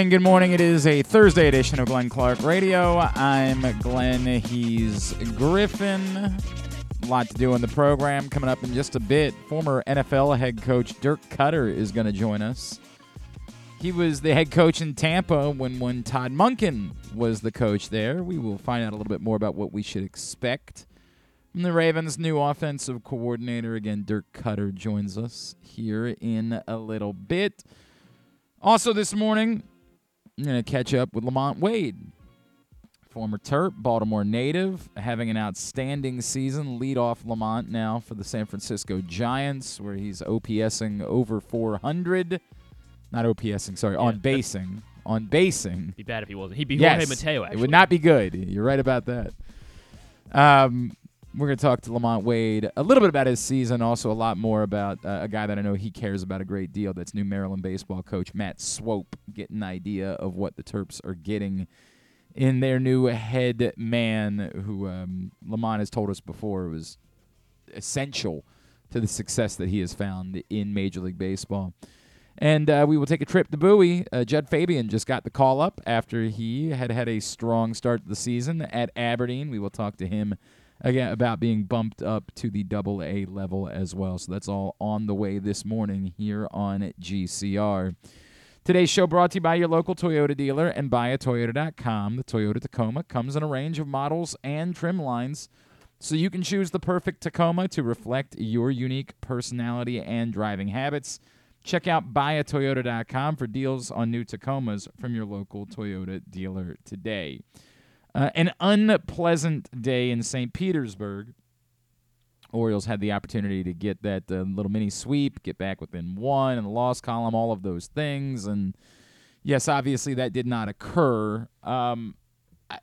And good morning. It is a Thursday edition of Glenn Clark Radio. I'm Glenn. He's Griffin. A lot to do on the program coming up in just a bit. Former NFL head coach Dirk Koetter is going to join us. He was the head coach in Tampa when, when Todd Monken was the coach there. We will find out a little bit more about what we should expect from the Ravens' new offensive coordinator. Again, Dirk Koetter joins us here in a little bit. Also, this morning, I'm going to catch up with LaMonte Wade, former Terp, Baltimore native, having an outstanding season. Lead off LaMonte now for the San Francisco Giants, where he's OPSing over 400. Not OPSing, sorry, Yeah, on basing. On basing. Be bad if he wasn't. He'd be Yes, Jorge Mateo. Actually, It would not be good. You're right about that. Um, we're going to talk to LaMonte Wade a little bit about his season, also a lot more about uh, a guy that I know he cares about a great deal. That's new Maryland baseball coach Matt Swope, getting an idea of what the Terps are getting in their new head man, who um, LaMonte has told us before was essential to the success that he has found in Major League Baseball. And uh, we will take a trip to Bowie. Uh, Jud Fabian just got the call up after he had had a strong start to the season at Aberdeen. We will talk to him again about being bumped up to the double A level as well. So that's all on the way this morning here on GCR. Today's show brought to you by your local Toyota dealer and buyatoyota.com. The Toyota Tacoma comes in a range of models and trim lines, so you can choose the perfect Tacoma to reflect your unique personality and driving habits. Check out buyatoyota.com for deals on new Tacomas from your local Toyota dealer today. Uh, an unpleasant day in St. Petersburg. Orioles had the opportunity to get that uh, little mini sweep, get back within one in the loss column, all of those things. And yes, obviously that did not occur. Um, I,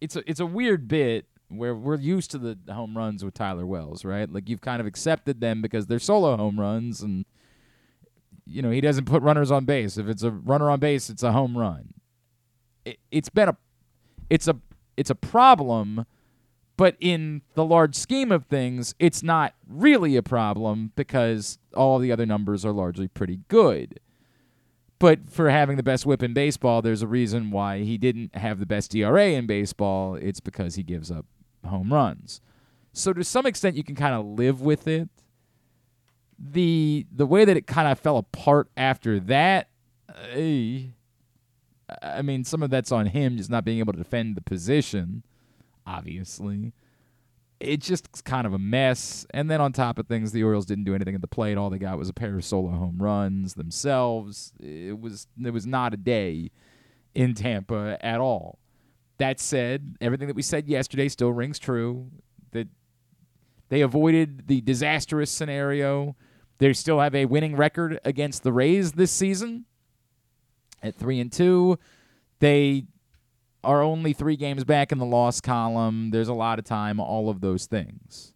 it's a it's a weird bit where we're used to the home runs with Tyler Wells, right? Like you've kind of accepted them because they're solo home runs, and you know he doesn't put runners on base. If it's a runner on base, it's a home run. It, it's been a it's a it's a problem but in the large scheme of things, it's not really a problem because all the other numbers are largely pretty good. But for having the best whip in baseball, there's a reason why he didn't have the best ERA in baseball. It's because he gives up home runs. So to some extent, you can kind of live with it. The the way that it kind of fell apart after that, eh, I mean, some of that's on him just not being able to defend the position obviously. It's just kind of a mess. And then on top of things, the Orioles didn't do anything at the plate. All they got was a pair of solo home runs themselves. It was it was not a day in Tampa at all. That said, everything that we said yesterday still rings true. That they avoided the disastrous scenario. They still have a winning record against the Rays this season at three and two. They are only three games back in the loss column. There's a lot of time, all of those things.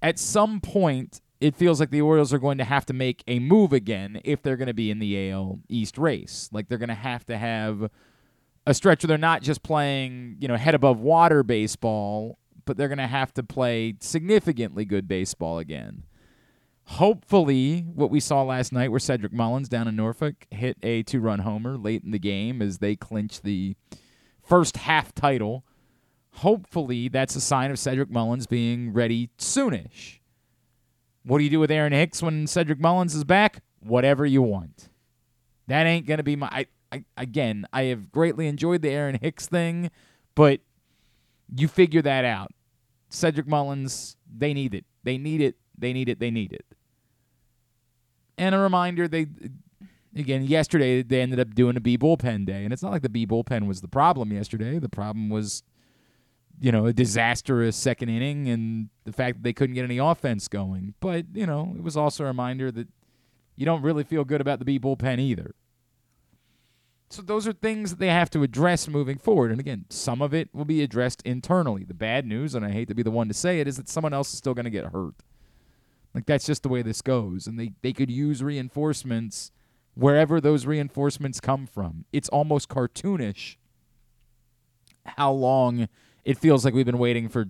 At some point, it feels like the Orioles are going to have to make a move again if they're going to be in the AL East race. Like they're going to have to have a stretch where they're not just playing, you know, head above water baseball, but they're going to have to play significantly good baseball again. Hopefully, what we saw last night, where Cedric Mullins down in Norfolk hit a two run homer late in the game as they clinch the first half title. Hopefully, that's a sign of Cedric Mullins being ready soonish. What do you do with Aaron Hicks when Cedric Mullins is back? Whatever you want. That ain't going to be my. I, I, again, I have greatly enjoyed the Aaron Hicks thing, but you figure that out. Cedric Mullins, they need it. They need it. They need it. They need it. And a reminder, they again yesterday they ended up doing a B bullpen day, and it's not like the B bullpen was the problem yesterday. The problem was, you know, a disastrous second inning and the fact that they couldn't get any offense going. But you know, it was also a reminder that you don't really feel good about the B bullpen either. So those are things that they have to address moving forward. And again, some of it will be addressed internally. The bad news, and I hate to be the one to say it, is that someone else is still going to get hurt. Like that's just the way this goes. And they, they could use reinforcements wherever those reinforcements come from. It's almost cartoonish how long it feels like we've been waiting for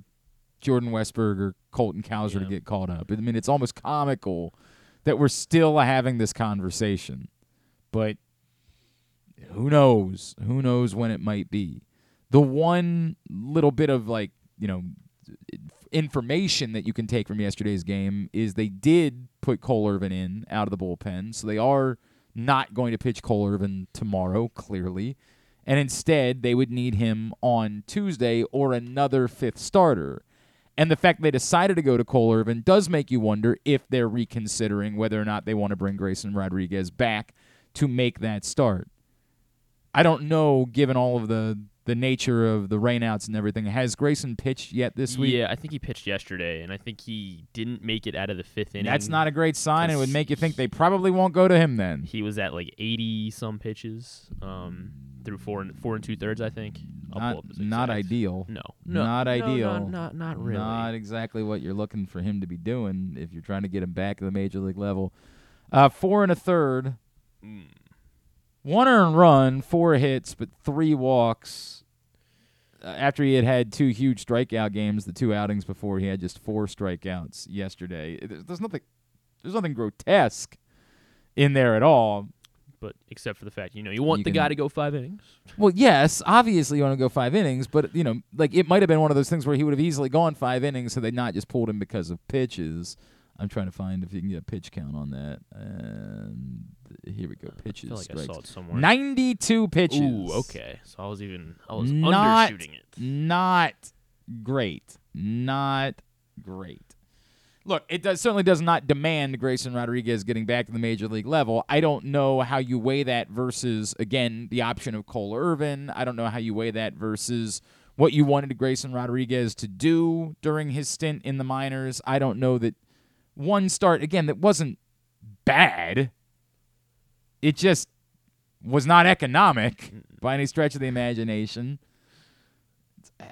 Jordan Westburg or Colton Cowser to get called up. I mean, it's almost comical that we're still having this conversation. But who knows? Who knows when it might be? The one little bit of like, you know, information that you can take from yesterday's game is they did put Cole Irvin in out of the bullpen. So they are not going to pitch Cole Irvin tomorrow, clearly. And instead, they would need him on Tuesday or another fifth starter. And the fact they decided to go to Cole Irvin does make you wonder if they're reconsidering whether or not they want to bring Grayson Rodriguez back to make that start. I don't know, given all of the the nature of the rainouts and everything. Has Grayson pitched yet this week? Yeah, I think he pitched yesterday, and I think he didn't make it out of the fifth inning. That's not a great sign. It would make you think they probably won't go to him then. He was at like eighty some pitches um, through four and four and two thirds. I think. I'll not pull up not ideal. No, no, Not no, ideal. Not, not, not really. Not exactly what you're looking for him to be doing if you're trying to get him back to the major league level. Uh, four and a third, Mm. One earned run, four hits, but three walks. Uh, after he had had two huge strikeout games, the two outings before, he had just four strikeouts yesterday. There's, there's nothing, there's nothing grotesque in there at all. But except for the fact, you know, you want You the can- guy to go five innings. Well, yes, obviously you want to go five innings, but you know, like it might have been one of those things where he would have easily gone five innings, so they not just pulled him because of pitches. I'm trying to find if you can get a pitch count on that. And here we go, uh, I pitches, feel like I saw it somewhere. 92 pitches. Ooh, okay. So I was even I was Not- undershooting it. Not great. Not great. Look, it does certainly does not demand Grayson Rodriguez getting back to the major league level. I don't know how you weigh that versus again the option of Cole Irvin. I don't know how you weigh that versus what you wanted Grayson Rodriguez to do during his stint in the minors. I don't know that one start again that wasn't bad. It just was not economic by any stretch of the imagination.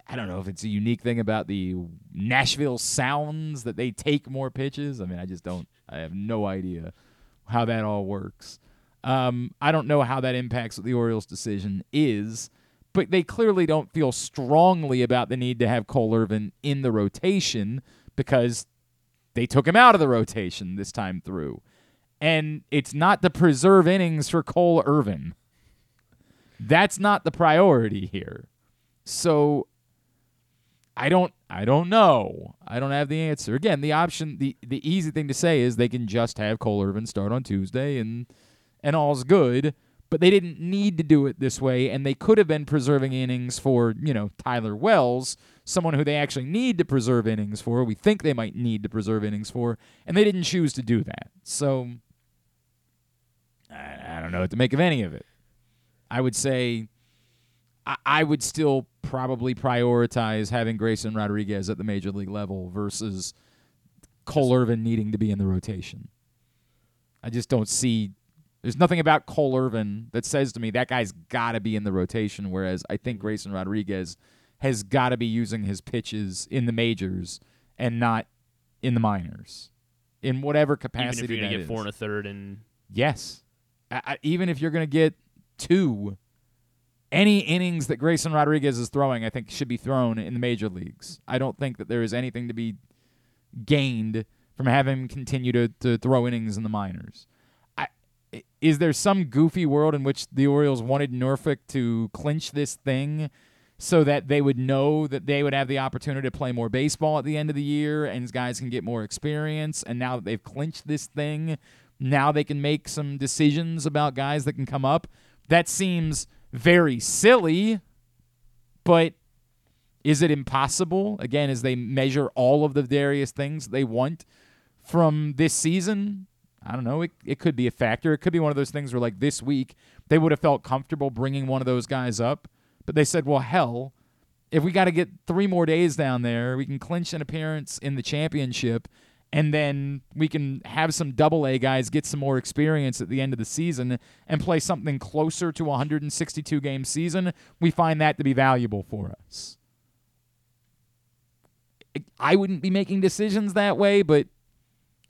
I don't know if it's a unique thing about the Nashville Sounds that they take more pitches. I mean, I just don't. I have no idea how that all works. Um, I don't know how that impacts what the Orioles' decision is, but they clearly don't feel strongly about the need to have Cole Irvin in the rotation because they took him out of the rotation this time through. And it's not to preserve innings for Cole Irvin. That's not the priority here. So I don't I don't know. I don't have the answer. Again, the option the the easy thing to say is they can just have Cole Irvin start on Tuesday and and all's good. But they didn't need to do it this way, and they could have been preserving innings for, you know, Tyler Wells, someone who they actually need to preserve innings for. We think they might need to preserve innings for, and they didn't choose to do that. So don't know what to make of any of it. I would say I, I would still probably prioritize having Grayson Rodriguez at the major league level versus Cole Irvin needing to be in the rotation. I just don't see. There's nothing about Cole Irvin that says to me that guy's got to be in the rotation. Whereas I think Grayson Rodriguez has got to be using his pitches in the majors and not in the minors, in whatever capacity. Even if you're gonna get is. four and a third and Yes. I, even if you're going to get two, any innings that Grayson Rodriguez is throwing, I think should be thrown in the major leagues. I don't think that there is anything to be gained from having him continue to, to throw innings in the minors. Is there some goofy world in which the Orioles wanted Norfolk to clinch this thing so that they would know that they would have the opportunity to play more baseball at the end of the year and guys can get more experience? And now that they've clinched this thing, now they can make some decisions about guys that can come up. That seems very silly, but is it impossible? Again, as they measure all of the various things they want from this season, I don't know. It, it could be a factor. It could be one of those things where, like this week, they would have felt comfortable bringing one of those guys up, but they said, well, hell, if we got to get three more days down there, we can clinch an appearance in the championship, and then we can have some double A guys get some more experience at the end of the season and play something closer to a 162 game season. We find that to be valuable for us. I wouldn't be making decisions that way, but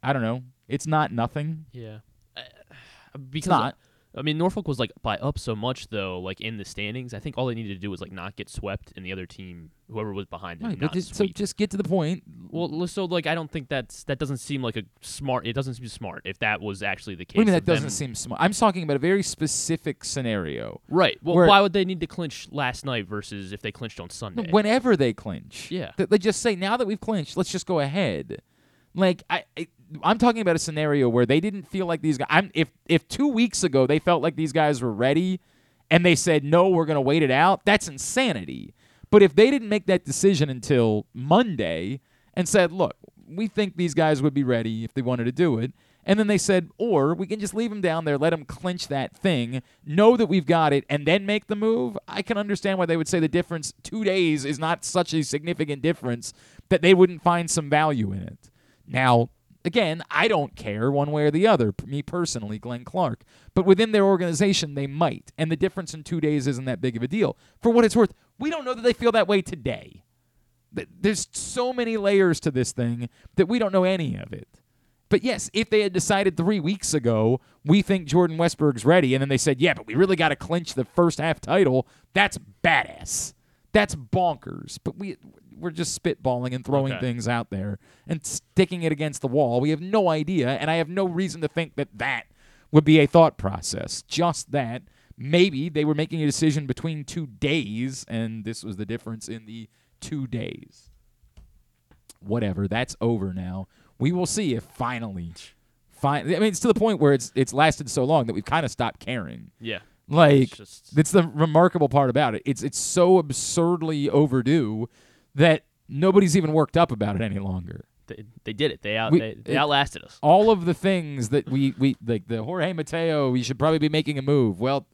I don't know. It's not nothing. yeah, Uh, because It's not. I mean, Norfolk was like by up so much though, like in the standings. I think all they needed to do was like not get swept, and the other team, whoever was behind them, Right, not just, so just get to the point. well, so like I don't think that's that doesn't seem like a smart. It doesn't seem smart if that was actually the case. What do you mean that doesn't them- seem smart? I'm talking about a very specific scenario. right. Well, why would they need to clinch last night versus if they clinched on Sunday? Whenever they clinch, Yeah. Th- they just say now that we've clinched, let's just go ahead. Like I, I, I'm talking about a scenario where they didn't feel like these guys. I'm if if two weeks ago they felt like these guys were ready, and they said no, we're gonna wait it out. That's insanity. But if they didn't make that decision until Monday and said, look, we think these guys would be ready if they wanted to do it. And then they said, or we can just leave them down there, let them clinch that thing, know that we've got it, and then make the move. I can understand why they would say the difference two days is not such a significant difference that they wouldn't find some value in it. Now, again, I don't care one way or the other, me personally, Glenn Clark. But within their organization, they might. And the difference in two days isn't that big of a deal. For what it's worth, we don't know that they feel that way today. There's so many layers to this thing that we don't know any of it. But yes, if they had decided three weeks ago, we think Jordan Westburg's ready, and then they said, yeah, but we really got to clinch the first half title, that's badass. That's bonkers. But we we're just spitballing and throwing Okay. things out there and sticking it against the wall. We have no idea, and I have no reason to think that that would be a thought process. Just that maybe they were making a decision between two days, and this was the difference in the two days. Whatever, that's over now. We will see if finally, fine. I mean, it's to the point where it's it's lasted so long that we've kind of stopped caring. yeah. Like It's just that's the remarkable part about it. It's it's so absurdly overdue that nobody's even worked up about it any longer. they, they did it. They out We- they, they it- outlasted us. All of the things that we we like the Jorge Mateo, we should probably be making a move. Well,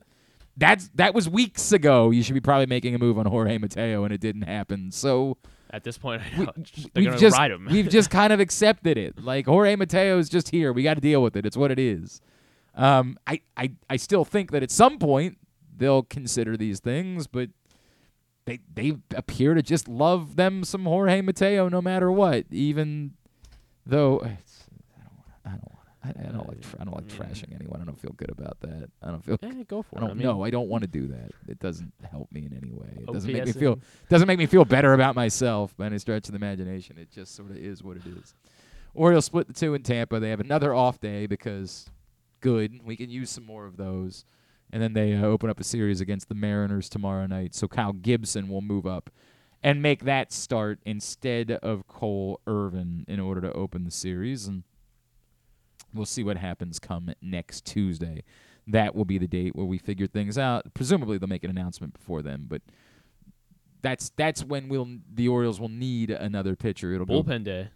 that's that was weeks ago. You should be probably making a move on Jorge Mateo, and it didn't happen. So At this point, I we, know. it's just- they're we've gonna just ride him. we've just kind of accepted it. Like Jorge Mateo is just here. We got to deal with it. It's what it is. Um, I, I I still think that at some point they'll consider these things, but they they appear to just love them some Jorge Mateo no matter what. Even though it's, I don't want I don't I, I don't like I don't like trashing anyone. I don't feel good about that. I don't feel. Eh, go for I it. don't I mean, know. I don't want to do that. It doesn't help me in any way. It doesn't make me feel doesn't make me feel better about myself by any stretch of the imagination. It just sort of is what it is. Orioles split the two in Tampa. They have another off day because good. We can use some more of those. And then they uh, open up a series against the Mariners tomorrow night. So Kyle Gibson will move up and make that start instead of Cole Irvin in order to open the series. And we'll see what happens come next Tuesday. That will be the date where we figure things out. Presumably they'll make an announcement before then, but that's that's when we'll the Orioles will need another pitcher. It'll bullpen day.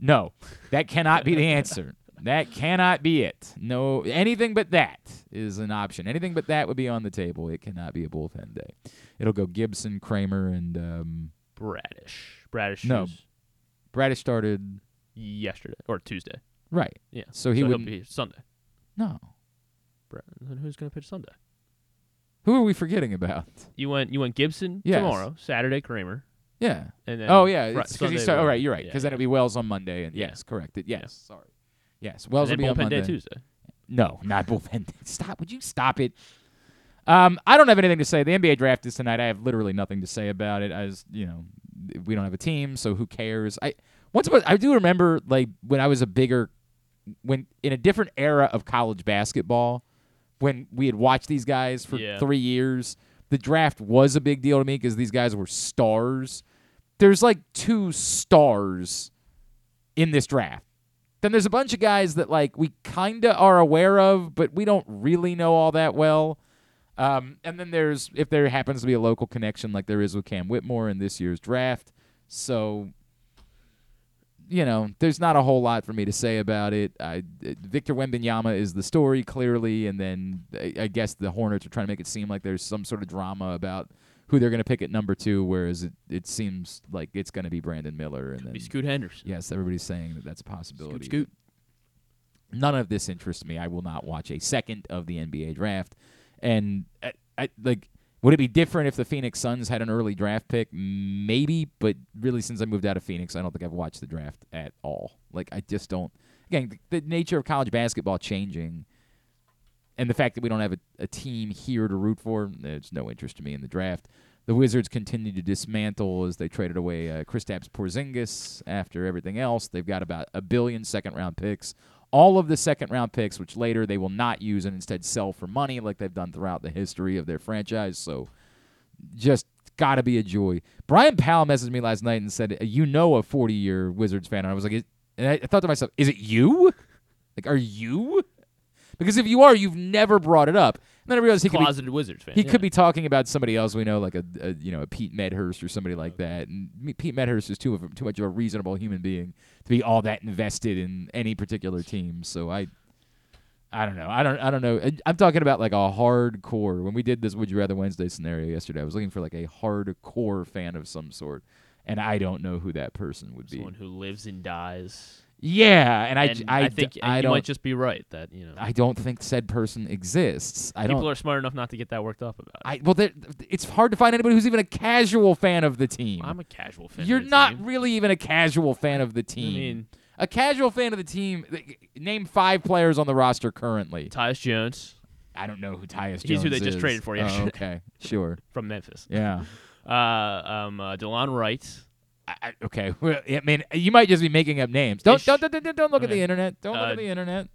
no, that cannot be the answer. That cannot be it. No, anything but that is an option. Anything but that would be on the table. It cannot be a bullpen day. It'll go Gibson, Kremer, and um, Bradish. Bradish. No. Bradish started Yesterday or Tuesday. right. Yeah. So he he'll wouldn't- be Sunday. No, Bra- Then who's gonna pitch Sunday? who are we forgetting about? You went. You went Gibson Yes. tomorrow. Saturday Kremer. Yeah. And then oh yeah, because he started. Oh right, you're right. Yeah, Because then yeah. it'll be Wells on Monday, and Yeah. yes, correct. It. Yes, sorry. Yes, Wells will be on bullpen Monday. day Tuesday. No, not bullpen. Stop. Would you stop it? Um, I don't have anything to say. The NBA draft is tonight. I have literally nothing to say about it. As you know, we don't have a team, so who cares? I once upon I do remember like when I was a bigger, when in a different era of college basketball, when we had watched these guys for Yeah. three years. The draft was a big deal to me because these guys were stars. There's like two stars in this draft. Then there's a bunch of guys that like we kind of are aware of, but we don't really know all that well. Um, and then there's if there happens to be a local connection like there is with Cam Whitmore in this year's draft. So you know, there's not a whole lot for me to say about it. I, Victor Wembanyama is the story clearly, and then I, I guess the Hornets are trying to make it seem like there's some sort of drama about who they're going to pick at number two, whereas it, it seems like it's going to be Brandon Miller. And then Be Scoot Henderson. yes, everybody's saying that that's a possibility. Scoot, scoot. None of this interests me. I will not watch a second of the NBA draft. And I, I, like, would it be different if the Phoenix Suns had an early draft pick? Maybe, but really, since I moved out of Phoenix, I don't think I've watched the draft at all. Like, I just don't. Again, the, the nature of college basketball changing. And the fact that we don't have a, a team here to root for, there's no interest to me in the draft. The Wizards continue to dismantle as they traded away uh, Porzingis after everything else. They've got about a billion second round picks. All of the second round picks, which later they will not use and instead sell for money, like they've done throughout the history of their franchise. So, just got to be a joy. Brian Powell messaged me last night and said, "You know, a 40 year Wizards fan." And I was like, and I thought to myself, "Is it you? Like, are you?" Because if you are, you've never brought it up. And then I realized he could be Closeted Wizards fan. he yeah. could be talking about somebody else we know, like a, a you know a Pete Medhurst or somebody like that. And Pete Medhurst is too of too much of a reasonable human being to be all that invested in any particular team. So I, I don't know. I don't I don't know. I'm talking about like a hardcore. When we did this Would You Rather Wednesday scenario yesterday, I was looking for like a hardcore fan of some sort, and I don't know who that person would be. someone who lives and dies. Yeah, and I And j- I, d- think I you might just be right that you know I don't think said person exists. I people don't. are smart enough not to get that worked up about. It. I well, it's hard to find anybody who's even a casual fan of the team. I'm a casual fan. You're the not team. really even a casual fan of the team. I mean, a casual fan of the team. Name five players on the roster currently. Tyus Jones I don't know who Tyus He's Jones is. He's who they just is. traded for Oh, yesterday. okay, sure, from Memphis. yeah. Uh, um, uh, Delon Wright. I, okay, I mean, you might just be making up names. Don't Ish. don't don't, don't, don't look at the internet. Don't look Uh, at the internet.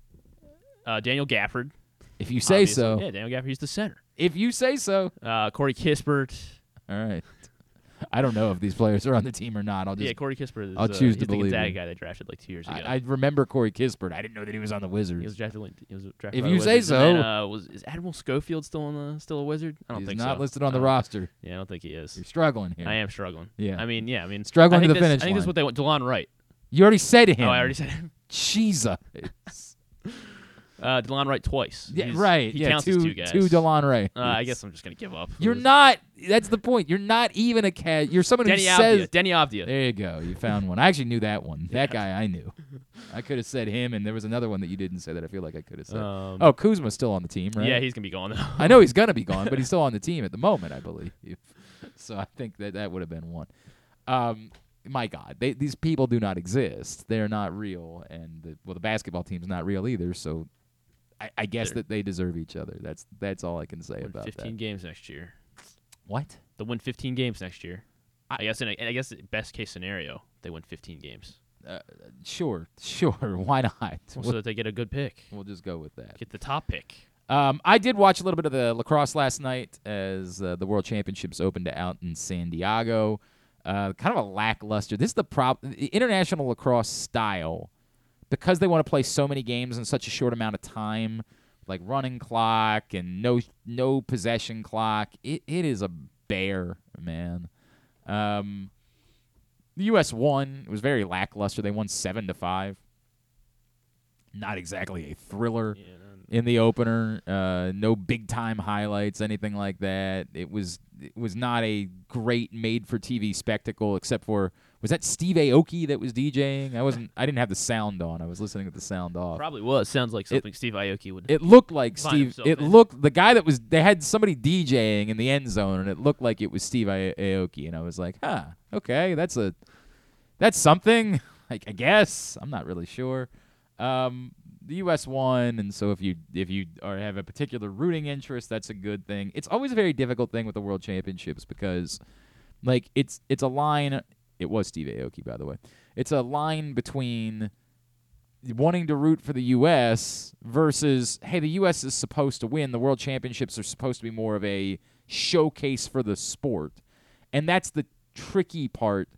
Uh, Daniel Gafford. If you say obviously. so. Yeah, Daniel Gafford. He's the center. If you say so. Uh, Corey Kispert. All right. I don't know if these players are on the team or not. I'll just yeah, Corey Kispert is. I'll uh, choose to the believe Gonzaga him. guy they drafted like two years ago. I, I remember Corey Kispert. I didn't know that he was on the Wizards. he was drafted. like- He was drafted If the you say. And then, so. uh, was is Admiral Schofield still on the still a Wizard? I don't think so. He's think not so. listed on the roster. Yeah, I don't think he is. You're struggling here. I am struggling. Yeah. I mean, yeah. I mean, Struggling I to the that's- finish I think that's line. what they want. Delon Wright. You already said him. Oh, I already said him. Jesus. Uh, Delon Wright twice. yeah, He's- right. He yeah, counts two, as two guys. two Delon Ray. Uh, I guess I'm just gonna give up. You're not. That's the point. You're not even a cat. You're someone Denny who Avdia. says. Deni Avdija. There you go. You found one. I actually knew that one. That guy I knew. I could have said him, and there was another one that you didn't say that I feel like I could have said. Um, oh, Kuzma's still on the team, right? yeah, he's gonna be gone though. I know he's gonna be gone, but he's still on the team at the moment, I believe. So I think that that would have been one. Um, my God, they, these people do not exist. They're not real, and the, well, the basketball team's not real either. So I, I guess They're- that they deserve each other. That's that's all I can say Win about 15 that. games next year. What? They'll win 15 games next year. I, guess in a, I guess best case scenario, they win 15 games, Uh, sure, sure. Why not? So We'll, that they get a good pick, we'll just go with that. get the top pick. Um, I did watch a little bit of the lacrosse last night as uh, the World Championships opened out in San Diego. Uh, kind of a lackluster. This is the problem. International lacrosse style, because they want to play so many games in such a short amount of time, like running clock and no no possession clock. It it is a bear, man. Um, the U.S. won. It was very lackluster. They won seven to five. Not exactly a thriller Yeah, and- in the opener. Uh, no big time highlights, anything like that. It was it was not a great made for TV spectacle, except for was that Steve Aoki that was DJing? I wasn't. I didn't have the sound on. I was listening with the sound off. probably was. Sounds like something Steve Aoki would. It looked like Steve. It in. looked the guy that was. They had somebody DJing in the end zone, and it looked like it was Steve A- Aoki. And I was like, huh, okay, that's a, that's something. Like I guess I'm not really sure. Um, the U.S. won, and so if you if you are have a particular rooting interest, that's a good thing. It's always a very difficult thing with the World Championships because, like, it's it's a line. It was Steve Aoki, by the way. It's a line between wanting to root for the U.S. versus, hey, the U.S. is supposed to win. The World Championships are supposed to be more of a showcase for the sport. And that's the tricky part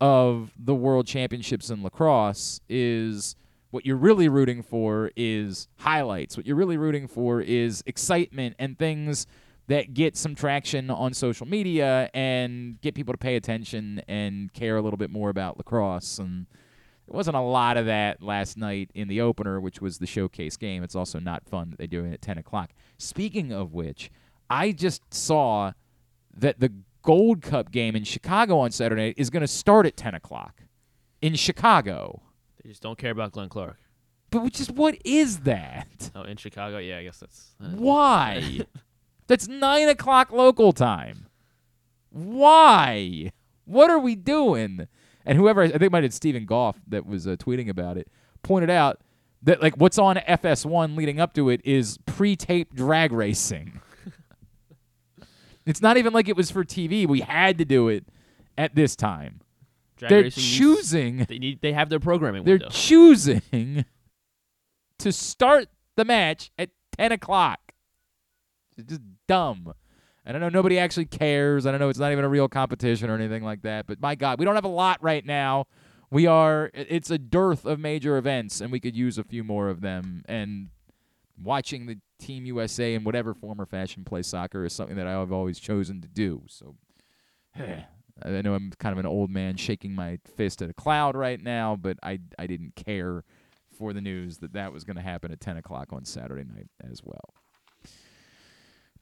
of the World Championships in lacrosse is what you're really rooting for is highlights. What you're really rooting for is excitement and things that get some traction on social media and get people to pay attention and care a little bit more about lacrosse and there wasn't a lot of that last night in the opener, which was the showcase game. It's also not fun that they do it at 10 o'clock. Speaking of which, I just saw that the Gold Cup game in Chicago on Saturday is going to start at 10 o'clock in Chicago. They just don't care about Glenn Clark. But which is what is that? Oh, in Chicago, yeah, I guess that's. uh, Why? That's 9 o'clock local time. Why? What are we doing? And whoever, I think it might have been Steven Goff that was uh, tweeting about it, pointed out that like what's on FS1 leading up to it is pre-taped drag racing. it's not even like it was for TV. We had to do it at this time. Drag They're racing needs- choosing they need. They have their programming they're window. choosing to start the match at 10 o'clock. It's just dumb. And I know nobody actually cares. I don't know it's not even a real competition or anything like that. But my God, we don't have a lot right now. We are, it's a dearth of major events, and we could use a few more of them. And watching the Team USA in whatever form or fashion play soccer is something that I've always chosen to do. So I know I'm kind of an old man shaking my fist at a cloud right now, but I I didn't care for the news that that was going to happen at 10 o'clock on Saturday night as well.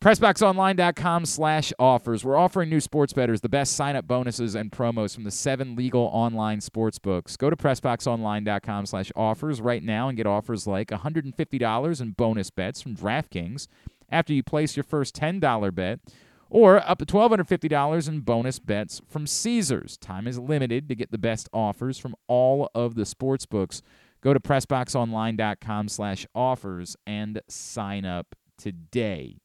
PressBoxOnline.com slash offers. We're offering new sports bettors the best sign-up bonuses and promos from the seven legal online sports books. Go to PressBoxOnline.com slash offers right now and get offers like $150 in bonus bets from DraftKings after you place your first $10 bet or up to $1,250 in bonus bets from Caesars. Time is limited to get the best offers from all of the sports books. Go to PressBoxOnline.com slash offers and sign up today.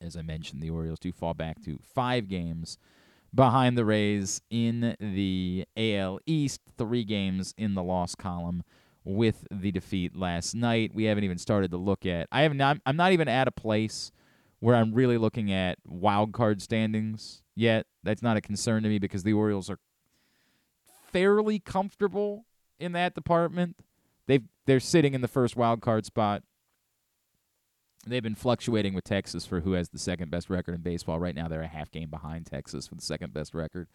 As I mentioned, the Orioles do fall back to five games behind the Rays in the AL East, three games in the loss column with the defeat last night. We haven't even started to look at. I haven't. I'm, I'm not even at a place where I'm really looking at wild card standings yet. That's not a concern to me because the Orioles are fairly comfortable in that department. They've they're sitting in the first wild card spot. They've been fluctuating with Texas for who has the second best record in baseball. Right now, they're a half game behind Texas for the second best record.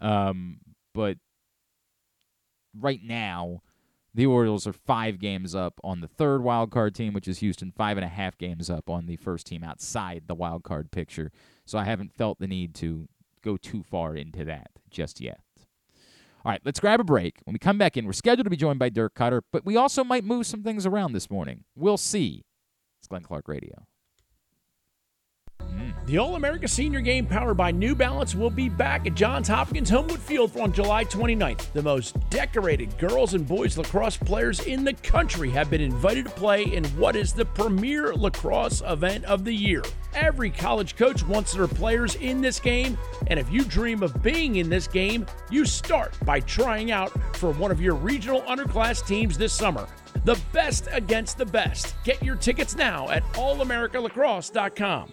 Um, but right now, the Orioles are five games up on the third wild card team, which is Houston, five and a half games up on the first team outside the wild card picture. So I haven't felt the need to go too far into that just yet. All right, let's grab a break. When we come back in, we're scheduled to be joined by Dirk Koetter, but we also might move some things around this morning. We'll see. It's Glenn Clark Radio. Hmm. The All America Senior Game powered by New Balance will be back at Johns Hopkins Homewood Field on July 29th. The most decorated girls and boys lacrosse players in the country have been invited to play in what is the premier lacrosse event of the year. Every college coach wants their players in this game, and if you dream of being in this game, you start by trying out for one of your regional underclass teams this summer. The best against the best. Get your tickets now at allamericalacrosse.com.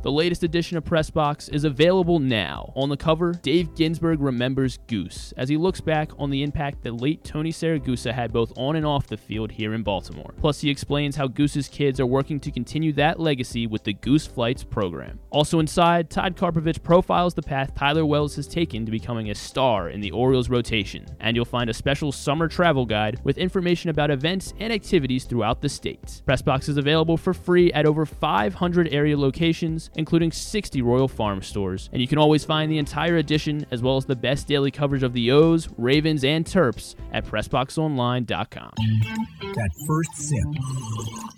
The latest edition of Press Box is available now. On the cover, Dave Ginsburg remembers Goose as he looks back on the impact that late Tony Siragusa had both on and off the field here in Baltimore. Plus, he explains how Goose's kids are working to continue that legacy with the Goose Flights program. Also inside, Todd Karpovich profiles the path Tyler Wells has taken to becoming a star in the Orioles rotation. And you'll find a special summer travel guide with information about events and activities throughout the state. Pressbox is available for free at over 500 area locations, including 60 Royal Farm stores. And you can always find the entire edition as well as the best daily coverage of the O's, Ravens, and Terps at PressBoxOnline.com. That first sip.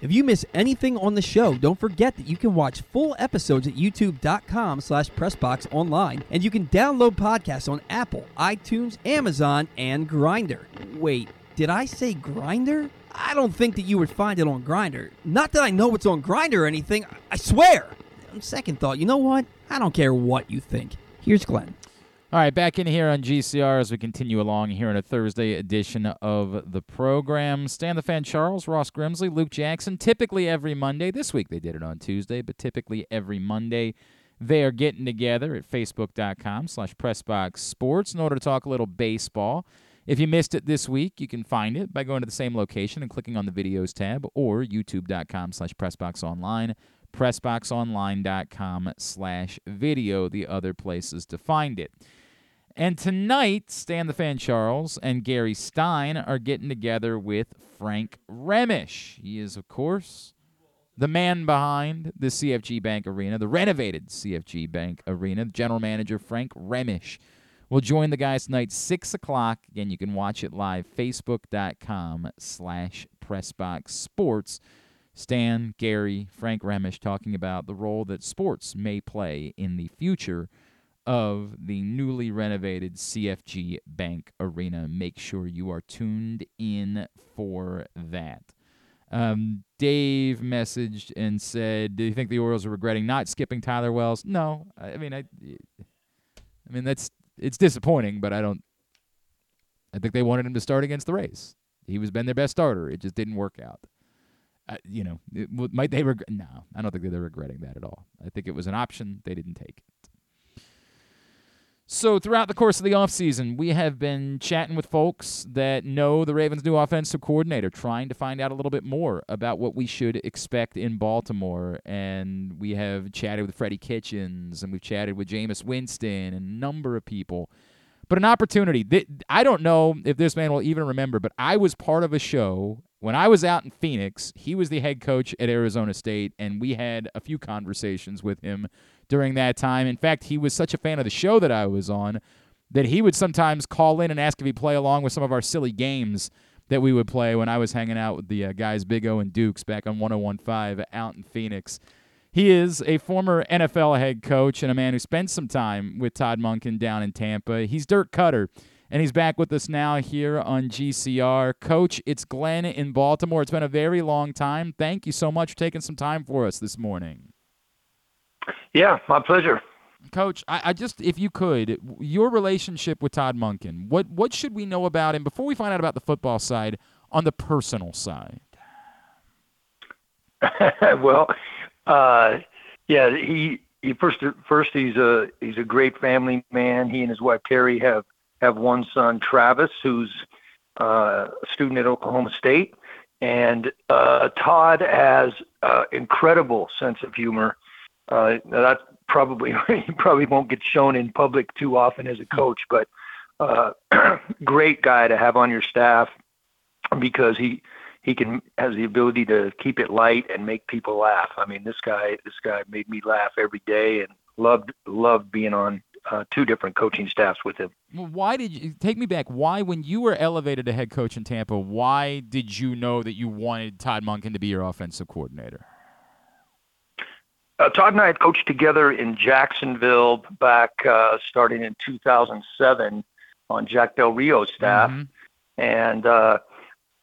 If you miss anything on the show, don't forget that you can watch full episodes at youtube.com slash pressboxonline, and you can download podcasts on Apple, iTunes, Amazon, and Grinder. Wait, did I say Grinder? I don't think that you would find it on Grinder. Not that I know it's on Grinder or anything, I swear. On second thought, you know what? I don't care what you think. Here's Glenn. All right, back in here on GCR as we continue along here in a Thursday edition of the program. Stan the Fan Charles, Ross Grimsley, Luke Jackson, typically every Monday. This week they did it on Tuesday, but typically every Monday they are getting together at facebook.com slash pressboxsports in order to talk a little baseball. If you missed it this week, you can find it by going to the same location and clicking on the videos tab or youtube.com slash pressboxonline, pressboxonline.com slash video, the other places to find it. And tonight, Stan the Fan Charles and Gary Stein are getting together with Frank Remesch. He is, of course, the man behind the CFG Bank Arena, the renovated CFG Bank Arena. General Manager Frank Remesch will join the guys tonight, 6 o'clock. Again, you can watch it live, facebook.com slash pressboxsports. Stan, Gary, Frank Remesch talking about the role that sports may play in the future of the newly renovated CFG Bank Arena. Make sure you are tuned in for that. Um, Dave messaged and said, "Do you think the Orioles are regretting not skipping Tyler Wells?" No, I mean, I, I mean that's it's disappointing, but I don't. I think they wanted him to start against the Rays. He was been their best starter. It just didn't work out. Uh, you know, it, might they regret? No, I don't think they're regretting that at all. I think it was an option they didn't take. So throughout the course of the offseason, we have been chatting with folks that know the Ravens' new offensive coordinator, trying to find out a little bit more about what we should expect in Baltimore. And we have chatted with Freddie Kitchens, and we've chatted with Jameis Winston, and a number of people. But an opportunity. I don't know if this man will even remember, but I was part of a show when I was out in Phoenix. He was the head coach at Arizona State, and we had a few conversations with him during that time. In fact, he was such a fan of the show that I was on that he would sometimes call in and ask if he'd play along with some of our silly games that we would play when I was hanging out with the uh, guys Big O and Dukes back on 1015 out in Phoenix. He is a former NFL head coach and a man who spent some time with Todd Monken down in Tampa. He's Dirk Koetter, and he's back with us now here on GCR. Coach, it's Glenn in Baltimore. It's been a very long time. Thank you so much for taking some time for us this morning. Yeah, my pleasure. Coach, I, I, just if you could, your relationship with Todd Monken, what what should we know about him before we find out about the football side on the personal side? well, uh, yeah, he he first first he's a he's a great family man. He and his wife Terry have have one son, Travis, who's uh, a student at Oklahoma State, and uh, Todd has uh, incredible sense of humor uh, that probably probably won't get shown in public too often as a coach, but uh, great guy to have on your staff because he he can has the ability to keep it light and make people laugh. I mean, this guy this guy made me laugh every day and loved loved being on uh, two different coaching staffs with him. Why did you take me back? Why, when you were elevated to head coach in Tampa, why did you know that you wanted Todd Monken to be your offensive coordinator? Uh, Todd and I had coached together in Jacksonville back uh, starting in 2007 on Jack Del Rio's staff, mm-hmm. and uh,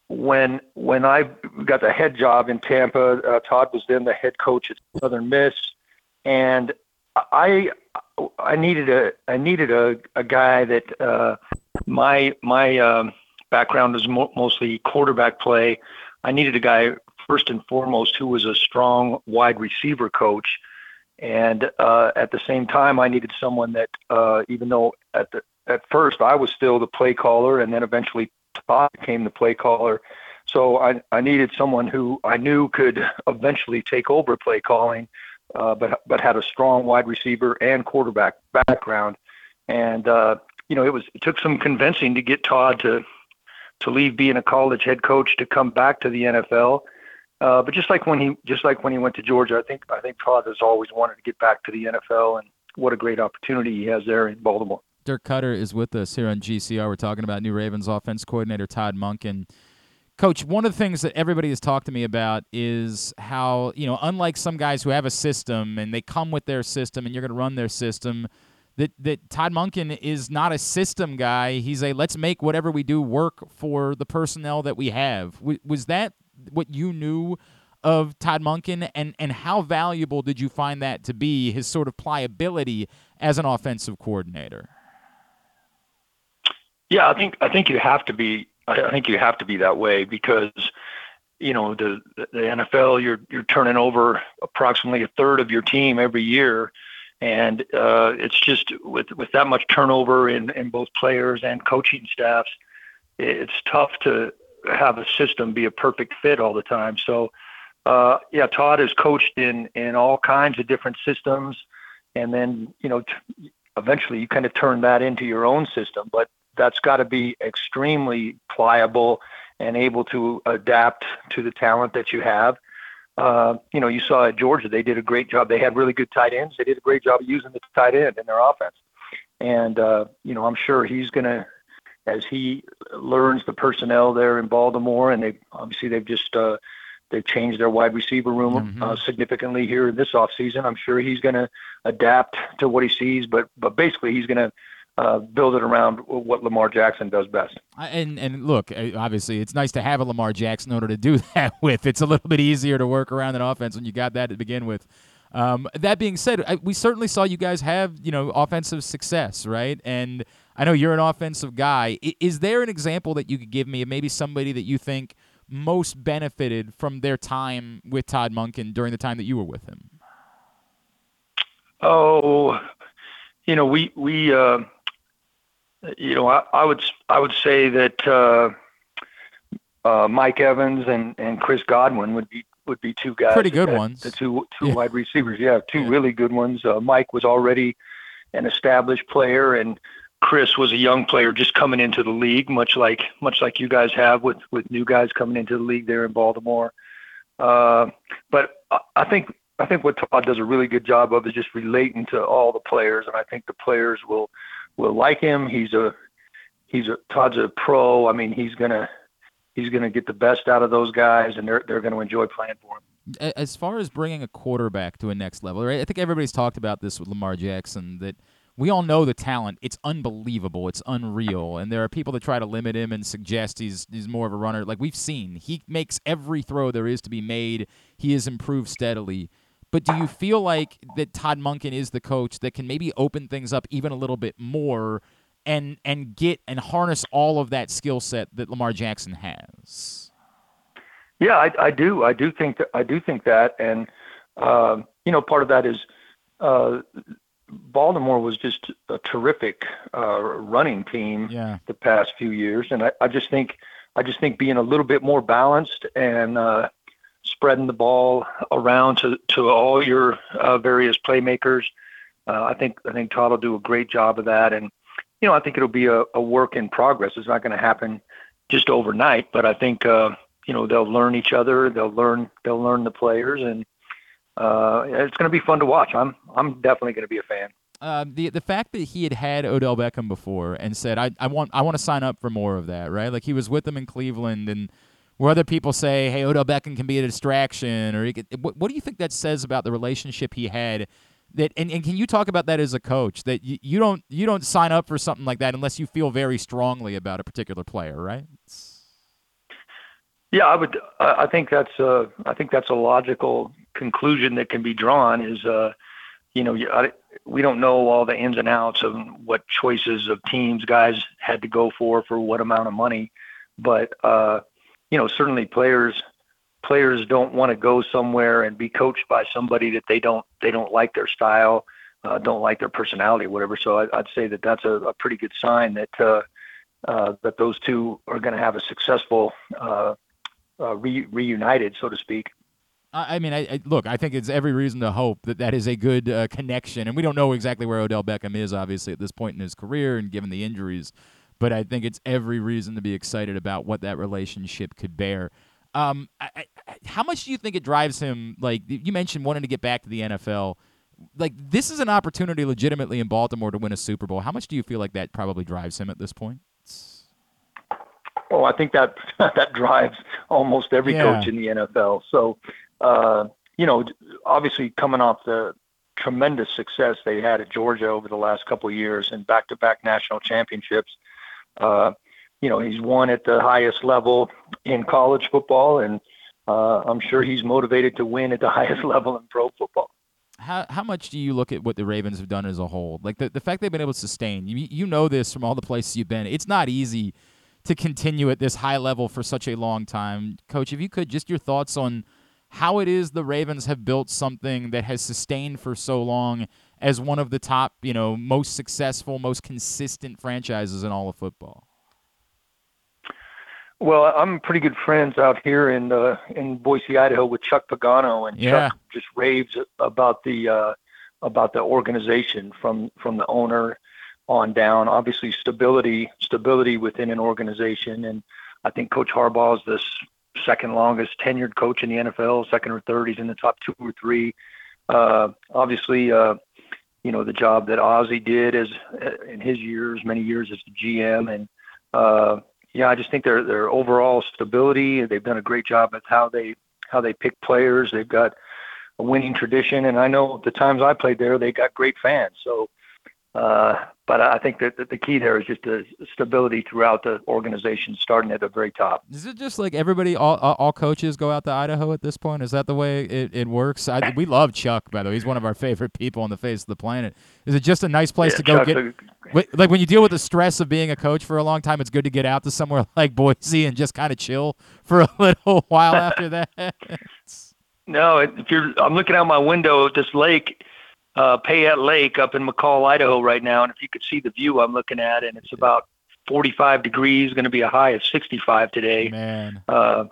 when when I got the head job in Tampa, uh, Todd was then the head coach at Southern Miss, and I I needed a I needed a, a guy that uh, my my um, background is mo- mostly quarterback play. I needed a guy first and foremost who was a strong wide receiver coach. And uh, at the same time, I needed someone that, uh, even though at the at first I was still the play caller, and then eventually Todd became the play caller. So I, I needed someone who I knew could eventually take over play calling, uh, but but had a strong wide receiver and quarterback background. And uh, you know, it was it took some convincing to get Todd to to leave being a college head coach to come back to the NFL. Uh, but just like when he just like when he went to Georgia, I think I think Todd has always wanted to get back to the NFL, and what a great opportunity he has there in Baltimore. Dirk Koetter is with us here on GCR. We're talking about new Ravens offense coordinator Todd Monken. Coach, one of the things that everybody has talked to me about is how, you know, unlike some guys who have a system and they come with their system and you're going to run their system, that, that Todd Monken is not a system guy. He's a let's make whatever we do work for the personnel that we have. was that what you knew of Todd Monken and and how valuable did you find that to be his sort of pliability as an offensive coordinator? Yeah, I think I think you have to be. I think you have to be that way because you know the the NFL you're you're turning over approximately a third of your team every year, and uh, it's just with with that much turnover in in both players and coaching staffs, it's tough to have a system be a perfect fit all the time. So. Uh, yeah, Todd has coached in in all kinds of different systems, and then you know, t- eventually you kind of turn that into your own system. But that's got to be extremely pliable and able to adapt to the talent that you have. Uh, you know, you saw at Georgia, they did a great job. They had really good tight ends. They did a great job of using the tight end in their offense. And, uh, you know, I'm sure he's going to, as he learns the personnel there in Baltimore, and they obviously they've just, uh, they've changed their wide receiver room mm-hmm. uh, significantly here this offseason. I'm sure he's going to adapt to what he sees, but, but basically he's going to, uh, build it around what Lamar Jackson does best. And and look, uh, obviously, it's nice to have a Lamar Jackson in order to do that with. It's a little bit easier to work around an offense when you got that to begin with. Um, that being said, I, we certainly saw you guys have you know offensive success, right? And I know you're an offensive guy. Is there an example that you could give me of maybe somebody that you think most benefited from their time with Todd Monken during the time that you were with him? Oh, you know, we we. Uh, you know, I, I would I would say that uh, uh, Mike Evans and, and Chris Godwin would be would be two guys. Pretty good that, ones. The two two yeah. wide receivers. Yeah, two yeah. really good ones. Uh, Mike was already an established player, and Chris was a young player just coming into the league, much like much like you guys have with with new guys coming into the league there in Baltimore. Uh, but I, I think I think what Todd does a really good job of is just relating to all the players, and I think the players will will like him. He's a he's a Todd's a pro. I mean, he's gonna he's gonna get the best out of those guys, and they're they're gonna enjoy playing for him. As far as bringing a quarterback to a next level, right? I think everybody's talked about this with Lamar Jackson that we all know the talent. It's unbelievable. It's unreal. And there are people that try to limit him and suggest he's he's more of a runner. Like we've seen, he makes every throw there is to be made. He has improved steadily. But do you feel like that Todd Monken is the coach that can maybe open things up even a little bit more and and get and harness all of that skill set that Lamar Jackson has? Yeah, I, I do. I do think that, I do think that, and uh, you know, part of that is uh, Baltimore was just a terrific uh, running team yeah. the past few years, and I, I just think I just think being a little bit more balanced and uh, spreading the ball around to, to all your uh, various playmakers. Uh, I think I think Todd will do a great job of that, and you know I think it'll be a, a work in progress. It's not going to happen just overnight, but I think uh, you know they'll learn each other. They'll learn they'll learn the players, and it's going to be fun to watch. I'm I'm definitely going to be a fan. Uh, the the fact that he had had Odell Beckham before and said I I want I want to sign up for more of that right like he was with them in Cleveland and where other people say, "Hey, Odell Beckham can be a distraction," or could, what, what do you think that says about the relationship he had? That and, and can you talk about that as a coach? That you, you don't you don't sign up for something like that unless you feel very strongly about a particular player, right? Yeah, I would. I think that's a. I think that's a logical conclusion that can be drawn. Is uh, you know, we don't know all the ins and outs of what choices of teams guys had to go for for what amount of money, but uh, you know, certainly players players don't want to go somewhere and be coached by somebody that they don't they don't like their style, uh, don't like their personality, whatever. So I, would say that that's a, pretty good sign that that those two are going to have a successful uh, re- reunited, so to speak. I mean, I, I, look. I think it's every reason to hope that that is a good uh, connection, and we don't know exactly where Odell Beckham is, obviously, at this point in his career, and given the injuries but I think it's every reason to be excited about what that relationship could bear. Um, I, how much do you think it drives him? Like you mentioned, wanting to get back to the NFL. Like this is an opportunity, legitimately in Baltimore, to win a Super Bowl. How much do you feel like that probably drives him at this point? Oh, I think that that drives almost every yeah. coach in the NFL. So, uh, you know, obviously coming off the tremendous success they had at Georgia over the last couple of years and back-to-back national championships, uh, you know, he's won at the highest level in college football, and uh, I'm sure he's motivated to win at the highest level in pro football. how how much do you look at what the Ravens have done as a whole? Like the the fact they've been able to sustain. You you know this from all the places you've been. It's not easy to continue at this high level for such a long time. Coach, if you could just your thoughts on how it is the Ravens have built something that has sustained for so long as one of the top, you know, most successful, most consistent franchises in all of football. Well, I'm pretty good friends out here in uh, in Boise, Idaho, with Chuck Pagano, and Yeah. Chuck just raves about the uh, about the organization from from the owner on down. Obviously, stability stability within an organization, and I think Coach Harbaugh is the second longest tenured coach in the NFL, second or third. He's in the top two or three. Uh, obviously, uh, you know the job that Ozzie did as uh, in his years, many years as the GM, and uh, yeah, I just think their their overall stability. They've done a great job at how they how they pick players. They've got a winning tradition, and I know the times I played there, they got great fans. So, Uh, I think that, the key there is just the stability throughout the organization, starting at the very top. Is it just like everybody, all all all coaches go out to Idaho at this point? Is that the way it, it works? I, we love Chuck, by the way. He's one of our favorite people on the face of the planet. Is it just a nice place Yeah, to go get? like when you deal with the stress of being a coach for a long time, it's good to get out to somewhere like Boise and just kind of chill for a little while after that. No, if you're, I'm looking out my window at this lake, uh, Payette Lake up in McCall, Idaho, right now, and if you could see the view I'm looking at, and it's about 45 degrees, going to be a high of 65 today. Man, Uh,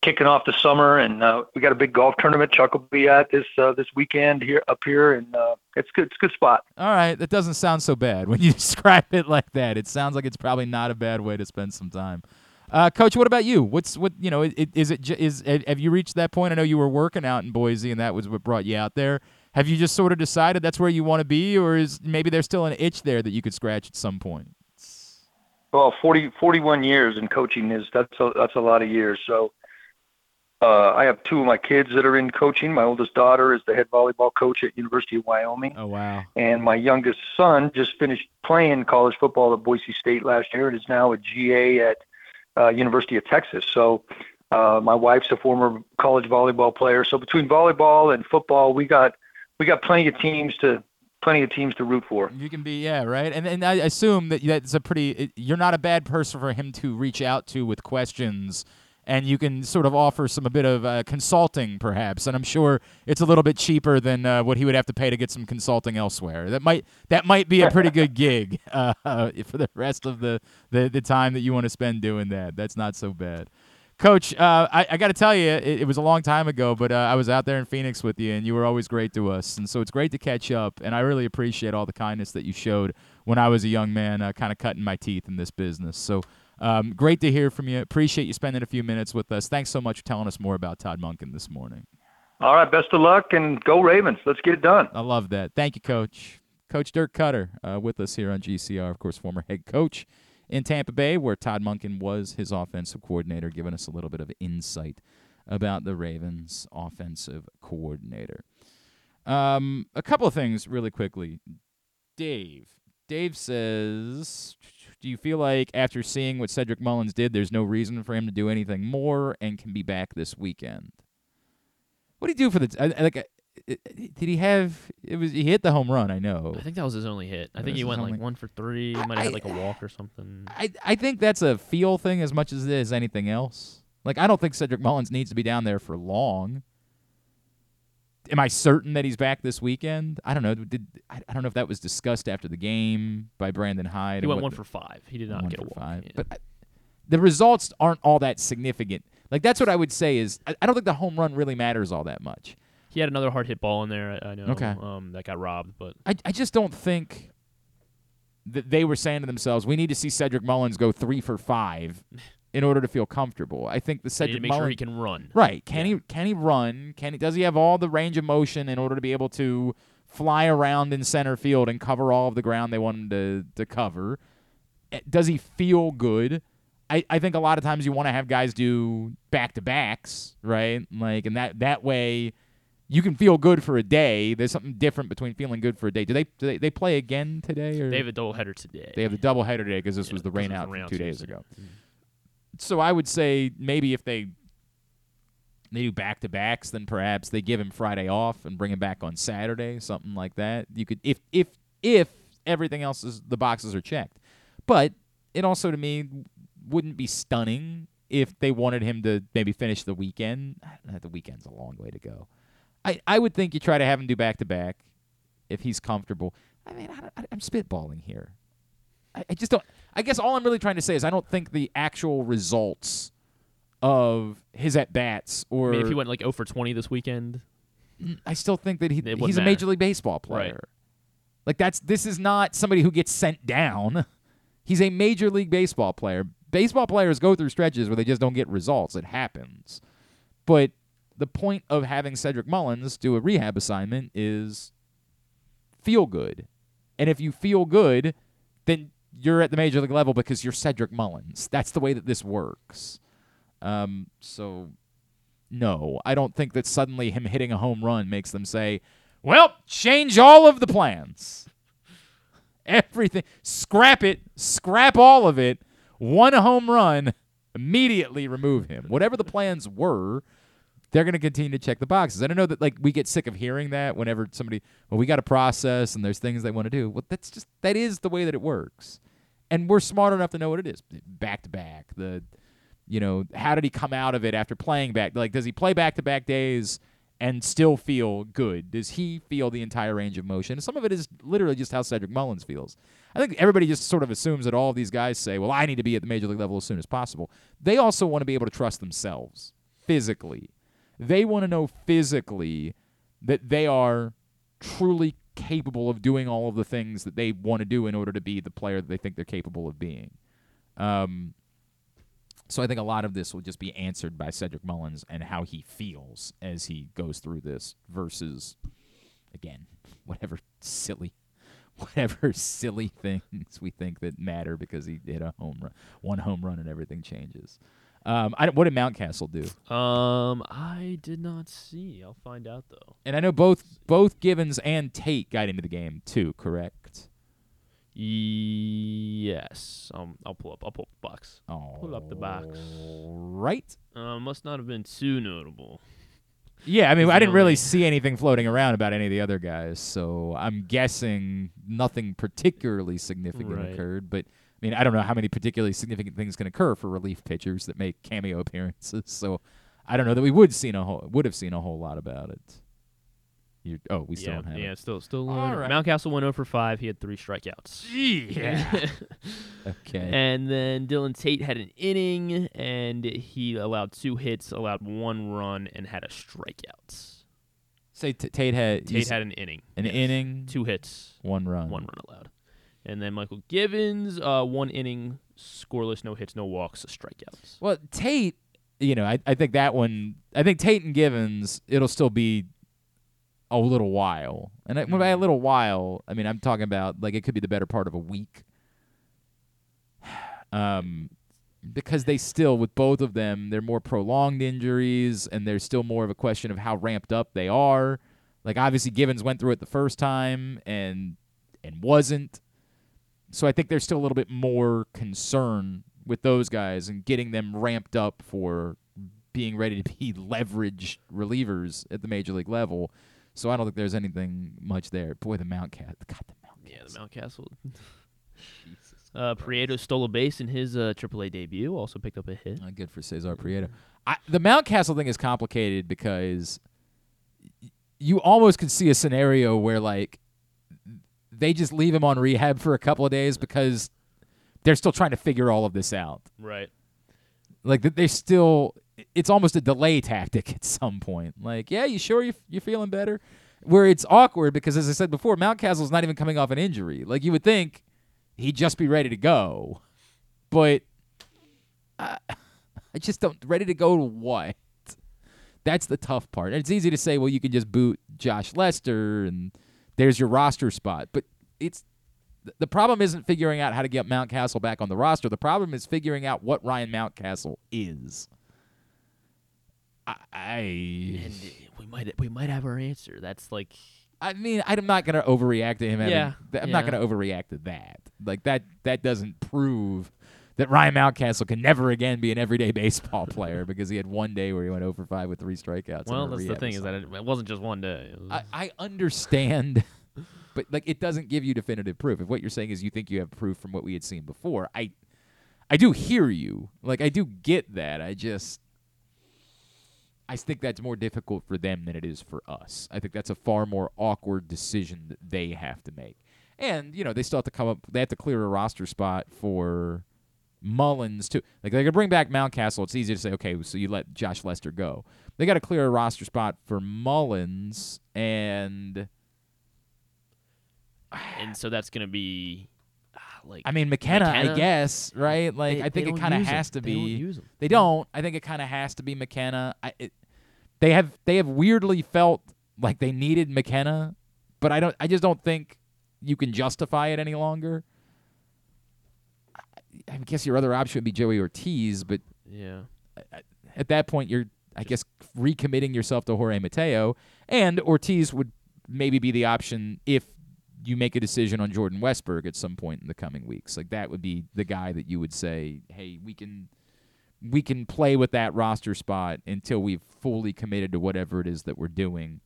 kicking off the summer, and uh, we got a big golf tournament. Chuck will be at this uh, this weekend here up here, and uh, it's good. It's a good spot. all right, that doesn't sound so bad when you describe it like that. It sounds like it's probably not a bad way to spend some time. Uh, Coach, what about you? What's what you know? It, is it is have you reached that point? I know you were working out in Boise, and that was what brought you out there. Have you just sort of decided that's where you want to be, or is maybe there's still an itch there that you could scratch at some point? Well, 40, 41 years in coaching is that's a, that's a lot of years. So uh, I have two of my kids that are in coaching. My oldest daughter is the head volleyball coach at University of Wyoming, Oh wow, and my youngest son just finished playing college football at Boise State last year and is now a GA at uh, University of Texas. So uh, my wife's a former college volleyball player. So between volleyball and football, we got we got plenty of teams to plenty of teams to root for. you can be yeah right, and and I assume that that's a pretty. It, you're not a bad person for him to reach out to with questions. And you can sort of offer some a bit of uh, consulting, perhaps, and I'm sure it's a little bit cheaper than uh, what he would have to pay to get some consulting elsewhere. That might that might be a pretty good gig uh, for the rest of the, the, the time that you want to spend doing that. That's not so bad. Coach, uh, I, I got to tell you, it, it was a long time ago, but uh, I was out there in Phoenix with you, and you were always great to us. And so it's great to catch up, and I really appreciate all the kindness that you showed when I was a young man, uh, kind of cutting my teeth in this business. So um, great to hear from you. Appreciate you spending a few minutes with us. Thanks so much for telling us more about Todd Monken this morning. All right, best of luck and go Ravens. Let's get it done. I love that. Thank you, Coach. Coach Dirk Koetter uh, with us here on GCR, of course, former head coach in Tampa Bay, where Todd Monken was his offensive coordinator, giving us a little bit of insight about the Ravens' offensive coordinator. Um, a couple of things really quickly. Dave. Dave says, Do you feel like after seeing what Cedric Mullins did, there's no reason for him to do anything more and can be back this weekend? What do you do for the like? Did he have? It was he hit the home run. I know. I think that was his only hit. I That think he went only- like one for three. He might have had like a walk or something. I I think that's a feel thing as much as it is anything else. Like I don't think Cedric Mullins needs to be down there for long. Am I certain that he's back this weekend? I don't know. Did I, I don't know if that was discussed after the game by Brandon Hyde. He went one the- for five. He did not get a walk. five. Yeah. But I, the results aren't all that significant. Like that's what I would say is I, I don't think the home run really matters all that much. He had another hard hit ball in there. I, I know. Okay. Um, that got robbed, but I, I just don't think that they were saying to themselves, we need to see Cedric Mullins go three for five in order to feel comfortable. I think the he Cedric make Mullins sure he can run. right can he can he run? Can he does he have all the range of motion in order to be able to fly around in center field and cover all of the ground they want him to to cover? Eh, Does he feel good? I, I think a lot of times you want to have guys do back to backs, right? Like and that that way you can feel good for a day. There's something different between feeling good for a day. Do they do they, they play again today or They have a doubleheader today. they have a double header today because this Yeah, was the rain out the rain out two days ago. Mm-hmm. So I would say maybe if they they do back to backs, then perhaps they give him Friday off and bring him back on Saturday, something like that. You could if if if everything else is the boxes are checked. But it also to me wouldn't be stunning if they wanted him to maybe finish the weekend. The weekend's a long way to go. I, I would think you try to have him do back to back if he's comfortable. I mean, I, am spitballing here. I, I just don't. I guess all I'm really trying to say is I don't think the actual results of his at bats or I mean, if he went like 0 for 20 this weekend, I still think that he, he's a major league baseball player. Like that's this is not somebody who gets sent down. He's a major league baseball player. Baseball players go through stretches where they just don't get results. It happens. But the point of having Cedric Mullins do a rehab assignment is feel good. And if you feel good, then you're at the major league level because you're Cedric Mullins. That's the way that this works. Um, so no, I don't think that suddenly him hitting a home run makes them say, "Well, change all of the plans." Everything, scrap it, scrap all of it. One home run, immediately remove him. Whatever the plans were, they're going to continue to check the boxes. I know that like we get sick of hearing that whenever somebody, well, we got a process and there's things they want to do. Well, that's just that is the way that it works, and we're smart enough to know what it is. Back to back, the you know, how did he come out of it after playing back? Like, does he play back to back days and still feel good? Does he feel the entire range of motion? Some of it is literally just how Cedric Mullins feels. I think everybody just sort of assumes that all of these guys say, well, I need to be at the major league level as soon as possible. They also want to be able to trust themselves physically. They want to know physically that they are truly capable of doing all of the things that they want to do in order to be the player that they think they're capable of being. Um, so I think a lot of this will just be answered by Cedric Mullins and how he feels as he goes through this versus again, whatever silly whatever silly things we think that matter because he hit a home run, one home run and everything changes. Um, I, what did Mountcastle do? um, I did not see. I'll find out though. And I know both both Givens and Tate got into the game too, correct? Yes, um, I'll pull up. I'll pull up the box. Pull up the box. Right? Uh, must not have been too notable. Yeah, I mean, I didn't really see anything floating around about any of the other guys, so I'm guessing nothing particularly significant Right. occurred. But I mean, I don't know how many particularly significant things can occur for relief pitchers that make cameo appearances. So I don't know that we would seen a whole would have seen a whole lot about it. You oh, we still yeah, don't have yeah, it. still, still. All right. Mountcastle went 0 for 5. He had three strikeouts. Yeah. okay. And then Dylan Tate had an inning, and he allowed two hits, allowed one run, and had a strikeout. Say t- Tate had Tate had an inning. an yes. inning, Two hits, one run. one run allowed. And then Mychal Givens, uh, one inning, scoreless, no hits, no walks, strikeouts. Well, Tate, you know, I, I think that one, I think Tate and Givens, it'll still be a little while. And I, when by a little while, I mean, I'm talking about like it could be the better part of a week. Um, because they still, with both of them, they're more prolonged injuries, and there's still more of a question of how ramped up they are. Like obviously, Givens went through it the first time and and wasn't. So I think there's still a little bit more concern with those guys and getting them ramped up for being ready to be leverage relievers at the major league level. So I don't think there's anything much there. Boy, the Mount Cat, God, the Mount Yeah, the Mountcastle. uh, Prieto stole a base in his uh, AAA debut. Also picked up a hit. Uh, good for Cesar Prieto. I, the Mountcastle thing is complicated because y- you almost could see a scenario where like they just leave him on rehab for a couple of days because they're still trying to figure all of this out. Right. Like that they still it's almost a delay tactic at some point. Like, yeah, you sure you you're feeling better? Where it's awkward because as I said before, Mountcastle's not even coming off an injury. Like you would think he'd just be ready to go. But I, I just don't ready to go to what? That's the tough part. And it's easy to say, well, you can just boot Josh Lester and there's your roster spot. But it's the problem isn't figuring out how to get Mountcastle back on the roster. The problem is figuring out what Ryan Mountcastle is. I, I, And we might we might have our answer. That's like I mean, I'm not gonna overreact to him. Having, Yeah, I'm not gonna overreact to that. Like that. That doesn't prove that Ryan Mountcastle can never again be an everyday baseball player because he had one day where he went over 5 with three strikeouts. Well, that's the thing is that it, it wasn't just one day. Was, I, I understand, but like it doesn't give you definitive proof. If what you're saying is you think you have proof from what we had seen before, I, I do hear you. Like I do get that. I just, I think that's more difficult for them than it is for us. I think that's a far more awkward decision that they have to make. And you know they still have to come up. They have to clear a roster spot for Mullins too. Like they could bring back Mountcastle. It's easy to say, okay, so you let Josh Lester go. They got to clear a roster spot for Mullins, and and so that's gonna be ah, like I mean McKenna, I guess, right? Like They- I think it kind of has to They don't be. They don't. I think it kind of has to be McKenna. I, it, they have they have weirdly felt like they needed McKenna, but I don't. I just don't think you can justify it any longer. I, guess your other option would be Joey Ortiz, but yeah. at that point you're I guess recommitting yourself to Jorge Mateo and Ortiz would maybe be the option if you make a decision on Jordan Westburg at some point in the coming weeks. Like that would be the guy that you would say, "Hey, we can we can play with that roster spot until we've fully committed to whatever it is that we're doing."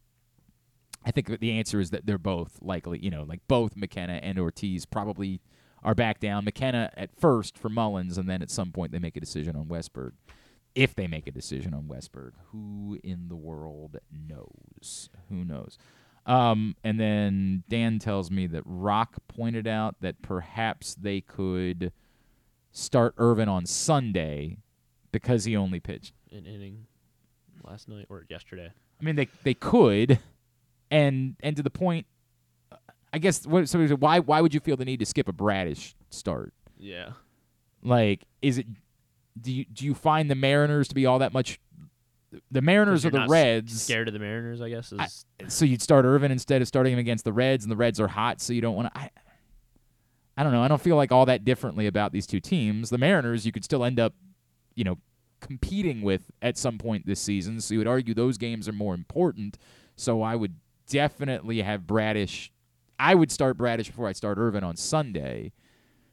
I think that the answer is that they're both likely, you know, like both McKenna and Ortiz probably are back down. McKenna at first for Mullins, and then at some point they make a decision on Westburg. If they make a decision on Westburg, who in the world knows? Who knows? Um, and then Dan tells me that Rock pointed out that perhaps they could start Irvin on Sunday because he only pitched. An inning last night or yesterday. I mean, they they could, and and to the point, I guess. What, so why why would you feel the need to skip a Bradish start? Yeah. Like, is it? Do you do you find the Mariners to be all that much? The Mariners or the Reds? Scared of the Mariners, I guess. Is I- so you'd start Irvin instead of starting him against the Reds, and the Reds are hot, so you don't want to. I, I don't know. I don't feel like all that differently about these two teams. The Mariners, you could still end up, you know, competing with at some point this season. So you would argue those games are more important. So I would definitely have Bradish. I would start Bradish before I start Irvin on Sunday.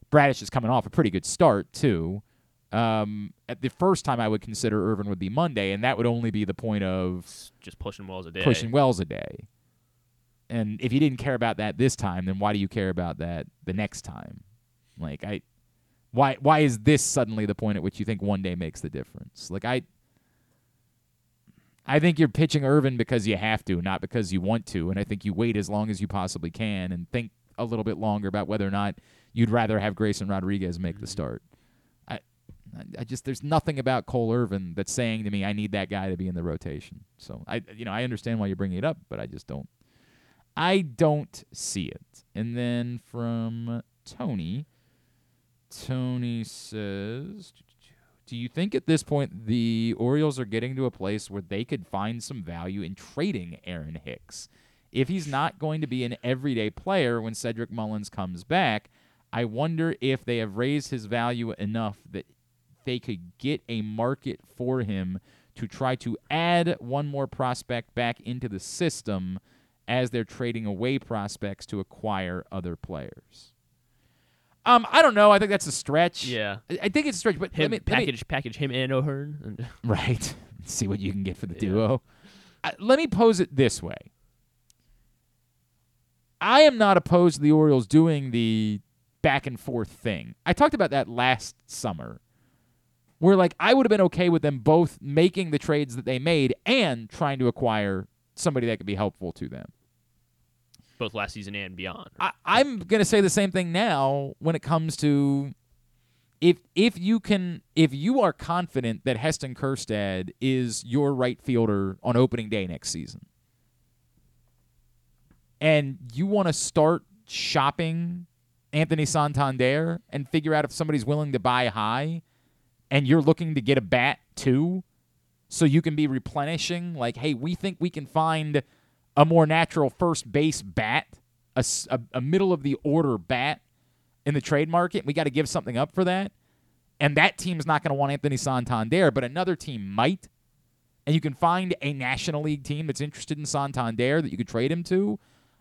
Bradish is coming off a pretty good start too. Um, at the first time I would consider Irvin would be Monday, and that would only be the point of just pushing Wells a day. pushing Wells a day. And if you didn't care about that this time, then why do you care about that the next time? Like I why why is this suddenly the point at which you think one day makes the difference? Like I I think you're pitching Irvin because you have to, not because you want to, and I think you wait as long as you possibly can and think a little bit longer about whether or not you'd rather have Grayson Rodriguez make the start. I I- just there's nothing about Cole Irvin that's saying to me I need that guy to be in the rotation. So I you know I understand why you're bringing it up, but I just don't I don't see it. And then from Tony, Tony says, "Do you think at this point the Orioles are getting to a place where they could find some value in trading Aaron Hicks? If he's not going to be an everyday player when Cedric Mullins comes back, I wonder if they have raised his value enough that they could get a market for him to try to add one more prospect back into the system as they're trading away prospects to acquire other players. Um, I don't know. I think that's a stretch. Yeah. I, I think it's a stretch, but Him let me, let me- package package him and O'Hearn. Right. See what you can get for the Yeah. duo. Uh, let me pose it this way. I am not opposed to the Orioles doing the back and forth thing. I talked about that last summer. Where like I would have been okay with them both making the trades that they made and trying to acquire somebody that could be helpful to them. Both last season and beyond. I, I'm gonna say the same thing now when it comes to if if you can if you are confident that Heston Kjerstad is your right fielder on opening day next season, and you want to start shopping Anthony Santander and figure out if somebody's willing to buy high, and you're looking to get a bat too, so you can be replenishing. Like, hey, we think we can find a more natural first base bat, a middle of the order bat in the trade market. We got to give something up for that. And that team's not going to want Anthony Santander, but another team might. And you can find a National League team that's interested in Santander that you could trade him to.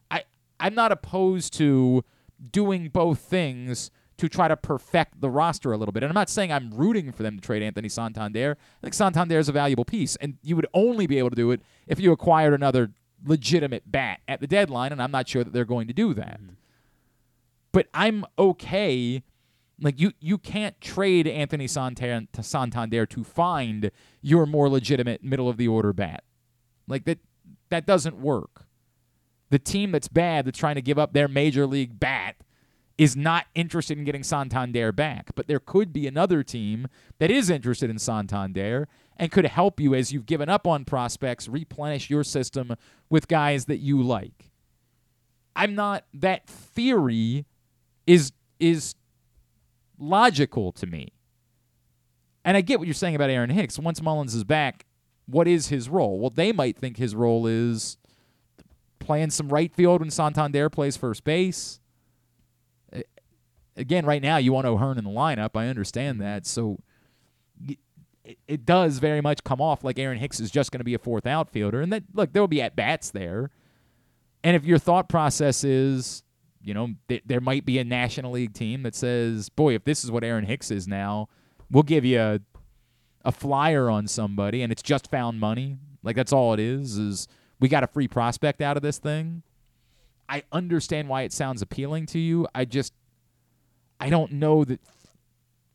I I'm not opposed to doing both things to try to perfect the roster a little bit. And I'm not saying I'm rooting for them to trade Anthony Santander. I think Santander is a valuable piece, and you would only be able to do it if you acquired another legitimate bat at the deadline, and I'm not sure that they're going to do that. Mm-hmm. But I'm okay. Like you, you can't trade Anthony Santander to find your more legitimate middle of the order bat. Like that, that doesn't work. The team that's bad, that's trying to give up their major league bat, is not interested in getting Santander back. But there could be another team that is interested in Santander and could help you as you've given up on prospects, replenish your system with guys that you like. I'm not that theory is is logical to me. And I get what you're saying about Aaron Hicks. Once Mullins is back, what is his role? Well, they might think his role is playing some right field when Santander plays first base. Again, right now you want O'Hearn in the lineup. I understand that. So it, it does very much come off like Aaron Hicks is just going to be a fourth outfielder. And that look, there will be at bats there. And if your thought process is, you know, th- there might be a National League team that says, boy, if this is what Aaron Hicks is now, we'll give you a, a flyer on somebody and it's just found money. Like that's all it is, is we got a free prospect out of this thing. I understand why it sounds appealing to you. I just I don't know that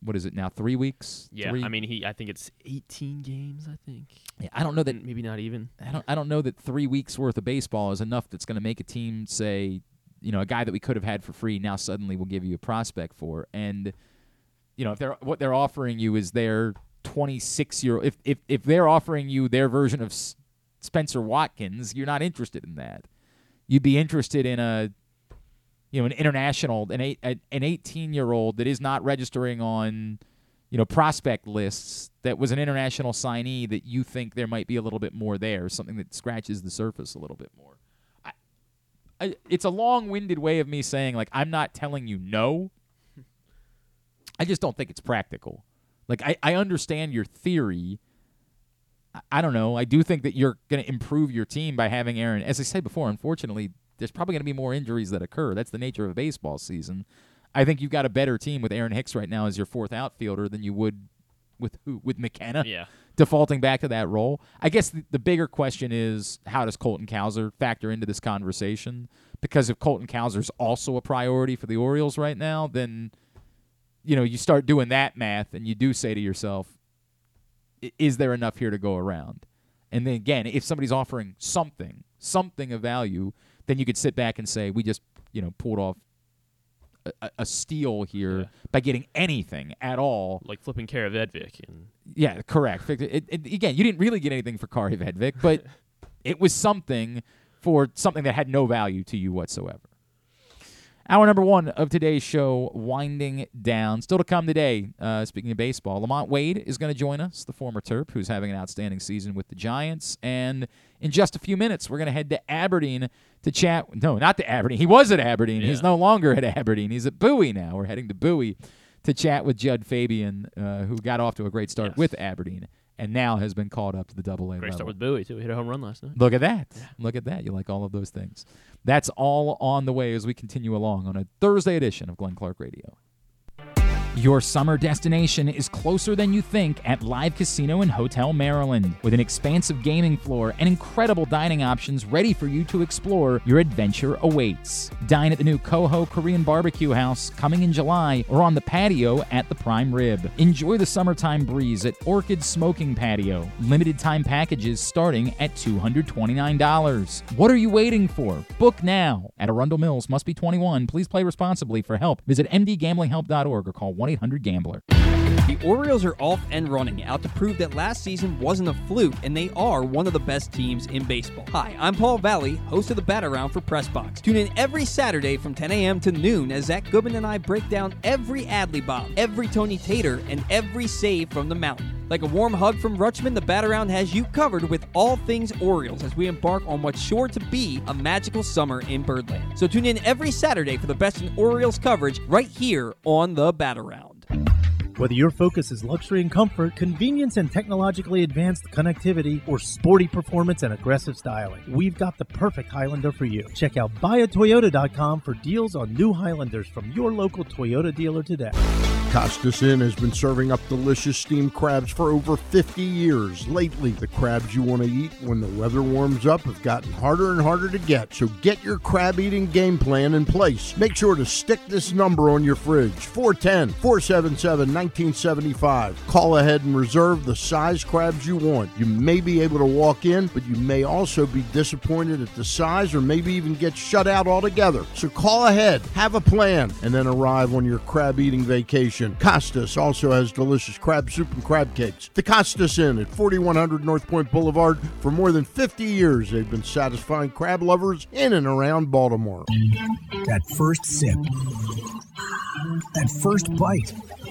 what is it now? Three weeks? Yeah, Three- I mean, he. I think it's 18 games. I think. Yeah, I don't know that mm, Maybe not even. I don't I don't know that three weeks worth of baseball is enough that's going to make a team say, you know, a guy that we could have had for free now suddenly we'll give you a prospect for. And you know, if they're what they're offering you is their 26 year if if if they're offering you their version of S- Spenser Watkins, you're not interested in that. You'd be interested in a you know an international an eight an 18 year old that is not registering on you know prospect lists that was an international signee that you think there might be a little bit more there something that scratches the surface a little bit more. I, I, it's a long-winded way of me saying like i'm not telling you no. I just don't think it's practical. Like i, I understand your theory. I, I don't know. I do think that you're going to improve your team by having aaron as i said before unfortunately there's probably going to be more injuries that occur that's the nature of a baseball season I think you've got a better team with Aaron Hicks right now as your fourth outfielder than you would with who with McKenna Yeah. defaulting back to that role. I guess the, the bigger question is how does Colton Cowser factor into this conversation? Because if Colton Cowser's also a priority for the Orioles right now, then you know you start doing that math and you do say to yourself, is there enough here to go around? And then again, if somebody's offering something, something of value, then you could sit back and say, we just you know pulled off a, a- steal here Yeah. by getting anything at all Like flipping Kari Vedvik and yeah, correct. It, it, again, you didn't really get anything for Kari Vedvik, but it was something for something that had no value to you whatsoever. Hour number one of today's show winding down. Still to come today, uh, speaking of baseball, LaMonte Wade is going to join us, the former Terp, who's having an outstanding season with the Giants. And in just a few minutes, we're going to head to Aberdeen to chat. No, not to Aberdeen. He was at Aberdeen. He's no longer at Aberdeen. He's at Bowie now. We're heading to Bowie to chat with Jud Fabian, uh, who got off to a great start Yes. with Aberdeen and now has been called up to the Double A great level. start with Bowie too. He hit a home run last night. Look at that. Look at that. You like all of those things. That's all on the way as we continue along on a Thursday edition of Glenn Clark Radio. Your summer destination is closer than you think at Live Casino and Hotel Maryland. With an expansive gaming floor and incredible dining options ready for you to explore, your adventure awaits. Dine at the new Coho Korean Barbecue House coming in July or on the patio at the Prime Rib. Enjoy the summertime breeze at Orchid Smoking Patio. Limited time packages starting at $229. What are you waiting for? Book now at Arundel Mills. Must be 21. Please play responsibly. For help, visit mdgamblinghelp.org or call 1-800-GAMBLER. The Orioles are off and running, out to prove that last season wasn't a fluke, and they are one of the best teams in baseball. Hi, I'm Paul Valley, host of the Bat Around for Pressbox. Tune in every Saturday from 10 a.m. to noon as Zach Goodman and I break down every Adley bomb, every Tony Tater, and every save from the mountain. Like a warm hug from Rutschman, the Bat Around has you covered with all things Orioles as we embark on what's sure to be a magical summer in Birdland. So tune in every Saturday for the best in Orioles coverage right here on the Bat Around. Whether your focus is luxury and comfort, convenience and technologically advanced connectivity, or sporty performance and aggressive styling, we've got the perfect Highlander for you. Check out buyatoyota.com for deals on new Highlanders from your local Toyota dealer today. Costas Inn has been serving up delicious steamed crabs for over 50 years. Lately, the crabs you want to eat when the weather warms up have gotten harder and harder to get. So get your crab eating game plan in place. Make sure to stick this number on your fridge 410 477 1975. Call ahead and reserve the size crabs you want. You may be able to walk in, but you may also be disappointed at the size or maybe even get shut out altogether. So call ahead, have a plan, and then arrive on your crab eating vacation. Costas also has delicious crab soup and crab cakes. The Costas Inn at 4100 North Point Boulevard. For more than 50 years, they've been satisfying crab lovers in and around Baltimore. That first sip. That first bite.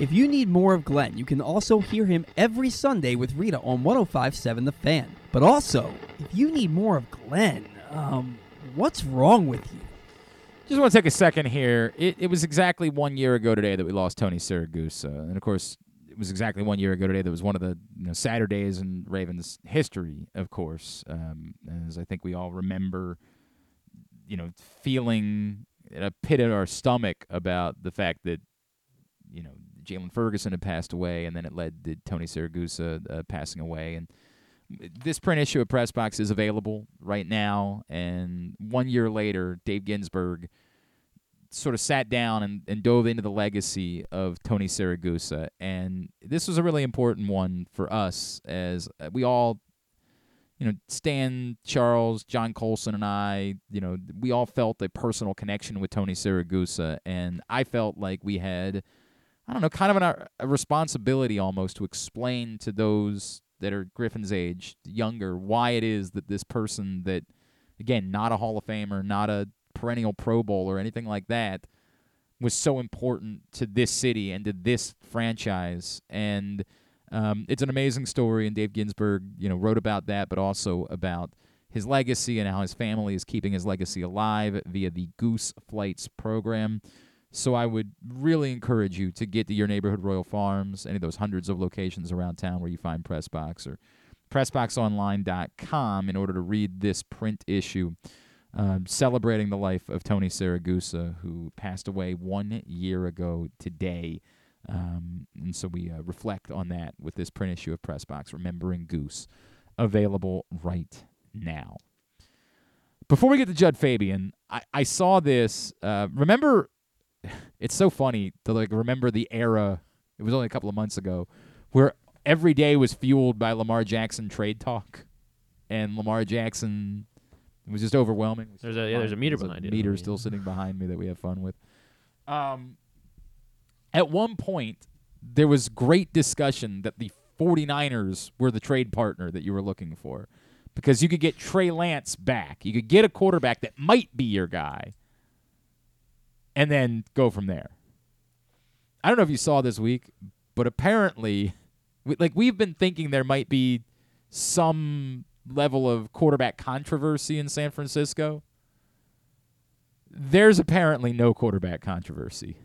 If you need more of Glenn, you can also hear him every Sunday with Rita on 1057 The Fan. But also, if you need more of Glenn, um, what's wrong with you? Just want to take a second here. It, it was exactly one year ago today that we lost Tony Siragusa, and of course, it was exactly one year ago today that was one of the you know, Saturdays in Ravens history. Of course, um, as I think we all remember, you know, feeling a pit in our stomach about the fact that you know Jaylon Ferguson had passed away, and then it led to Tony Siragusa uh, passing away. And this print issue of Press Box is available right now. And one year later, Dave Ginsburg sort of sat down and, and dove into the legacy of Tony Siragusa. And this was a really important one for us as uh, we all, you know, Stan, Charles, John Colson, and I, you know, we all felt a personal connection with Tony Siragusa. And I felt like we had – I don't know, kind of an, a responsibility almost to explain to those that are Griffin's age, younger, why it is that this person that, again, not a Hall of Famer, not a perennial Pro Bowl or anything like that, was so important to this city and to this franchise. And um, it's an amazing story, and Dave Ginsburg, you know, wrote about that, but also about his legacy and how his family is keeping his legacy alive via the Goose Flights program. So I would really encourage you to get to your neighborhood Royal Farms, any of those hundreds of locations around town where you find Pressbox or PressBoxOnline.com in order to read this print issue um, celebrating the life of Tony Siragusa, who passed away one year ago today. Um, and so we uh, reflect on that with this print issue of Pressbox, Remembering Goose, available right now. Before we get to Jud Fabian, I, I saw this. Uh, remember it's so funny to like remember the era. It was only a couple of months ago where every day was fueled by Lamar Jackson trade talk, and Lamar Jackson it was just overwhelming. There's a yeah, there's a meter there's behind a. Meter still sitting behind me that we have fun with. Um, at one point, there was great discussion that the 49ers were the trade partner that you were looking for because you could get Trey Lance back. You could get a quarterback that might be your guy and then go from there. I don't know if you saw this week, but apparently, like we've been thinking there might be some level of quarterback controversy in San Francisco. There's apparently no quarterback controversy.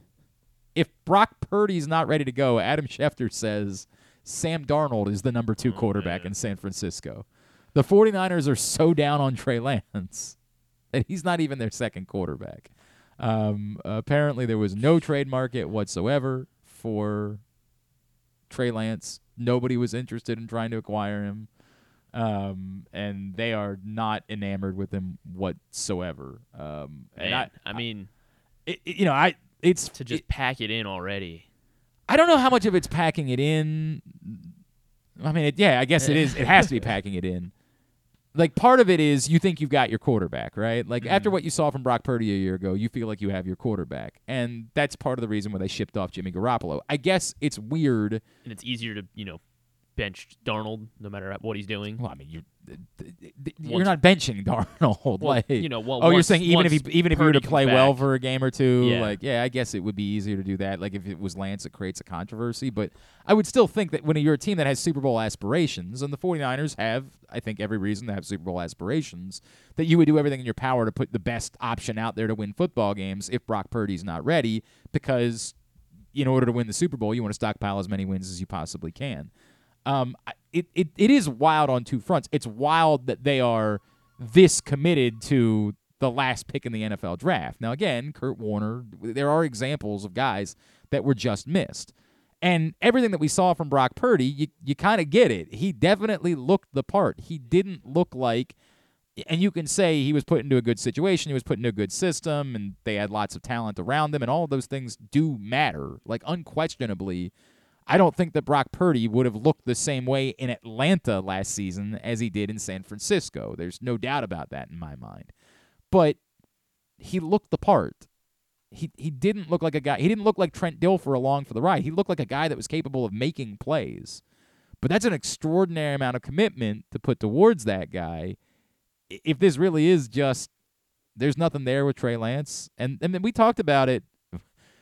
If Brock Purdy's not ready to go, Adam Schefter says Sam Darnold is the number two Oh, quarterback man. in San Francisco. The 49ers are so down on Trey Lance that he's not even their second quarterback. Um, apparently, there was no trade market whatsoever for Trey Lance. Nobody was interested in trying to acquire him. Um, and they are not enamored with him whatsoever. Um, and I, I mean, it, it- you know, I it's to just pack it in already. I don't know how much of it's packing it in. I mean, it, yeah, I guess it is. It has to be packing it in. Like part of it is you think you've got your quarterback, right? Like after mm-hmm. what you saw from Brock Purdy a year ago, you feel like you have your quarterback, and that's part of the reason why they shipped off Jimmy Garoppolo. I guess it's weird. and it's easier to you know bench Darnold no matter what he's doing. Well, I mean, you're you're Once- not benching Darnold. Well, like, you know, well, oh, you're saying even if he even if you were to play well for a game or two, Yeah. like yeah, I guess it would be easier to do that. Like if it was Lance, it creates a controversy. But I would still think that when you're a team that has Super Bowl aspirations, and the 49ers have, I think, every reason to have Super Bowl aspirations, that you would do everything in your power to put the best option out there to win football games if Brock Purdy's not ready, because in order to win the Super Bowl, you want to stockpile as many wins as you possibly can. Um, I- it, it, it is wild on two fronts. It's wild that they are this committed to the last pick in the NFL draft. Now, again, Kurt Warner, there are examples of guys that were just missed. And everything that we saw from Brock Purdy, you, you kind of get it. He definitely looked the part. He didn't look like, and you can say he was put into a good situation, he was put into a good system, and they had lots of talent around him, and all those things do matter. Like, unquestionably, I don't think that Brock Purdy would have looked the same way in Atlanta last season as he did in San Francisco. There's no doubt about that in my mind. But he looked the part. He he didn't look like a guy. He didn't look like Trent Dilfer along for the ride. He looked like a guy that was capable of making plays. But that's an extraordinary amount of commitment to put towards that guy. If this really is just there's nothing there with Trey Lance, and and then we talked about it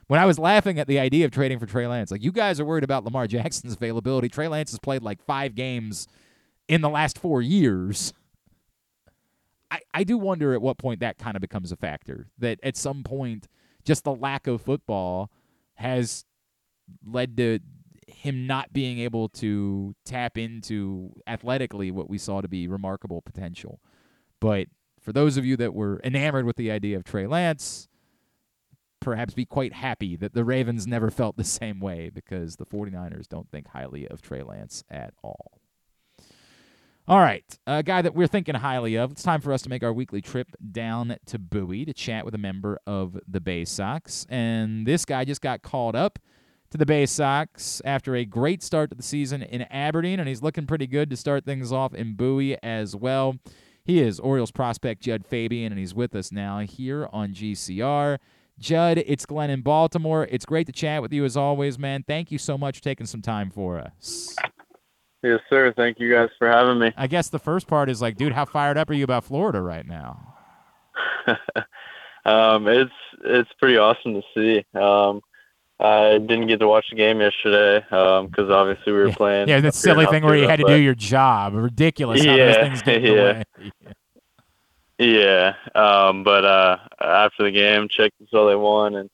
when I was laughing at the idea of trading for Trey Lance, like you guys are worried about Lamar Jackson's availability. Trey Lance has played like five games in the last four years. I, I do wonder at what point that kind of becomes a factor. That at some point, just the lack of football has led to him not being able to tap into athletically what we saw to be remarkable potential. But for those of you that were enamored with the idea of Trey Lance, perhaps be quite happy that the Ravens never felt the same way because the 49ers don't think highly of Trey Lance at all. All right, a guy that we're thinking highly of. It's time for us to make our weekly trip down to Bowie to chat with a member of the Baysox. And this guy just got called up to the Baysox after a great start to the season in Aberdeen, and he's looking pretty good to start things off in Bowie as well. He is Orioles prospect Jud Fabian, and he's with us now here on GCR. Jud, it's Glenn in Baltimore. It's great to chat with you as always, man. Thank you so much for taking some time for us. Yes, sir. Thank you guys for having me. I guess the first part is like, dude, how fired up are you about Florida right now? um, it's it's pretty awesome to see. Um, I didn't get to watch the game yesterday because obviously we were playing. Yeah, that silly thing where you had to do your job. Ridiculous how those Yeah, things get in the yeah. Yeah, um, but uh, after the game, checked and saw they won and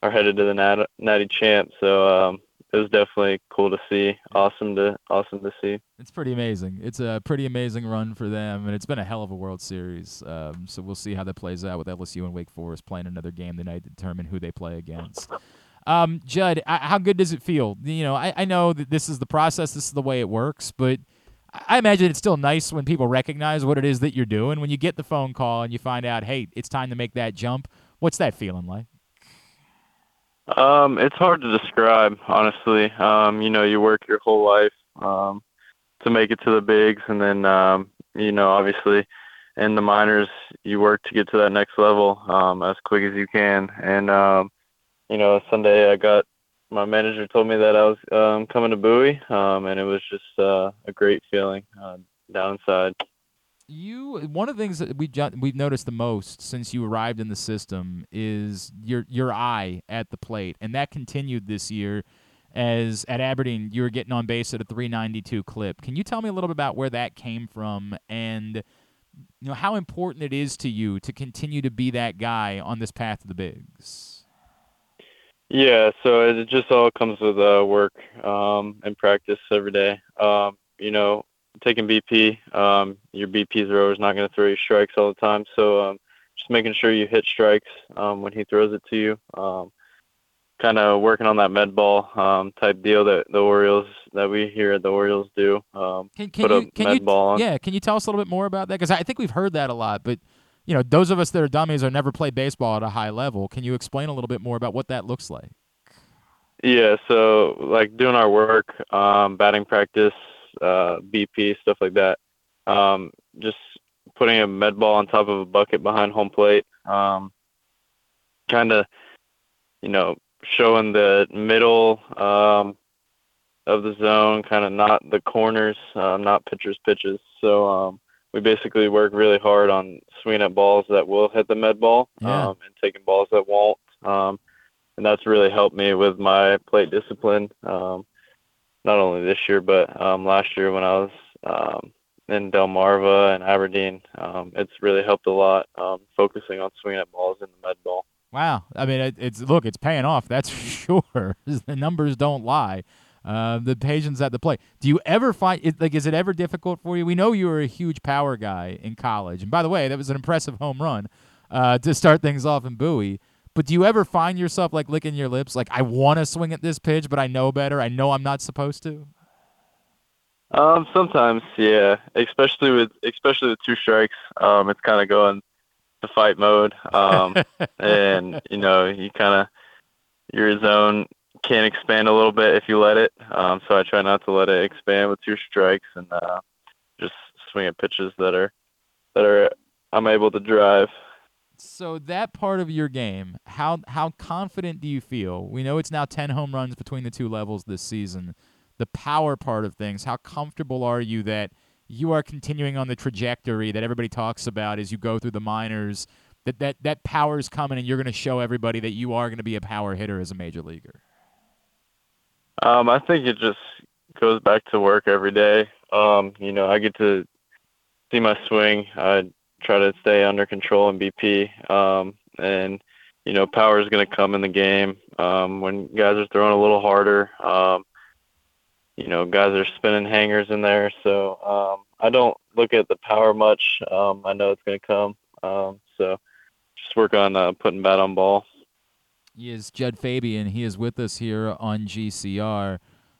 are headed to the nat- Natty Champ. So um, it was definitely cool to see. Awesome to awesome to see. It's pretty amazing. It's a pretty amazing run for them, and it's been a hell of a World Series. Um, so we'll see how that plays out with LSU and Wake Forest playing another game tonight to determine who they play against. Um, Jud, I- how good does it feel? You know, I, I know that this is the process, this is the way it works, but I imagine it's still nice when people recognize what it is that you're doing. When you get the phone call and you find out, hey, it's time to make that jump. What's that feeling like? Um, it's hard to describe, honestly. Um, you know, you work your whole life um, to make it to the bigs, and then um, you know, obviously, in the minors, you work to get to that next level um, as quick as you can. And um, you know, Sunday I got my manager told me that I was um, coming to Bowie, um, and it was just uh, a great feeling uh, downside. You one of the things that we we've noticed the most since you arrived in the system is your your eye at the plate, and that continued this year. As at Aberdeen, you were getting on base at a 392 clip. Can you tell me a little bit about where that came from, and you know how important it is to you to continue to be that guy on this path to the bigs? Yeah, so it just all comes with uh, work um, and practice every day. Um, you know, taking BP, um, your BP thrower is not going to throw you strikes all the time. So um, just making sure you hit strikes um, when he throws it to you. Um, kind of working on that med ball um, type deal that the Orioles that we here at the Orioles do. Um, Can, can put you a med you ball on. yeah? Can you tell us a little bit more about that? Because I think we've heard that a lot, but you know, those of us that are dummies or never played baseball at a high level. Can you explain a little bit more about what that looks like? Yeah, so like doing our work, um, batting practice, uh, BP, stuff like that. Um, just putting a med ball on top of a bucket behind home plate. Um, kind of, you know, showing the middle, um, of the zone, kind of not the corners, um, not pitchers' pitches. So um, we basically work really hard on swinging at balls that will hit the med ball Yeah. um, and taking balls that won't. Um, and that's really helped me with my plate discipline. Um, not only this year, but um, last year when I was um, in Delmarva and Aberdeen, um, it's really helped a lot. Um, focusing on swinging at balls in the med ball. Wow. I mean, it, it's look, it's paying off. That's for sure. the numbers don't lie. Uh, the patience at the plate. Do you ever find it like? Is it ever difficult for you? We know you were a huge power guy in college, and by the way, that was an impressive home run uh, to start things off in Bowie. But do you ever find yourself like licking your lips, like I want to swing at this pitch, but I know better. I know I'm not supposed to. Um, sometimes, yeah, especially with especially with two strikes. Um, it's kind of going to fight mode. Um, and you know, you kind of your zone can expand a little bit if you let it. Um, so I try not to let it expand with two strikes and uh, just swing at pitches that are that are I'm able to drive. So that part of your game, how how confident do you feel? We know it's now 10 home runs between the two levels this season. The power part of things, how comfortable are you that you are continuing on the trajectory that everybody talks about as you go through the minors? That that that power's coming and you're going to show everybody that you are going to be a power hitter as a major leaguer. Um, I think it just goes back to work every day. Um, you know, I get to see my swing. I try to stay under control in BP. Um, and, you know, power is going to come in the game um, when guys are throwing a little harder. Um, you know, guys are spinning hangers in there. So um, I don't look at the power much. Um, I know it's going to come. Um, so just work on uh, putting bat on ball. He is Jud Fabian. He is with us here on GCR.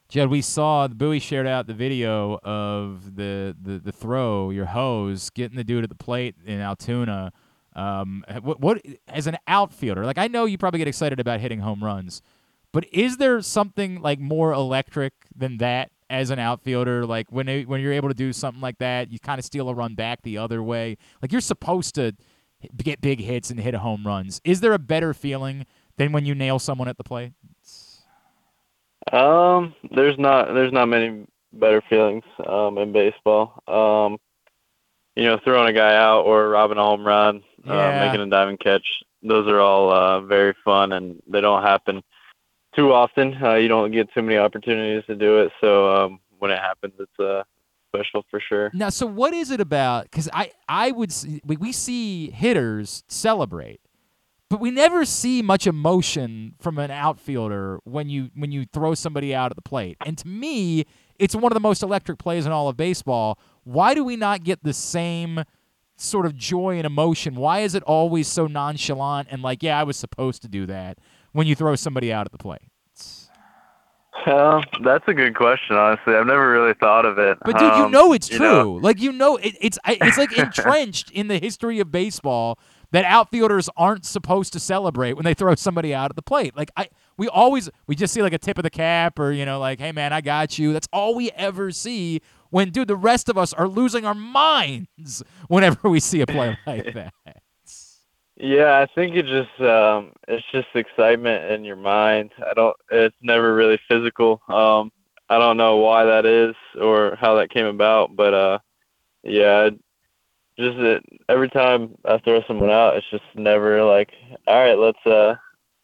Jud, we saw the Bowie shared out the video of the, the, the throw, your hose, getting the dude at the plate in Altoona. Um, what, what as an outfielder, like I know you probably get excited about hitting home runs, but is there something like more electric than that as an outfielder? Like when it, when you're able to do something like that, you kind of steal a run back the other way. Like you're supposed to get big hits and hit home runs. Is there a better feeling than when you nail someone at the plate? Um, there's not there's not many better feelings um, in baseball. Um, you know, throwing a guy out or robbing a home run, Yeah. uh, making a diving catch. Those are all uh, very fun, and they don't happen too often. Uh, you don't get too many opportunities to do it, so um, when it happens, it's uh, special for sure. Now, so what is it about? Because I, I would we see hitters celebrate, but we never see much emotion from an outfielder when you when you throw somebody out at the plate. And to me, it's one of the most electric plays in all of baseball. Why do we not get the same sort of joy and emotion? Why is it always so nonchalant and like, yeah, I was supposed to do that when you throw somebody out at the plate? Uh, that's a good question. Honestly, I've never really thought of it. But dude, you Um, know it's you true. know, like you know it, it's it's like entrenched in the history of baseball that outfielders aren't supposed to celebrate when they throw somebody out at the plate. Like I we always we just see like a tip of the cap or you know like hey man, I got you. That's all we ever see when dude the rest of us are losing our minds whenever we see a play like that. Yeah, I think it just um it's just excitement in your mind. I don't it's never really physical. Um I don't know why that is or how that came about, but uh yeah, just that every time I throw someone out, it's just never like, all right, let's uh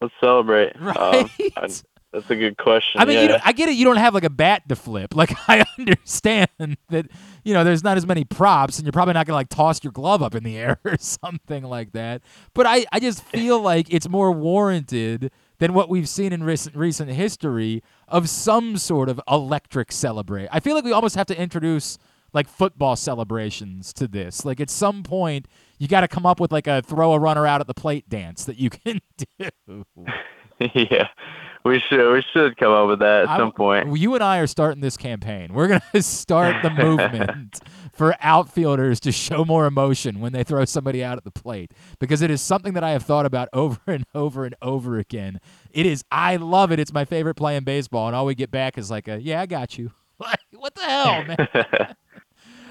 let's celebrate. Um, Right. I- that's a good question. I mean, yeah. you I get it. You don't have like a bat to flip. Like I understand that you know there's not as many props, and you're probably not gonna like toss your glove up in the air or something like that. But I, I just feel like it's more warranted than what we've seen in recent recent history of some sort of electric celebrate. I feel like we almost have to introduce like football celebrations to this. Like at some point, you got to come up with like a throw a runner out at the plate dance that you can do. yeah. We should we should come up with that at I'm- some point. You and I are starting this campaign. We're going to start the movement for outfielders to show more emotion when they throw somebody out at the plate because it is something that I have thought about over and over and over again. It is, I love it. It's my favorite play in baseball. And all we get back is like, a, yeah, I got you. Like, what the hell, man?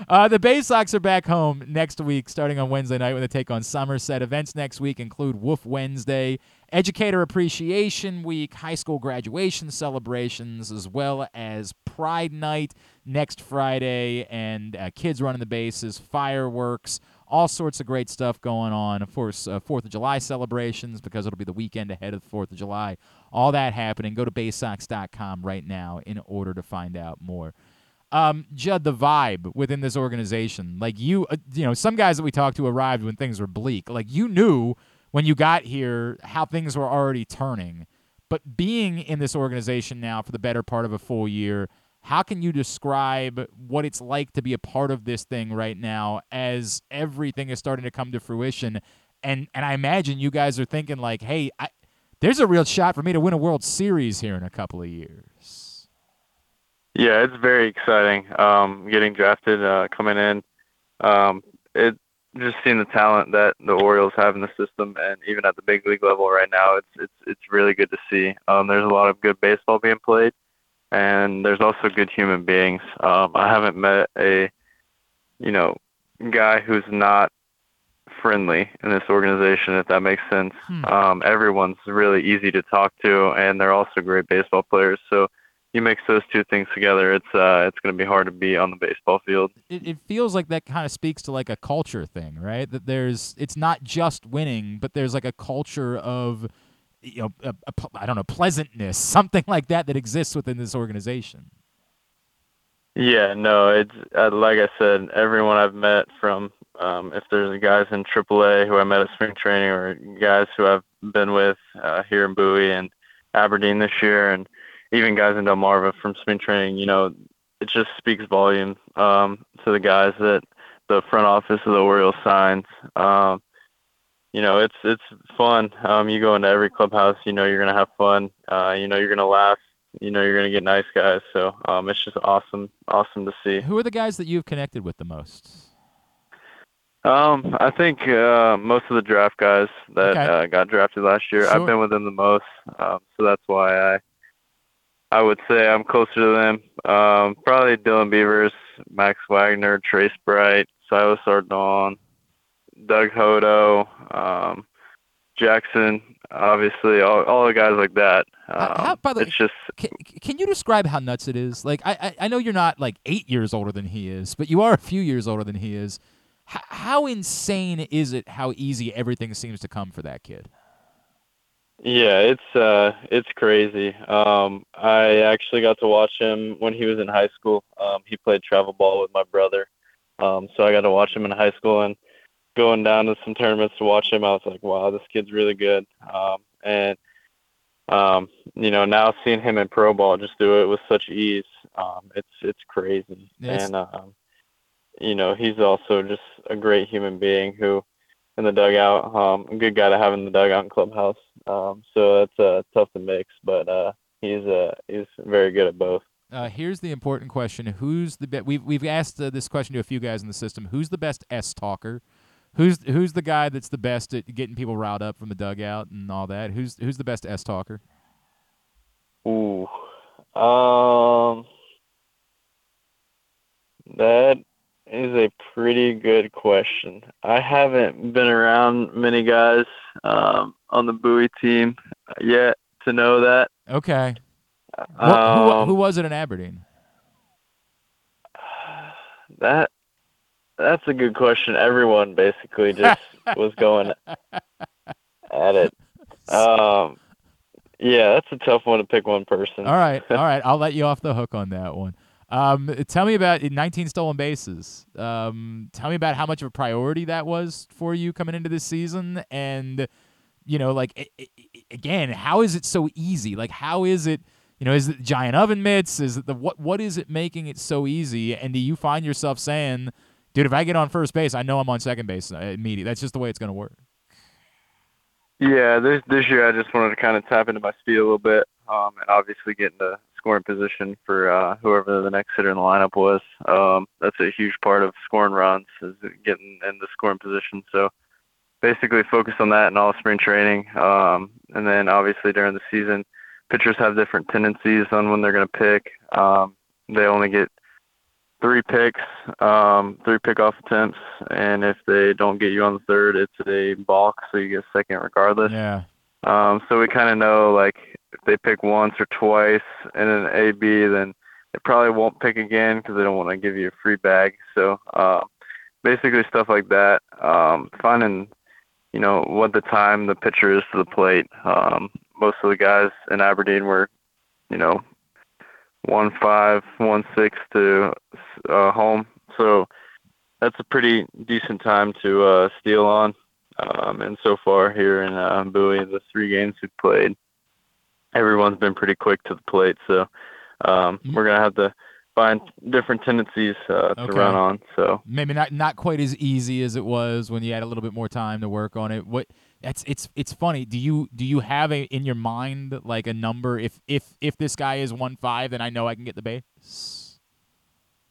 Uh, the Bay Sox are back home next week, starting on Wednesday night when they take on Somerset. Events next week include Wolf Wednesday, Educator Appreciation Week, high school graduation celebrations, as well as Pride Night next Friday, and uh, kids running the bases, fireworks, all sorts of great stuff going on. Of course, uh, Fourth of July celebrations because it'll be the weekend ahead of the Fourth of July. All that happening. Go to BaySox.com right now in order to find out more um, Jud, the vibe within this organization. Like you, uh, you know, some guys that we talked to arrived when things were bleak. Like you knew when you got here how things were already turning. But being in this organization now for the better part of a full year, how can you describe what it's like to be a part of this thing right now as everything is starting to come to fruition? And and I imagine you guys are thinking like, hey, I, there's a real shot for me to win a World Series here in a couple of years. Yeah, it's very exciting. Um, getting drafted, uh, coming in, um, it just seeing the talent that the Orioles have in the system, and even at the big league level right now, it's it's it's really good to see. Um, there's a lot of good baseball being played, and there's also good human beings. Um, I haven't met a, you know, guy who's not friendly in this organization, if that makes sense. Hmm. Um, everyone's really easy to talk to, and they're also great baseball players. So you mix those two things together, it's uh, it's going to be hard to be on the baseball field. It, it feels like that kind of speaks to like a culture thing, right? That there's it's not just winning, but there's like a culture of you know a, a, I don't know pleasantness, something like that that exists within this organization. Yeah, no, it's uh, like I said, everyone I've met from um, if there's guys in AAA who I met at spring training or guys who I've been with uh, here in Bowie and Aberdeen this year and even guys in Delmarva from spring training, you know, it just speaks volume um, to the guys that the front office of the Orioles signs. Um, you know, it's it's fun. Um, you go into every clubhouse, you know you're gonna have fun. Uh, you know you're gonna laugh. You know you're gonna get nice guys. So um, it's just awesome, awesome to see. Who are the guys that you've connected with the most? Um, I think uh, most of the draft guys that Okay. uh, got drafted last year, Sure. I've been with them the most. Um, so that's why I I would say I'm closer to them. Um, probably Dylan Beavers, Max Wagner, Trace Bright, Silas Ardoin, Doug Hodo, um, Jackson, obviously, all, all the guys like that. Um, how- by the way, it's just Can, can you describe how nuts it is? Like I, I I know you're not like eight years older than he is, but you are a few years older than he is. H- how insane is it? How easy everything seems to come for that kid? Yeah, it's uh it's crazy. Um I actually got to watch him when he was in high school. Um he played travel ball with my brother. Um so I got to watch him in high school and going down to some tournaments to watch him, I was like, wow, this kid's really good. Um and um you know, now seeing him in pro ball just do it with such ease. Um it's it's crazy. It's- and um you know, he's also just a great human being who in the dugout. Um, a good guy to have in the dugout and clubhouse. Um, so that's uh, tough to mix, but uh, he's uh, he's very good at both. Uh, here's the important question: Who's the best? We've we've asked uh, this question to a few guys in the system. Who's the best S talker? Who's who's the guy that's the best at getting people riled up from the dugout and all that? Who's who's the best S talker? Ooh, um, that is a pretty good question. I haven't been around many guys um, on the Bowie team yet to know that. Okay. What, who, Um, who was it in Aberdeen? That that's a good question. Everyone basically just was going at it. Um, yeah, that's a tough one to pick one person. All right, all right. I'll let you off the hook on that one. Um, tell me about 19 stolen bases. Um, tell me about how much of a priority that was for you coming into this season, and you know, like i- i- again, how is it so easy? Like, how is it? You know, is it giant oven mitts? Is it the what? What is it making it so easy? And do you find yourself saying, "Dude, if I get on first base, I know I'm on second base uh, immediately." That's just the way it's going to work. Yeah, this this year I just wanted to kind of tap into my speed a little bit, um, and obviously getting into scoring position for uh, whoever the next hitter in the lineup was. Um, that's a huge part of scoring runs is getting in the scoring position. So basically, focus on that in all spring training, um, and then obviously during the season, pitchers have different tendencies on when they're going to pick. Um, they only get three picks, um, three pickoff attempts, and if they don't get you on the third, it's a balk, so you get second regardless. Yeah. Um, so we kind of know like if they pick once or twice in an AB, then they probably won't pick again because they don't want to give you a free bag. So uh, basically stuff like that. Um, finding you know what the time the pitcher is to the plate. Um, most of the guys in Aberdeen were you know one five, one six to uh, home. So that's a pretty decent time to uh, steal on. Um, and so far here in uh, Bowie, the three games we've played, everyone's been pretty quick to the plate. So um, we're gonna have to find different tendencies uh, to Okay. run on. So maybe not not quite as easy as it was when you had a little bit more time to work on it. What that's it's it's funny. Do you do you have a in your mind like a number? If if if this guy is one five, then I know I can get the base.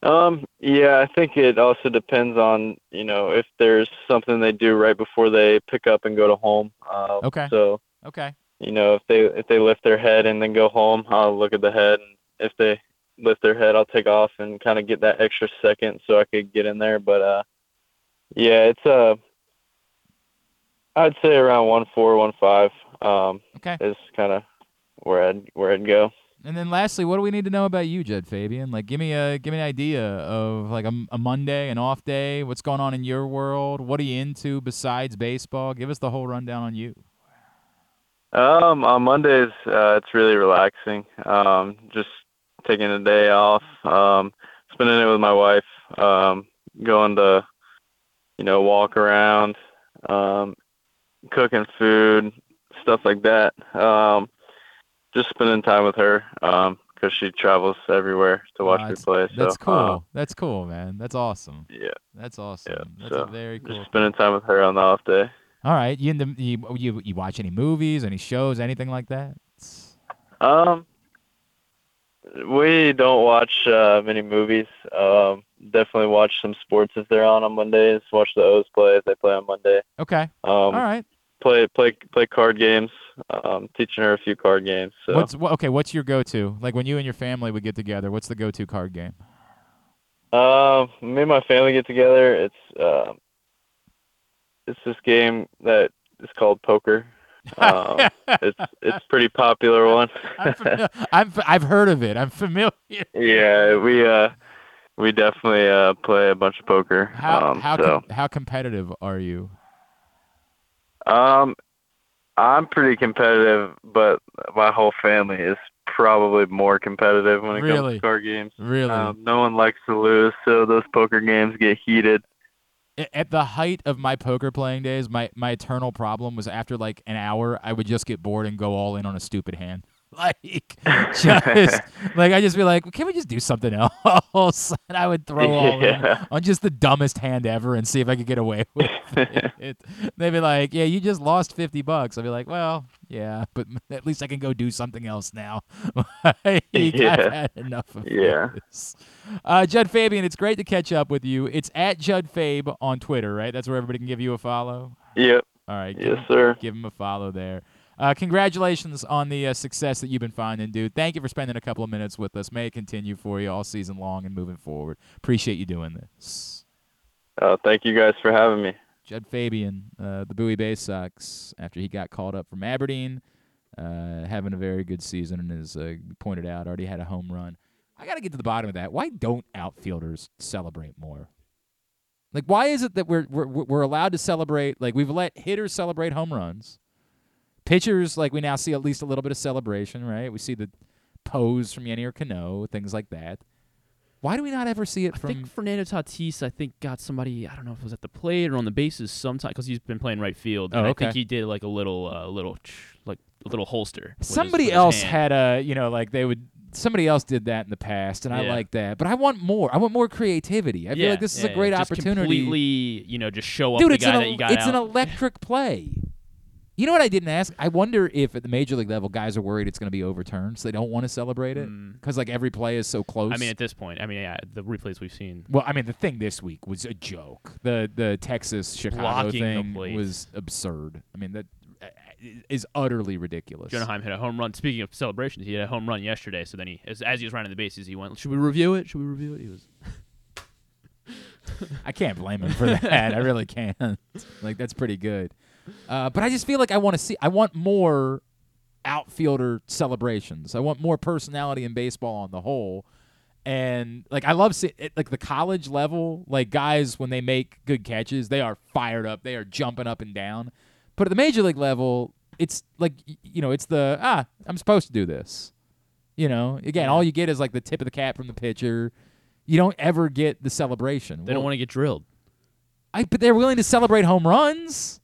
Um, yeah, I think it also depends on, you know, if there's something they do right before they pick up and go to home. Uh, Okay. So, Okay. you know, if they if they lift their head and then go home, I'll look at the head. And if they lift their head, I'll take off and kind of get that extra second so I could get in there. But uh, yeah, it's uh, I'd say around one four, one five. Um, Okay. is kind of where I'd where I'd go. And then lastly, what do we need to know about you, Jud Fabian? Like, give me a give me an idea of like a, a Monday, an off day. What's going on in your world? What are you into besides baseball? Give us the whole rundown on you. Um, on Mondays, uh, it's really relaxing. Um, just taking a day off, um, spending it with my wife, um, going to, you know, walk around, um, cooking food, stuff like that. Um, just spending time with her, um, because she travels everywhere to watch Uh, me play. So, That's cool. uh, that's cool, man. That's awesome. yeah, That's awesome. yeah. That's so a very cool. just spending time with her on the off day. All right, you, in the, you you you watch any movies, any shows, anything like that? Um, we don't watch uh, many movies. Um, definitely watch some sports if they're on on Mondays. Watch the O's play if they play on Monday. Okay. Um, All right. Play play play card games. Um, teaching her a few card games. So What's wha- okay? What's your go-to? Like when you and your family would get together, what's the go-to card game? Um, me and my family get together. It's um, it's this game that is called poker. Um, it's it's a pretty popular one. I'm familiar. I'm I've heard of it. I'm familiar. yeah, we uh we definitely uh play a bunch of poker. How um, how so com- how competitive are you? Um, I'm pretty competitive, but my whole family is probably more competitive when it comes to card games. Really? Um, no one likes to lose, so those poker games get heated. At the height of my poker playing days, my my eternal problem was after like an hour, I would just get bored and go all in on a stupid hand. Like just like I just be like, can we just do something else? And I would throw all Yeah. on just the dumbest hand ever and see if I could get away with it. They'd be like, yeah, you just lost fifty bucks. I'd be like, well, yeah, but at least I can go do something else now. Like, Yeah. I've had enough of Yeah. this. Uh, Jud Fabian, it's great to catch up with you. It's at Judd Fabe on Twitter, right? That's where everybody can give you a follow. Yep. All right. Yes, give sir. Give him a follow there. Uh, congratulations on the uh, success that you've been finding, dude. Thank you for spending a couple of minutes with us. May it continue for you all season long and moving forward. Appreciate you doing this. Uh, thank you guys for having me. Jud Fabian, uh, the Bowie Baysox, after he got called up from Aberdeen, uh, having a very good season and as uh, pointed out, already had a home run. I got to get to the bottom of that. Why don't outfielders celebrate more? Like, why is it that we're we're we're allowed to celebrate? Like, we've let hitters celebrate home runs. Pitchers, like we now see at least a little bit of celebration, right? We see the pose from Yennier Cano, things like that. Why do we not ever see it I from? think Fernando Tatis, I think, got somebody. I don't know if it was at the plate or on the bases sometime because he's been playing right field. Oh, and I think he did like a little, uh, little, like a little holster. somebody his else had a you know like they would somebody else did that in the past and i like that but i want more i want more creativity i feel like this is a great just opportunity Completely, you know, just show up dude the guy an, that you got it's out. an electric play you know what i didn't ask i wonder if at the major league level guys are worried it's going to be overturned so they don't want to celebrate it because like every play is so close. I mean, at this point, I mean, yeah, the replays we've seen. well, I mean, the thing this week was a joke. The the Texas Chicago Blocking the thing plate. was absurd. I mean, that uh, is utterly ridiculous. Jonah Heim hit a home run. Speaking of celebrations, he had a home run yesterday. So then he, as, as he was running the bases, he went, "Should we review it? Should we review it?" He was. I can't blame him for that. I really can't. Like that's pretty good. Uh, but I just feel like I want to see. I want more outfielder celebrations. I want more personality in baseball on the whole. And like I love seeing it, like the college level, like guys when they make good catches, they are fired up. They are jumping up and down. But at the major league level, it's like you know, it's the ah, I'm supposed to do this. You know, again, all you get is like the tip of the cap from the pitcher. You don't ever get the celebration. They don't want to get drilled. I, but they're willing to celebrate home runs,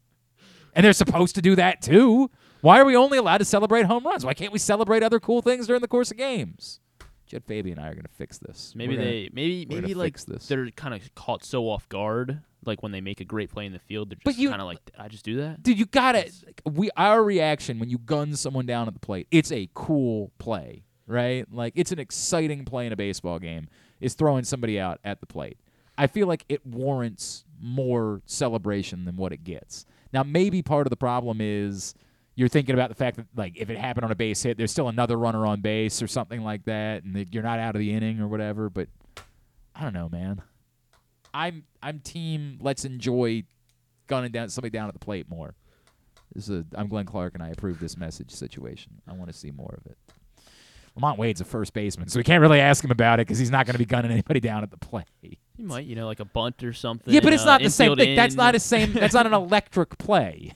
and they're supposed to do that too. Why are we only allowed to celebrate home runs? Why can't we celebrate other cool things during the course of games? Jud Fabian and I are going to fix this. Maybe gonna- they maybe maybe like they're kind of caught so off guard, like when they make a great play in the field, they're But just you- kind of like, I just do that. Dude, you got it. We our reaction when you gun someone down at the plate, it's a cool play, right? Like it's an exciting play in a baseball game. Is throwing somebody out at the plate. I feel like it warrants more celebration than what it gets. Now, maybe part of the problem is you're thinking about the fact that like if it happened on a base hit, there's still another runner on base or something like that, and that you're not out of the inning or whatever. But I don't know, man. I'm I'm team. Let's enjoy gunning down somebody down at the plate more. This is a, I'm Glenn Clark, and I approve this message situation. I want to see more of it. LaMonte Wade's a first baseman, so we can't really ask him about it because he's not going to be gunning anybody down at the plate. You might, you know, like a bunt or something. Yeah, but it's uh, not the same thing. That's not a same. That's not an electric play.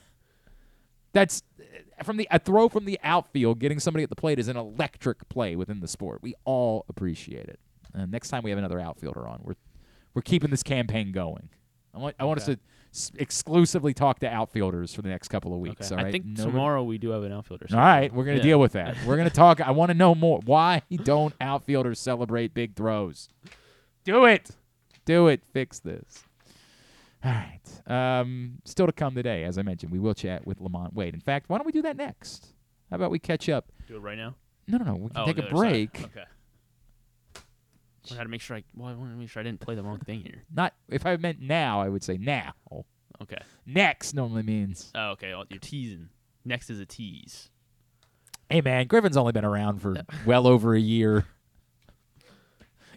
That's uh, from the a throw from the outfield. Getting somebody at the plate is an electric play within the sport. We all appreciate it. And next time we have another outfielder on, we're we're keeping this campaign going. I want I want us to s- exclusively talk to outfielders for the next couple of weeks. Okay. All right. I think Nobody- tomorrow we do have an outfielder. all right, we're gonna Yeah. deal with that. We're gonna talk. I want to know more. Why don't outfielders celebrate big throws? Do it. Do it. Fix this. All right. Um, still to come today, as I mentioned, we will chat with LaMonte Wade. In fact, why don't we do that next? How about we catch up? Do it right now. No, no, no. We can Oh, take a other side. break. Okay. I got to make sure I. Well, I want to make sure I didn't play the wrong thing here. Not if I meant now, I would say now. Okay. Next normally means. Oh, okay. well, You're teasing. Next is a tease. Hey man, Griffin's only been around for well over a year.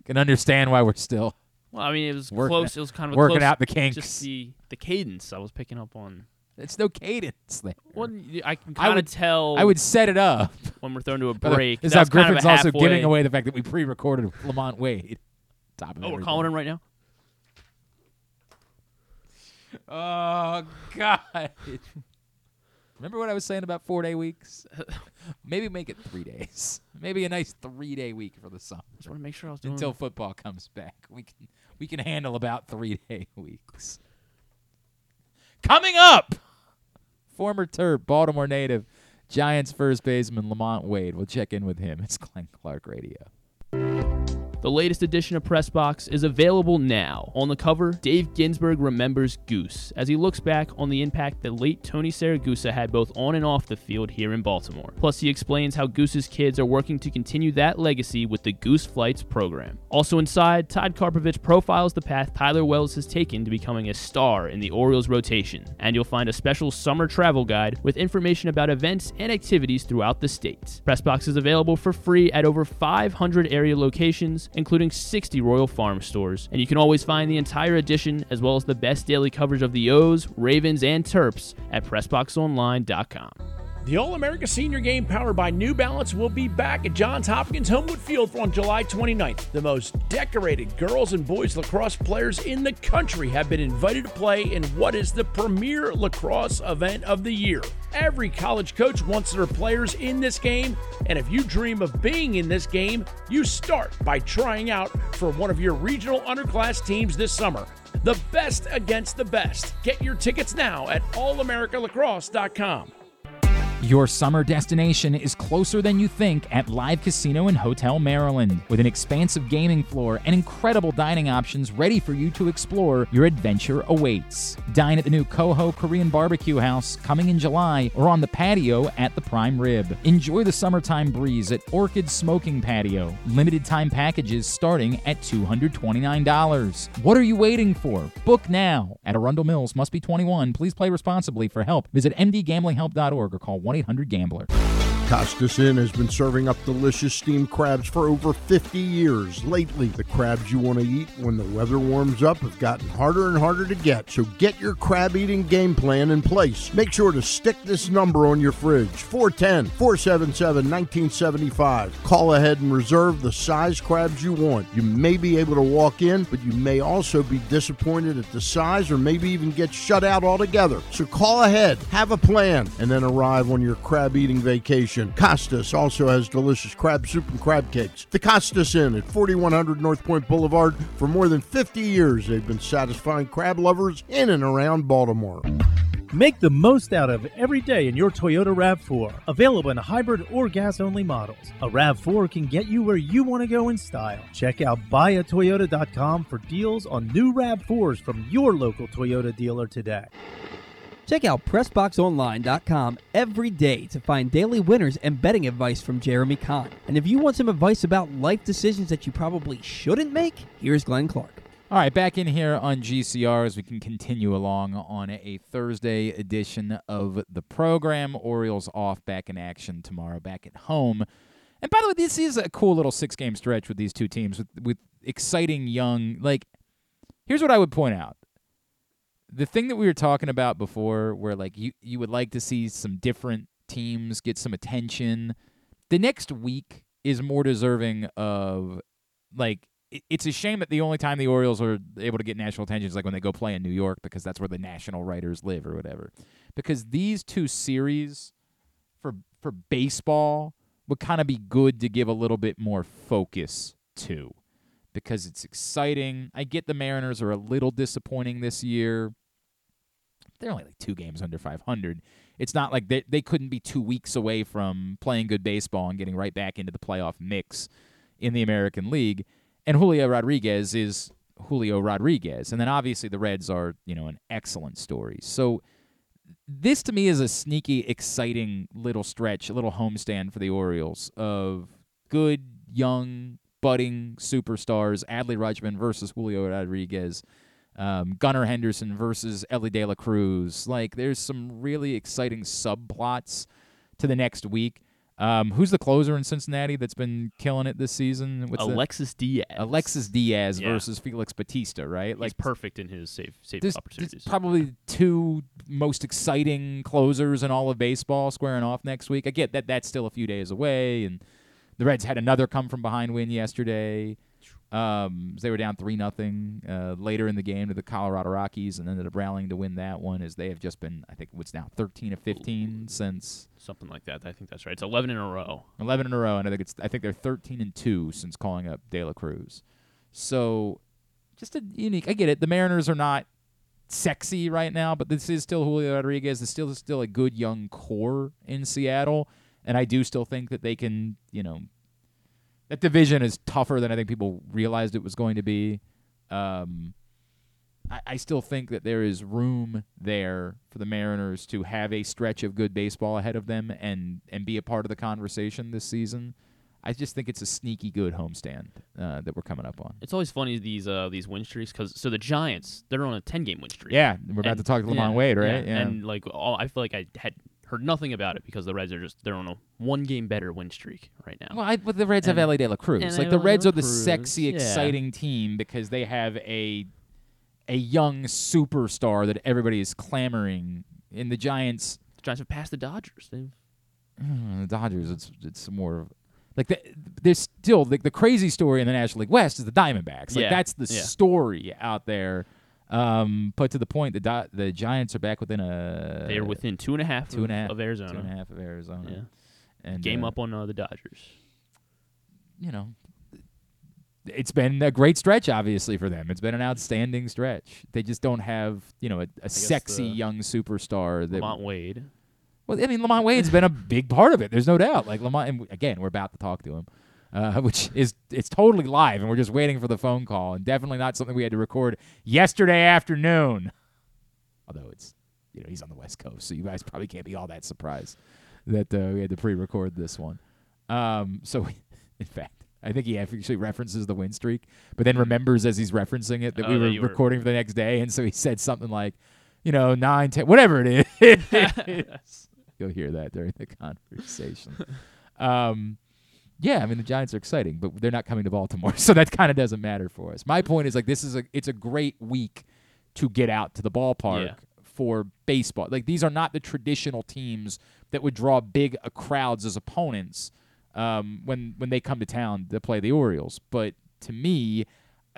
Can understand why we're still Well, I mean, it was Working close. It was kind of working close, out the kinks. Just the the cadence I was picking up on. It's no cadence there. Well, I can kind would- of tell. I would set it up. when we're thrown to a break. This is how That's kind of Griffin's also halfway- giving away the fact that we pre-recorded LaMonte Wade. Top of Oh, we're calling him right now. Oh God! Remember what I was saying about four day weeks? Maybe make it three days. Maybe a nice three day week for the summer. Just want to make sure I was doing. Until football comes back, we can we can handle about three day weeks. Coming up, former Terp, Baltimore native, Giants first baseman LaMonte Wade. We'll check in with him. It's Glenn Clark Radio. The latest edition of Press Box is available now. On the cover, Dave Ginsburg remembers Goose as he looks back on the impact that late Tony Siragusa had both on and off the field here in Baltimore. Plus, he explains how Goose's kids are working to continue that legacy with the Goose Flights program. Also inside, Todd Karpovich profiles the path Tyler Wells has taken to becoming a star in the Orioles rotation, and you'll find a special summer travel guide with information about events and activities throughout the state. Pressbox is available for free at over 500 area locations, including 60 Royal Farm stores, and you can always find the entire edition as well as the best daily coverage of the O's, Ravens, and Terps at PressBoxOnline.com. The All America Senior Game powered by New Balance will be back at Johns Hopkins Homewood Field on July 29th. The most decorated girls and boys lacrosse players in the country have been invited to play in what is the premier lacrosse event of the year. Every college coach wants their players in this game, and if you dream of being in this game, you start by trying out for one of your regional underclass teams this summer. The best against the best. Get your tickets now at allamericalacrosse.com. Your summer destination is closer than you think at Live Casino and Hotel Maryland. With an expansive gaming floor and incredible dining options ready for you to explore, your adventure awaits. Dine at the new Coho Korean Barbecue House coming in July or on the patio at the Prime Rib. Enjoy the summertime breeze at Orchid Smoking Patio. Limited time packages starting at $229. What are you waiting for? Book now at Arundel Mills. Must be 21. Please play responsibly. For help, visit mdgamblinghelp.org or call 1 800 Gambler. Costas Inn has been serving up delicious steamed crabs for over 50 years. Lately, the crabs you want to eat when the weather warms up have gotten harder and harder to get. So get your crab eating game plan in place. Make sure to stick this number on your fridge 410 477 1975. Call ahead and reserve the size crabs you want. You may be able to walk in, but you may also be disappointed at the size or maybe even get shut out altogether. So call ahead, have a plan, and then arrive on your crab eating vacation. Costas also has delicious crab soup and crab cakes. The Costas Inn at 4100 North Point Boulevard. For more than 50 years, they've been satisfying crab lovers in and around Baltimore. Make the most out of every day in your Toyota RAV4. Available in hybrid or gas only models. A RAV4 can get you where you want to go in style. Check out buyatoyota.com for deals on new RAV4s from your local Toyota dealer today. Check out PressBoxOnline.com every day to find daily winners and betting advice from Jeremy Kahn. And if you want some advice about life decisions that you probably shouldn't make, here's Glenn Clark. All right, back in here on GCR as we can continue along on a Thursday edition of the program. Orioles off back in action tomorrow, back at home. And by the way, this is a cool little six game stretch with these two teams with, with exciting young. Like, here's what I would point out the thing that we were talking about before, where like you, you would like to see some different teams get some attention, the next week is more deserving of like it's a shame that the only time the Orioles are able to get national attention is like when they go play in New York because that's where the national writers live or whatever. Because these two series for for baseball would kind of be good to give a little bit more focus to because it's exciting. I get the Mariners are a little disappointing this year. They're only like two games under 500. It's not like they they couldn't be 2 weeks away from playing good baseball and getting right back into the playoff mix in the American League and Julio Rodriguez is Julio Rodriguez. And then obviously the Reds are, you know, an excellent story. So this to me is a sneaky, exciting little stretch, a little homestand for the Orioles of good, young, budding superstars. Adley Rutschman versus Julio Rodriguez. Um, Gunnar Henderson versus Elly De La Cruz. Like, there's some really exciting subplots to the next week. Um, who's the closer in Cincinnati that's been killing it this season? What's Alexis the? Diaz. Alexis Diaz yeah. versus Felix Bautista, right? Like He's perfect in his save save this, opportunities. probably two most exciting closers in all of baseball squaring off next week. I get that that's still a few days away, and the Reds had another come from behind win yesterday. Um, they were down three nothing uh, later in the game to the Colorado Rockies, and ended up rallying to win that one. As they have just been, I think, what's now thirteen of fifteen since something like that. I think that's right. It's eleven in a row. Eleven in a row, and I think it's I think they're thirteen and two since calling up De La Cruz. So, just a unique. I get it. The Mariners are not sexy right now, but this is still Julio Rodriguez. It's still still a good young core in Seattle, and I do still think that they can, you know, that division is tougher than I think people realized it was going to be. Um, I, I still think that there is room there for the Mariners to have a stretch of good baseball ahead of them and and be a part of the conversation this season. I just think it's a sneaky good homestand uh, that we're coming up on. It's always funny these uh, these win streaks because so the Giants they're on a ten game win streak. Yeah, we're about and, to talk to LaMonte yeah, Wade, right? Yeah. yeah. and like all, I feel like I had heard nothing about it because the Reds are just they're on a one game better win streak right now. Well, I, but the Reds and, have Elly De La Cruz. Like the Reds are the Cruz, sexy, yeah. exciting team because they have a a young superstar that everybody is clamoring. In the Giants, the Giants have passed the Dodgers. They've uh, the Dodgers. It's it's more like the, there's still the, the crazy story in the National League West is the Diamondbacks. Like yeah. that's the yeah. story out there um, but to the point, the do- the Giants are back within a. They are within two and a half. Two and a half of Arizona. Two and a half of Arizona. Yeah. And game uh, up on uh, the Dodgers. You know, it's been a great stretch, obviously for them. It's been an outstanding stretch. They just don't have you know a, a sexy young superstar that LaMonte Wade. Well, I mean, LaMonte Wade's been a big part of it. There's no doubt. Like LaMonte, and again, we're about to talk to him uh, which is it's totally live, and we're just waiting for the phone call, and definitely not something we had to record yesterday afternoon. Although it's you know he's on the West Coast, so you guys probably can't be all that surprised that uh, we had to pre-record this one. Um, so, in fact, I think he actually references the win streak, but then remembers as he's referencing it that oh, we were recording for the next day, and so he said something like, you know, nine, ten, whatever it is. you'll hear that during the conversation. um, yeah, I mean the Giants are exciting, but they're not coming to Baltimore, so that kind of doesn't matter for us. My point is like this is a it's a great week to get out to the ballpark Yeah. for baseball. Like these are not the traditional teams that would draw big uh, crowds as opponents um, when when they come to town to play the Orioles. But to me,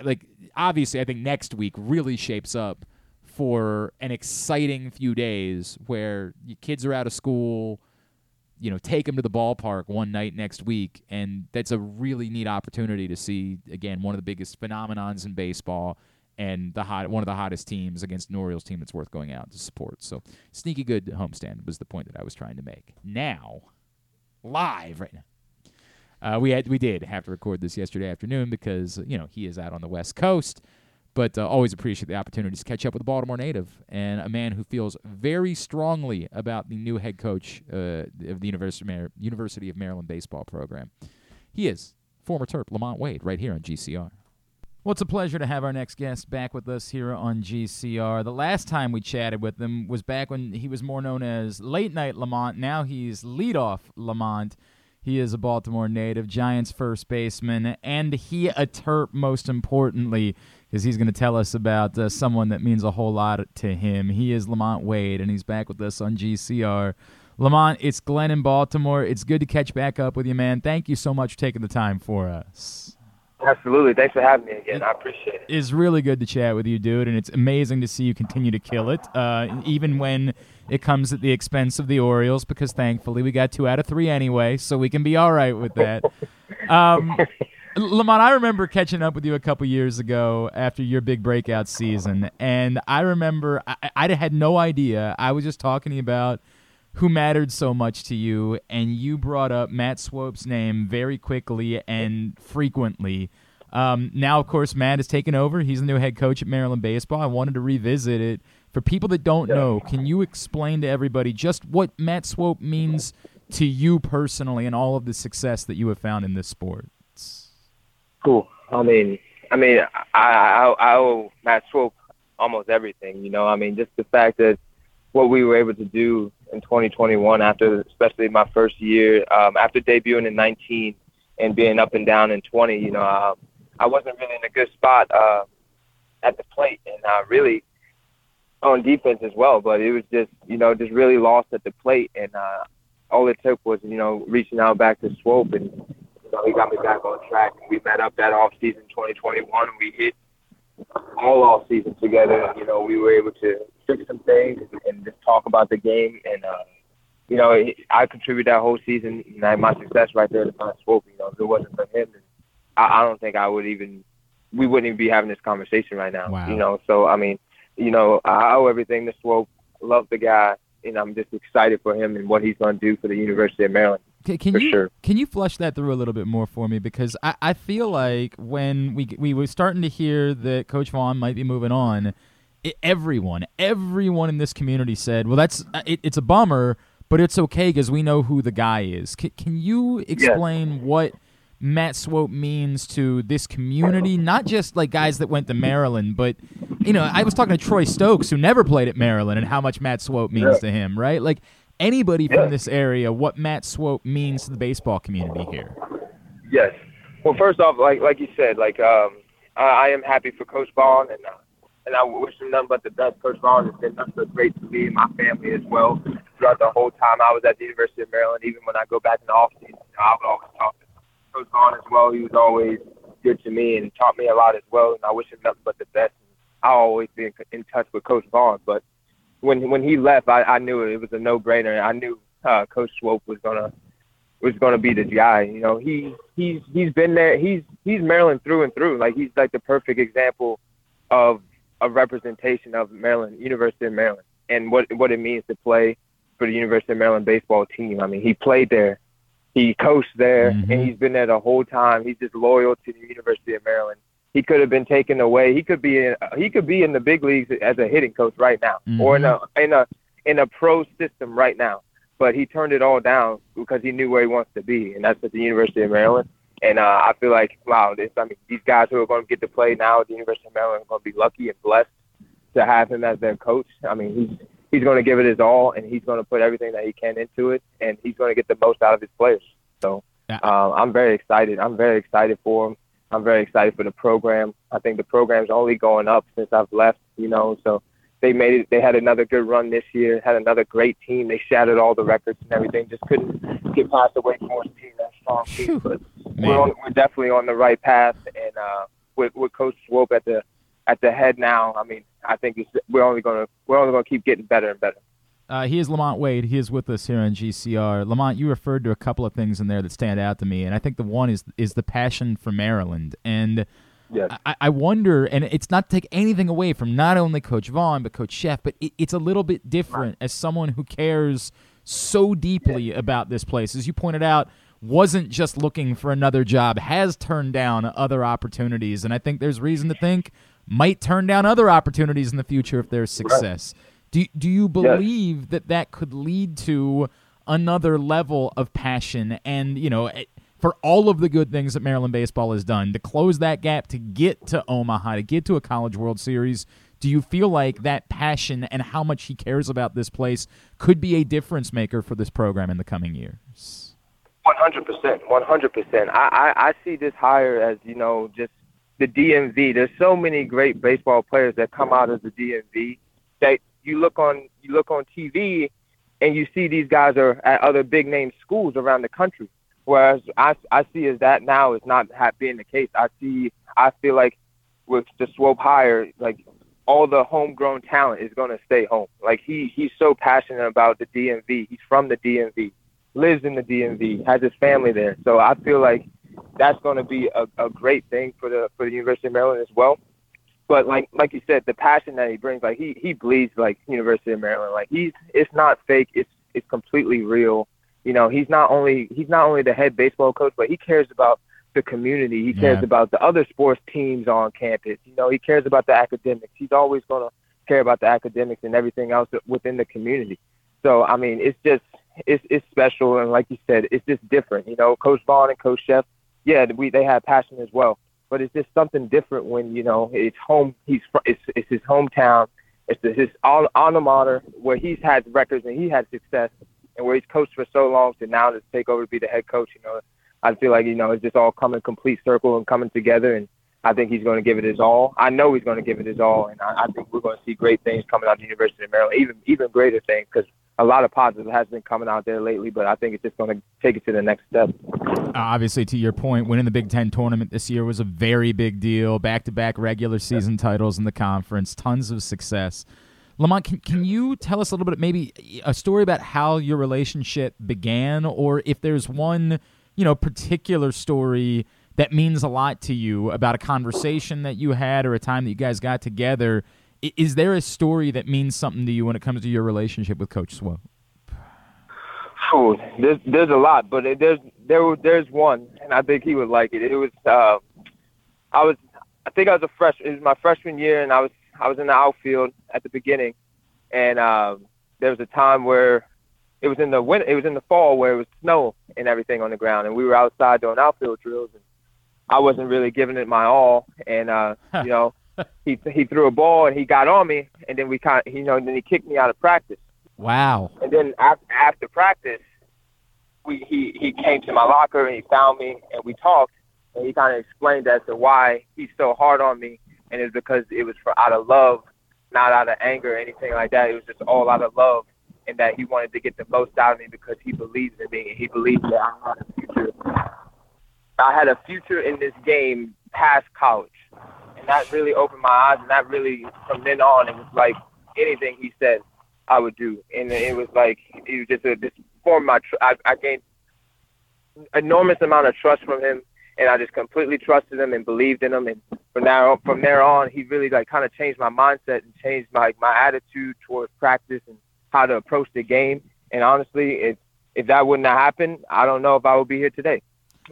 like obviously, I think next week really shapes up for an exciting few days where your kids are out of school. You know, take them to the ballpark one night next week, and that's a really neat opportunity to see again one of the biggest phenomenons in baseball and the hot one of the hottest teams against an Orioles team that's worth going out to support. So sneaky good homestand was the point that I was trying to make. Now, live right now. Uh, we had we did have to record this yesterday afternoon because you know he is out on the West Coast, but uh, always appreciate the opportunity to catch up with a Baltimore native and a man who feels very strongly about the new head coach uh, of the University of, Mar- University of Maryland baseball program. He is former Terp LaMonte Wade right here on GCR. Well, it's a pleasure to have our next guest back with us here on GCR. The last time we chatted with him was back when he was more known as Late Night LaMonte. Now he's Leadoff LaMonte. He is a Baltimore native, Giants first baseman, and he a Terp most importantly, because he's going to tell us about uh, someone that means a whole lot to him. He is LaMonte Wade, and he's back with us on GCR. LaMonte, it's Glenn in Baltimore. It's good to catch back up with you, man. Thank you so much for taking the time for us. Absolutely. Thanks for having me again. I appreciate it. It's really good to chat with you, dude, and it's amazing to see you continue to kill it, uh, even when it comes at the expense of the Orioles. Because thankfully, we got two out of three anyway, so we can be all right with that. Um, LaMonte, I remember catching up with you a couple years ago after your big breakout season, and I remember I, I had no idea. I was just talking about who mattered so much to you, and you brought up Matt Swope's name very quickly and frequently. Um, now, of course, Matt has taken over. He's the new head coach at Maryland Baseball. I wanted to revisit it. For people that don't know, can you explain to everybody just what Matt Swope means to you personally and all of the success that you have found in this sport? Cool. I mean, I mean, I, I, I owe Matt Swope almost everything. You know, I mean, just the fact that what we were able to do in 2021 after, especially my first year, um, after debuting in 19 and being up and down in 20, you know, uh, I wasn't really in a good spot uh, at the plate and uh, really on defense as well. But it was just, you know, just really lost at the plate. And uh, all it took was, you know, reaching out back to Swope and, know, he got me back on track. We met up that off season 2021 and we hit all off season together. And, you know, we were able to fix some things and just talk about the game. And, uh, you know, I contributed that whole season and I had my success right there to find Swope. You know, if it wasn't for him, I, I don't think I would even, we wouldn't even be having this conversation right now. Wow. You know, so, I mean, you know, I owe everything to Swope. Love the guy. And I'm just excited for him and what he's going to do for the University of Maryland. Can, can you sure. can you flush that through a little bit more for me? Because I, I feel like when we we were starting to hear that Coach Vaughn might be moving on, it, everyone everyone in this community said, "Well, that's uh, it, it's a bummer, but it's okay because we know who the guy is." Can, can you explain what Matt Swope means to this community? Not just like guys that went to Maryland, but you know, I was talking to Troy Stokes who never played at Maryland and how much Matt Swope means Yeah. to him, right? Like anybody from this area, what Matt Swope means to the baseball community here. Yes. Well, first off, like like you said, like um, I, I am happy for Coach Vaughn, and uh, and I wish him nothing but the best. Coach Vaughn has been nothing but great to me and my family as well throughout the whole time I was at the University of Maryland. Even when I go back in the off season, I would always talk to Coach Vaughn as well. He was always good to me and taught me a lot as well. And I wish him nothing but the best. I'll always be in, in touch with Coach Vaughn, but when when he left, I, I knew it was a no brainer. I knew uh, Coach Swope was gonna was gonna be the guy. You know, he he's he's been there. He's he's Maryland through and through. Like he's like the perfect example of a representation of Maryland, University of Maryland, and what what it means to play for the University of Maryland baseball team. I mean, he played there, he coached there, and he's been there the whole time. He's just loyal to the University of Maryland. He could have been taken away. He could be in, he could be in the big leagues as a hitting coach right now, or in a in a in a pro system right now. But he turned it all down because he knew where he wants to be, and that's at the University of Maryland. And uh, I feel like, wow, this, I mean, these guys who are going to get to play now at the University of Maryland are going to be lucky and blessed to have him as their coach. I mean, he's he's going to give it his all, and he's going to put everything that he can into it, and he's going to get the most out of his players. So um, I'm very excited. I'm very excited for him. I'm very excited for the program. I think the program's only going up since I've left. You know, so they made it. They had another good run this year. Had another great team. They shattered all the records and everything. Just couldn't get past the Wake Forest team, that strong team. But we're, on, we're definitely on the right path. And uh, with with Coach Swope at the at the head now, I mean, I think it's, we're only gonna we're only gonna keep getting better and better. Uh, he is LaMonte Wade. He is with us here on GCR. LaMonte, you referred to a couple of things in there that stand out to me, and I think the one is is the passion for Maryland. And yes. I, I wonder, and it's not to take anything away from not only Coach Vaughn but Coach Szefc, but it, it's a little bit different as someone who cares so deeply about this place. As you pointed out, wasn't just looking for another job, has turned down other opportunities, and I think there's reason to think might turn down other opportunities in the future if there's success. Right. Do, do you believe yes. that that could lead to another level of passion and, you know, eh, for all of the good things that Maryland baseball has done to close that gap to get to Omaha, to get to a College World Series? Do you feel like that passion and how much he cares about this place could be a difference maker for this program in the coming years? One hundred percent, one hundred percent. I I see this hire as you know just the DMV. There's so many great baseball players that come out of the DMV that you look on you look on TV and you see these guys are at other big name schools around the country. Whereas I, I see as that now is not being the case. I see I feel like with the Swope hire, like all the homegrown talent is going to stay home. Like he he's so passionate about the DMV. He's from the DMV, lives in the DMV, has his family there. So I feel like that's going to be a, a great thing for the for the University of Maryland as well but like like you said, the passion that he brings, like he he bleeds like University of Maryland. Like he's it's not fake. It's it's completely real. You know, he's not only he's not only the head baseball coach, but he cares about the community. He cares Yeah. about the other sports teams on campus. You know, he cares about the academics. He's always gonna care about the academics and everything else within the community. So I mean, it's just it's it's special, and like you said, it's just different. You know, Coach Vaughn and Coach Szefc, yeah, we they have passion as well but it's just something different when you know it's home. He's it's it's his hometown. It's his al- alma mater where he's had records and he had success, and where he's coached for so long to now to take over to be the head coach. You know, I feel like you know it's just all coming complete circle and coming together, and I think he's going to give it his all. I know he's going to give it his all, and I, I think we're going to see great things coming out of the University of Maryland, even even greater things because a lot of positive has been coming out there lately, but I think it's just going to take it to the next step. Uh, obviously, to your point, winning the Big Ten tournament this year was a very big deal. Back to back regular season titles in the conference, tons of success. LaMonte, can, can you tell us a little bit, maybe a story about how your relationship began, or if there's one, you know, particular story that means a lot to you about a conversation that you had or a time that you guys got together? Is there a story that means something to you when it comes to your relationship with Coach Swope? Phew, there's there's a lot, but it, there's there there's one, and I think he would like it. It was uh, I was I think I was a fresh. It was my freshman year, and I was I was in the outfield at the beginning, and um, there was a time where it was in the winter. It was in the fall where it was snow and everything on the ground, and we were outside doing outfield drills, and I wasn't really giving it my all, and uh, you know, he he threw a ball and he got on me, and then we kind of you know, and then he kicked me out of practice. Wow. And then after, after practice, we he he came to my locker and he found me and we talked and he kind of explained as to why he's so hard on me and it's because it was for out of love, not out of anger or anything like that. It was just all out of love and that he wanted to get the most out of me because he believes in me and he believes that I had a future. I had a future in this game past college. And that really opened my eyes and that really from then on it was like anything he said I would do. And it was like it was just a this formed my tr- I, I gained enormous amount of trust from him and I just completely trusted him and believed in him and from now from there on he really like kind of changed my mindset and changed my my attitude towards practice and how to approach the game and honestly if if that wouldn't have happened I don't know if I would be here today.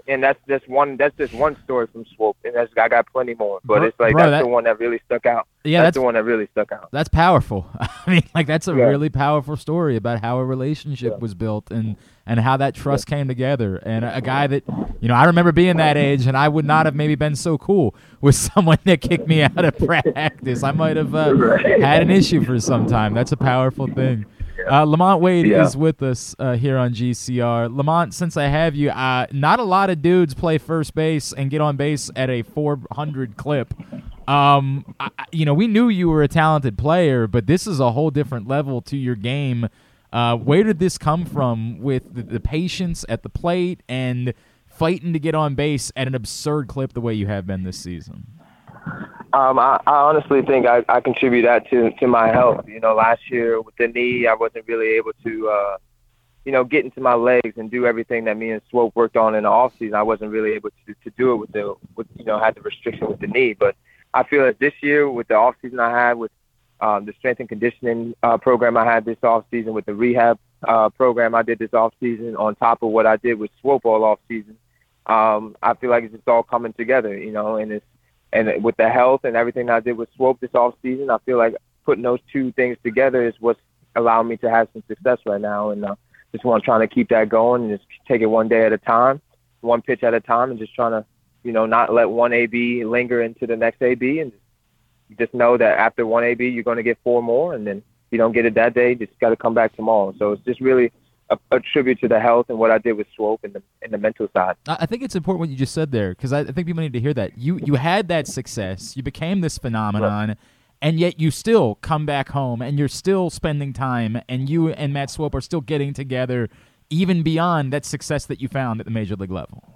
And that's just one. That's just one story from Swope, and that's I got plenty more. But Bro- it's like bro, that's that- the one that really stuck out. Yeah, that's, that's- the one that really stuck out. That's powerful. I mean, like that's a Yeah. really powerful story about how a relationship was built and and how that trust came together. And a, a guy that, you know, I remember being that age, and I would not have maybe been so cool with someone that kicked me out of practice. I might have uh, had an issue for some time. That's a powerful thing. Uh, LaMonte Wade Yeah. is with us uh, here on GCR. LaMonte, since I have you, uh, not a lot of dudes play first base and get on base at a 400 clip. Um, I, I- you know, we knew you were a talented player, but this is a whole different level to your game. Uh, where did this come from with the, the patience at the plate and fighting to get on base at an absurd clip the way you have been this season? Um, I, I honestly think I, I contribute that to to my health. You know, last year with the knee, I wasn't really able to, uh, you know, get into my legs and do everything that me and Swope worked on in the off season. I wasn't really able to to do it with the with you know had the restriction with the knee. But I feel that this year with the off season I had with um, the strength and conditioning uh, program I had this off season with the rehab uh, program I did this off season on top of what I did with Swope all off season. Um, I feel like it's just all coming together, you know, and it's and with the health and everything I did with Swope this off season, I feel like putting those two things together is what's allowing me to have some success right now. And uh, just want trying to keep that going and just take it one day at a time, one pitch at a time, and just trying to, you know, not let one AB linger into the next AB, and just, just know that after one AB you're going to get four more, and then if you don't get it that day, just got to come back tomorrow. So it's just really a, a tribute to the health and what I did with Swope and the and the mental side. I think it's important what you just said there because I I think people need to hear that. You you had that success, you became this phenomenon, and yet you still come back home and you're still spending time, and you and Matt Swope are still getting together, even beyond that success that you found at the major league level.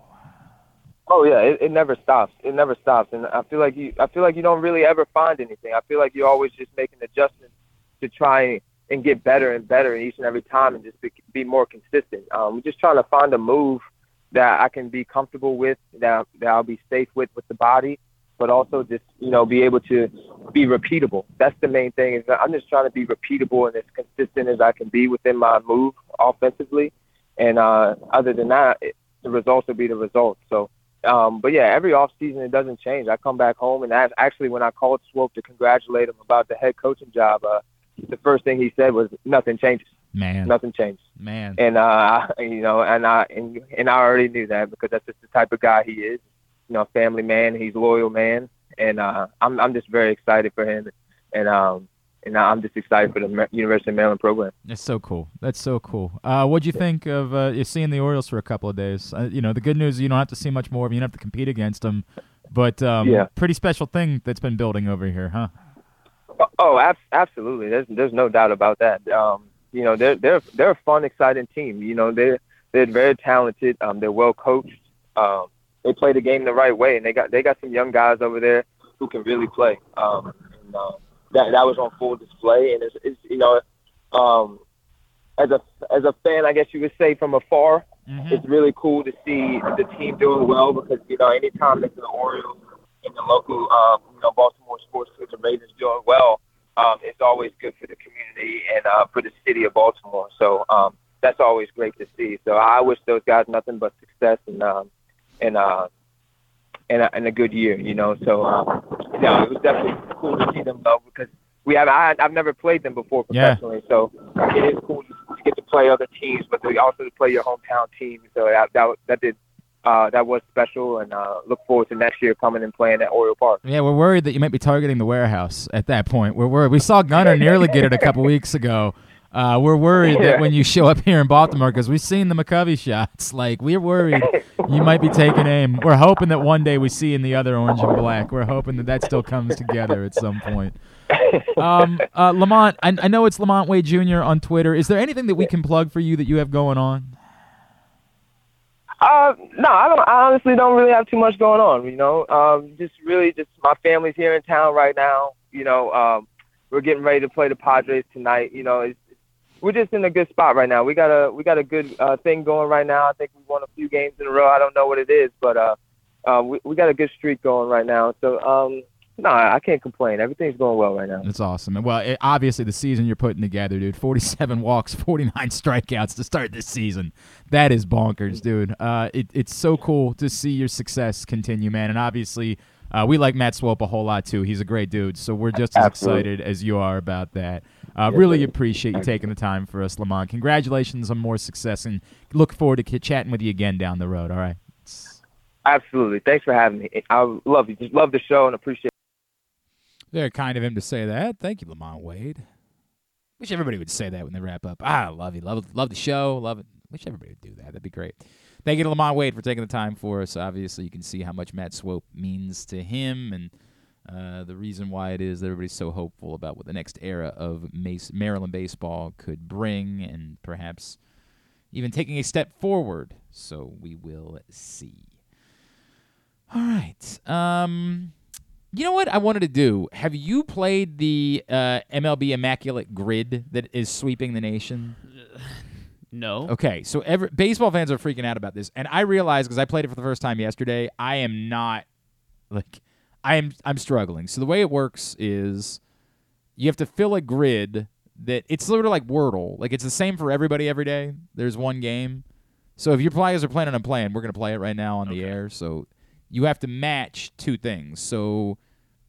Oh yeah, it, it never stops. It never stops, and I feel like you. I feel like you don't really ever find anything. I feel like you're always just making adjustments to try and get better and better each and every time, and just be, be more consistent. Um, just trying to find a move that I can be comfortable with, that that I'll be safe with with the body, but also just you know be able to be repeatable. That's the main thing. Is I'm just trying to be repeatable and as consistent as I can be within my move offensively, and uh, other than that, it, the results will be the results. So. Um, but yeah, every off season it doesn't change. I come back home and that's actually when I called Swope to congratulate him about the head coaching job, uh, the first thing he said was nothing changes. Man. Nothing changes. Man. And uh you know, and I and, and I already knew that because that's just the type of guy he is. You know, family man, he's loyal man. And uh I'm I'm just very excited for him and um and I'm just excited for the University of Maryland program. That's so cool. That's so cool. Uh, what'd you think of uh, seeing the Orioles for a couple of days? Uh, you know, the good news is you don't have to see much more of them. You don't have to compete against them. But um, Yeah. pretty special thing that's been building over here, huh? Oh, ab- absolutely. There's there's no doubt about that. Um, you know, they're they're they're a fun, exciting team. You know, they're they're very talented. Um, they're well coached. Um, they play the game the right way, and they got they got some young guys over there who can really play. Um, and, uh, that that was on full display, and it's, it's you know, um, as a as a fan, I guess you would say from afar, it's really cool to see the team doing well because you know anytime that the Orioles and the local um, you know Baltimore sports teams and Ravens doing well, um, it's always good for the community and uh, for the city of Baltimore. So um, that's always great to see. So I wish those guys nothing but success and um, and uh, and a, and a good year. You know, so um, you know it was definitely cool to see them though because we have I, I've never played them before Yeah. professionally, so it is cool to get to play other teams, but to also to play your hometown team. So that that that did. Uh, that was special, and uh, look forward to next year coming and playing at Oriole Park. Yeah, we're worried that you might be targeting the warehouse at that point. We're worried. We saw Gunnar nearly get it a couple weeks ago. Uh, we're worried that when you show up here in Baltimore, because we've seen the McCovey shots, like we're worried you might be taking aim. We're hoping that one day we see in the other orange and black. We're hoping that that still comes together at some point. Um, uh, LaMonte, I, I know it's LaMonte Wade Jr. on Twitter. Is there anything that we can plug for you that you have going on? Uh, no, I don't. I honestly don't really have too much going on. You know, um, just really just my family's here in town right now. You know, um, we're getting ready to play the Padres tonight. You know, it's, we're just in a good spot right now. We got a we got a good uh, thing going right now. I think we won a few games in a row. I don't know what it is, but uh, uh, we we got a good streak going right now. So um, No, I can't complain. Everything's going well right now. That's awesome. And well, it, obviously the season you're putting together, dude. 47 walks, 49 strikeouts to start this season. That is bonkers, dude. Uh, it, it's so cool to see your success continue, man. And obviously, uh, we like Matt Swope a whole lot too. He's a great dude. So we're just as Absolutely. excited as you are about that. Uh, really appreciate you taking the time for us, LaMonte. Congratulations on more success, and look forward to chatting with you again down the road. All right. Absolutely. Thanks for having me. I love you. Just love the show and appreciate. Very kind of him to say that. Thank you, LaMonte Wade. Wish everybody would say that when they wrap up. Ah, love you. Love, love the show. Love it. Wish everybody would do that. That'd be great. Thank you to LaMonte Wade for taking the time for us. Obviously, you can see how much Matt Swope means to him and uh, the reason why it is that everybody's so hopeful about what the next era of Mace, Maryland baseball could bring and perhaps even taking a step forward. So we will see. All right. Um, you know what I wanted to do? Have you played the uh, MLB Immaculate Grid that is sweeping the nation? No. Okay, so every, baseball fans are freaking out about this, and I realize because I played it for the first time yesterday, I am not like I am. I'm struggling. So the way it works is you have to fill a grid that it's sort of like Wordle. Like it's the same for everybody every day. There's one game. So if your players are planning on playing, we're gonna play it right now on the air. So you have to match two things. So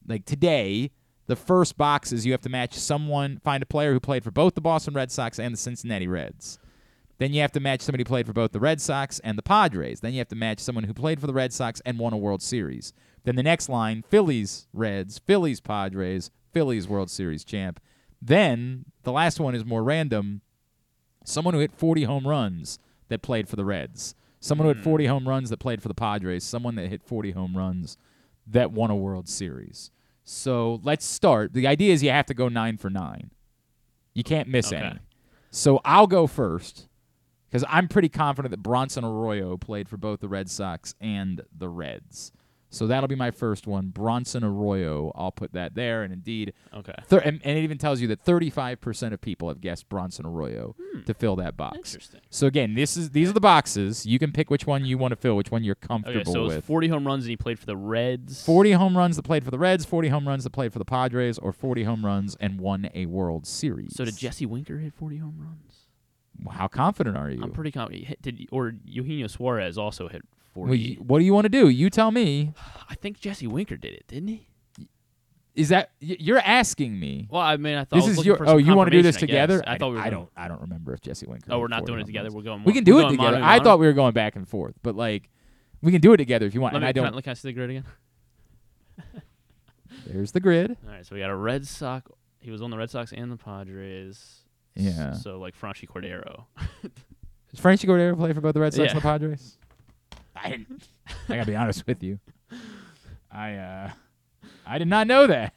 like today, the first box is you have to match someone, find a player who played for both the Boston Red Sox and the Cincinnati Reds. Then you have to match somebody who played for both the Red Sox and the Padres. Then you have to match someone who played for the Red Sox and won a World Series. Then the next line, Phillies Reds, Phillies Padres, Phillies World Series champ. Then the last one is more random. Someone who hit 40 home runs that played for the Reds. Someone who hit hmm. 40 home runs that played for the Padres. Someone that hit 40 home runs that won a World Series. So let's start. The idea is you have to go nine for nine. You can't miss Okay. any. So I'll go first because I'm pretty confident that Bronson Arroyo played for both the Red Sox and the Reds. So that'll be my first one. Bronson Arroyo. I'll put that there. And indeed, Okay. thir- and, and it even tells you that 35% of people have guessed Bronson Arroyo to fill that box. Hmm. Interesting. So again, this is these are the boxes. You can pick which one you want to fill, which one you're comfortable Okay, so with. 40 home runs and he played for the Reds. 40 home runs that played for the Reds, 40 home runs that played for the Padres, or 40 home runs and won a World Series. So did Jesse Winker hit 40 home runs? How confident are you? I'm pretty confident. Did or Eugenio Suarez also hit 40? Well, you- what do you want to do? You tell me. I think Jesse Winker did it, didn't he? Is that you're asking me? Well, I mean, I thought this I is your. for Oh, you want to do this I together? I thought we. Were I don't. I don't remember if Jesse Winker. Oh, we're not doing it together. We're going. We can do it together. I thought we were going back and forth, but like, we can do it together if you want. Let and me, I don't. Can I, can I see the grid again? There's the grid. All right, so we got a Red Sox. He was on the Red Sox and the Padres. Yeah. So like Franchy Cordero. Does Franchy Cordero play for both the Red Sox Yeah. and the Padres? I didn't. I gotta be honest with you. I uh, I did not know that.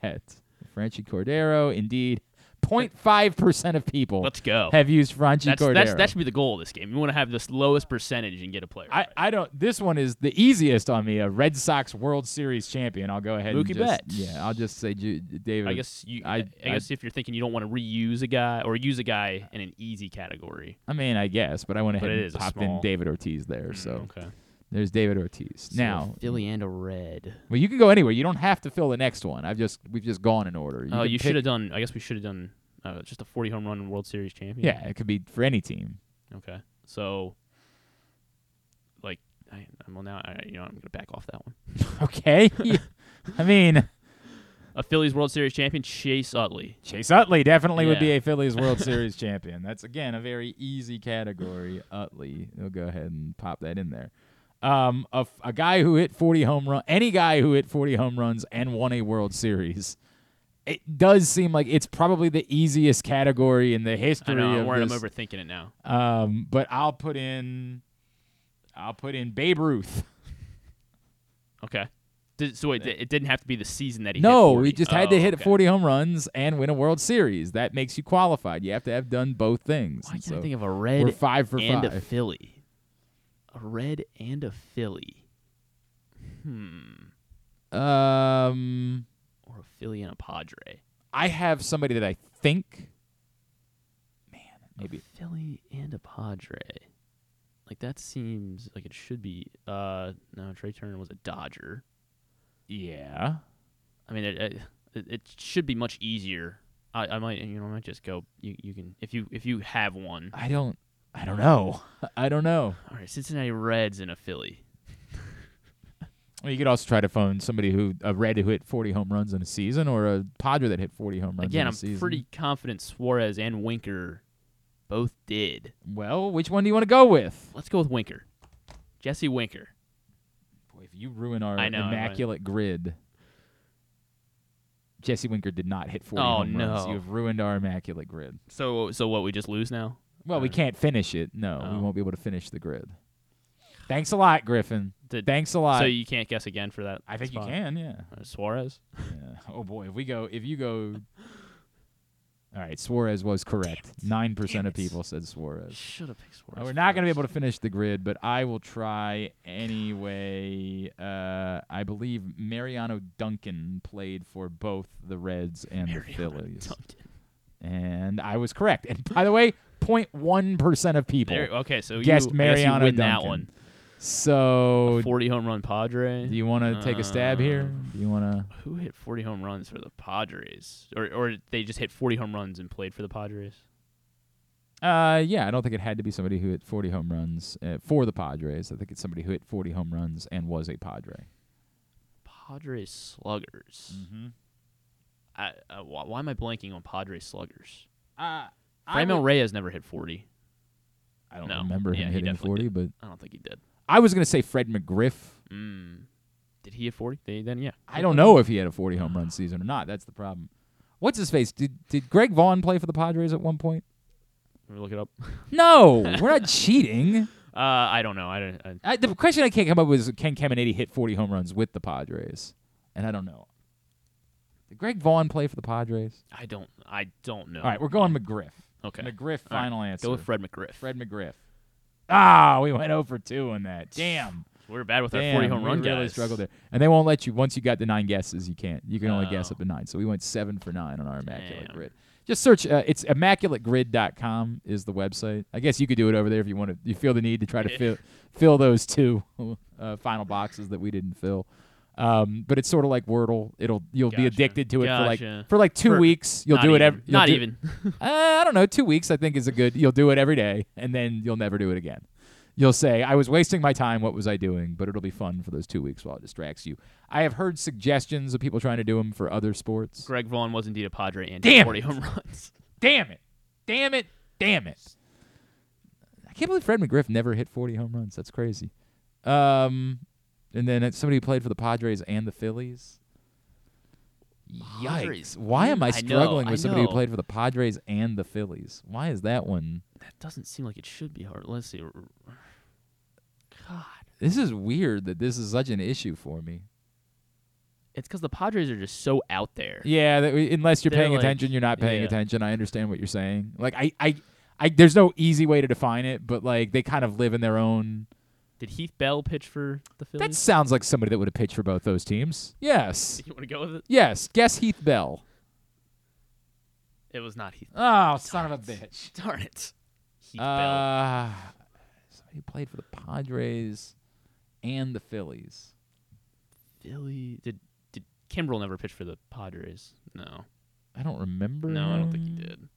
Franchy Cordero, indeed, 0.5 percent of people Let's go. have used Franchy That's, Cordero. that's that should be the goal of this game. You want to have the lowest percentage and get a player. I, I don't. This one is the easiest on me. A Red Sox World Series champion. I'll go ahead. Mookie and just, Betts. Yeah, I'll just say Ju- David. I guess you. I, I, guess if you're thinking you don't want to reuse a guy or use a guy in an easy category. I mean, I guess, but I went But ahead it and popped small- in David Ortiz there. Mm, So okay. There's David Ortiz. So now, Philly and a red. well, you can go anywhere. You don't have to fill the next one. I've just we've just gone in order. Oh, can you should have done. I guess we should have done uh, just a 40 home run World Series champion. Yeah, it could be for any team. Okay. So, like, I, well now I, you know I'm gonna back off that one. Okay. I mean, A Phillies World Series champion, Chase Utley. Chase Utley definitely would be a Phillies World Series champion. That's again a very easy category. Utley, we'll go ahead and pop that in there. Um, a, a guy who hit 40 home run, any guy who hit 40 home runs and won a World Series. It does seem like it's probably the easiest category in the history I know. I'm of worried I'm overthinking it now. Um, but I'll put in, I'll put in Babe Ruth. Okay. Did, so wait, it didn't have to be the season that he. No, hit 40. he just had to Oh, hit okay. 40 home runs and win a World Series. That makes you qualified. You have to have done both things. Why can't I think of a red We're five for and a. Philly? A red and a Philly. Hmm. Um, Or a Philly and a Padre. I have somebody that I think. Man, maybe Philly and a Padre. Like that seems like it should be. Uh, no, Trea Turner was a Dodger. yeah. I mean, it, it, it should be much easier. I, I might, you know, I might just go. You, you can if you if you have one. I don't. I don't know. I don't know. All right, Cincinnati Reds and a Philly. Well, you could also try to phone somebody who a Red who hit 40 home runs in a season, or a Padre that hit 40 home runs Again, in a I'm season. pretty confident Suarez and Winker both did. Well, which one do you want to go with? Let's go with Winker. Jesse Winker. Boy, if you ruin our know, immaculate grid, Jesse Winker did not hit 40 Oh, home runs. You have ruined our immaculate grid. So so what? We just lose now? Well, we Uh, can't finish it. No, we Oh. won't be able to finish the grid. Thanks a lot, Griffin. Did- Thanks a lot. So you can't guess again for that. I think spot? you can. Yeah. Uh, Suarez. yeah. Oh boy, if we go, if you go. All right, Suarez was correct. Nine percent of people said Suarez. Should have picked Suarez. Uh, we're not going to be able to finish the grid, but I will try anyway. Uh, I believe Mariano Duncan played for both the Reds and the Phillies, Duncan. and I was correct. And by the way, 0.1 percent of people There- okay, so you- guessed I guess you Mariano win that Duncan. one. So, 40 home run Padre. do you want to take a stab here? Do you want to? Who hit 40 home runs for the Padres? Or or they just hit 40 home runs and played for the Padres? Uh, yeah, I don't think it had to be somebody who hit 40 home runs uh, for the Padres. I think it's somebody who hit 40 home runs and was a Padre. Padres sluggers. Mm-hmm. I, uh, why, why am I blanking on Padres sluggers? Uh, Franmil Reyes never hit 40. I don't No. remember him he hitting definitely 40, but I don't think he did. I was going to say Fred McGriff. Mm. Did he hit 40? They, then yeah. I don't know if he had a 40 home run season or not. That's the problem. What's his face? Did did Greg Vaughn play for the Padres at one point? Let me look it up. No, we're not cheating. Uh, I don't know. I don't. I, I, the question I can't come up with is can Caminiti hit 40 home runs with the Padres? And I don't know. Did Greg Vaughn play for the Padres? I don't. I don't know. All right, we're going McGriff. Okay. McGriff, All final answer. Go with Fred McGriff. Fred McGriff. Ah, we went over 2 on that. Damn. We were bad with our 40 home we run really guys. struggled there. And they won't let you once you got the nine guesses. You can't. You can only guess Oh. up to nine. So we went seven for nine on our immaculate Damn. grid. Just search. Uh, it's immaculategrid.com is the website. I guess you could do it over there if you want to. You feel the need to try to fill fill those two uh, final boxes that we didn't fill. Um, but it's sort of like Wordle. It'll you'll be addicted to it for like for like two For- weeks. You'll do it every. Not do- even. uh, I don't know. Two weeks I think is a good. You'll do it every day, and then you'll never do it again. You'll say, "I was wasting my time. What was I doing?" But it'll be fun for those two weeks while it distracts you. I have heard suggestions of people trying to do them for other sports. Greg Vaughn was indeed a Padre and Damn 40 it. home runs. Damn it! Damn it! Damn it! I can't believe Fred McGriff never hit 40 home runs. That's crazy. Um, and then it's somebody who played for the Padres and the Phillies. Yikes! Padres. Why am I I know, struggling I with somebody who played for the Padres and the Phillies? Why is that one? That doesn't seem like it should be hard. Let's see. God. This is weird that this is such an issue for me. It's because the Padres are just so out there. Yeah, that we, unless you're They're paying like- attention, you're not paying yeah. attention. I understand what you're saying. Like I, I, I, there's no easy way to define it, but like they kind of live in their own. Did Heath Bell pitch for the Phillies? That sounds like somebody that would have pitched for both those teams. Yes, you want to go with it? yes. Guess Heath Bell. It was not Heath. Oh, son of a bitch. Darn it. Heath Bell. Uh, somebody who played for the Padres and the Phillies. Philly. Did did Kimbrel never pitch for the Padres? No. I don't remember. No, I don't think he did.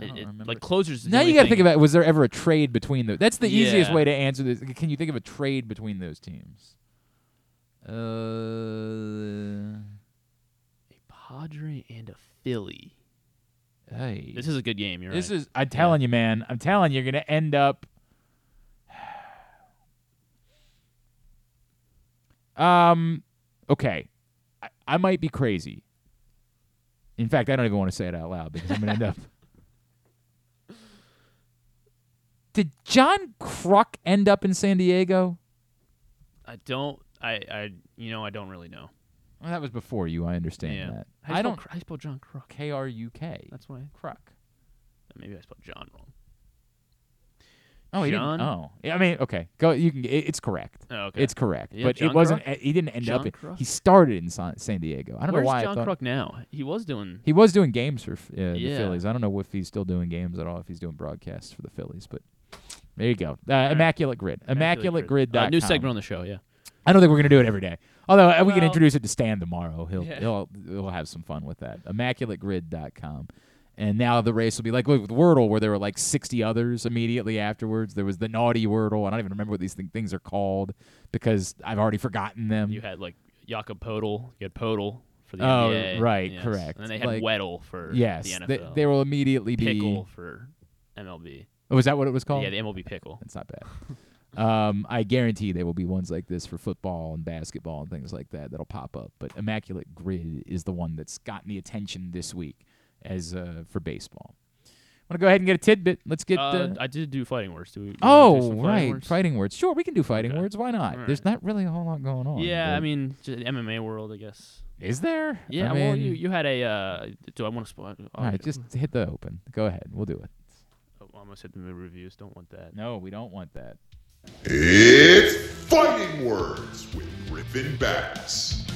I It- don't it- remember. like closers. Now you got to think about was there ever a trade between those? That's the easiest way to answer this. Can you think of a trade between those teams? Uh, a Padre and a Philly. hey, This is a good game. You're this right. is. I'm telling you, man. I'm telling you, you're gonna end up. Um, okay, I, I might be crazy. In fact, I don't even want to say it out loud because I'm gonna end up. Did John Kruk end up in San Diego? I don't. I. I. You know. I don't really know. Well, that was before you. I understand Yeah. that. How do you I don't. Cr- how do you spell John Kruk? K R U K. That's why. Kruk. Maybe I spelled John wrong. Oh, he John? didn't. Oh, yeah, I mean, okay. Go. You can. It, it's correct. Oh, okay. It's correct, Yeah, but John it wasn't. Kruk? He didn't end John up. In, Kruk? he started in San, San Diego. I don't Where's know why. John I thought Kruk now? He was doing. he was doing games for uh, the Phillies. I don't know if he's still doing games at all. If he's doing broadcasts for the Phillies, but there you go. Uh, Immaculate Grid. Immaculate Grid. Uh, new segment on the show. Yeah. I don't think we're gonna do it every day. Although uh, we can Well- introduce it to Stan tomorrow. He'll Yeah. he'll he'll have some fun with that. ImmaculateGrid.com. And now the race will be like look, with Wordle, where there were like 60 others immediately afterwards. There was the naughty Wordle. I don't even remember what these thing, things are called because I've already forgotten them. You had like Jakob Poeltl. You had Poeltl for the Oh, NBA. right, yes. correct. And then they had Like- Weddle for yes, the they- NFL. they will immediately be- Pickle for MLB. Oh, was that what it was called? Yeah, the MLB pickle. It's not bad. um, I guarantee there will be ones like this for football and basketball and things like that that'll pop up. But Immaculate Grid is the one that's gotten the attention this week as uh, for baseball. Want to go ahead and get a tidbit? Let's get. Uh, Uh, I did do fighting words. Do we? do oh, do some fighting right, words? fighting words. Sure, we can do fighting words. Why not? All There's not really a whole lot going on. Yeah, I mean, just MMA world, I guess. Is there? Yeah, I well, you you had a. Uh, do I want to spoil? all right, just hit the open. Go ahead. We'll do it. Almost hit the mid reviews. Don't want that. No, we don't want that. It's Fighting Words with Griffin Bass.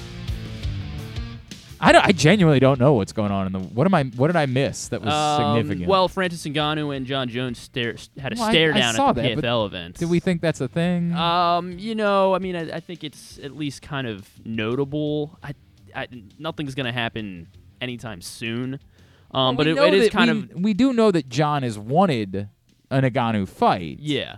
I don't. I genuinely don't know what's going on in the. What am I? What did I miss that was Um, significant? Well, Francis Ngannou and Jon Jones stare, had a Well, stare I down saw at the that, but PFL event. Do we think that's a thing? Um, you know, I mean, I, I think it's at least kind of notable. I, I nothing's gonna happen anytime soon. Um, Well, but it, it is kind we, of We do know that Jon has wanted a Ngannou fight. yeah.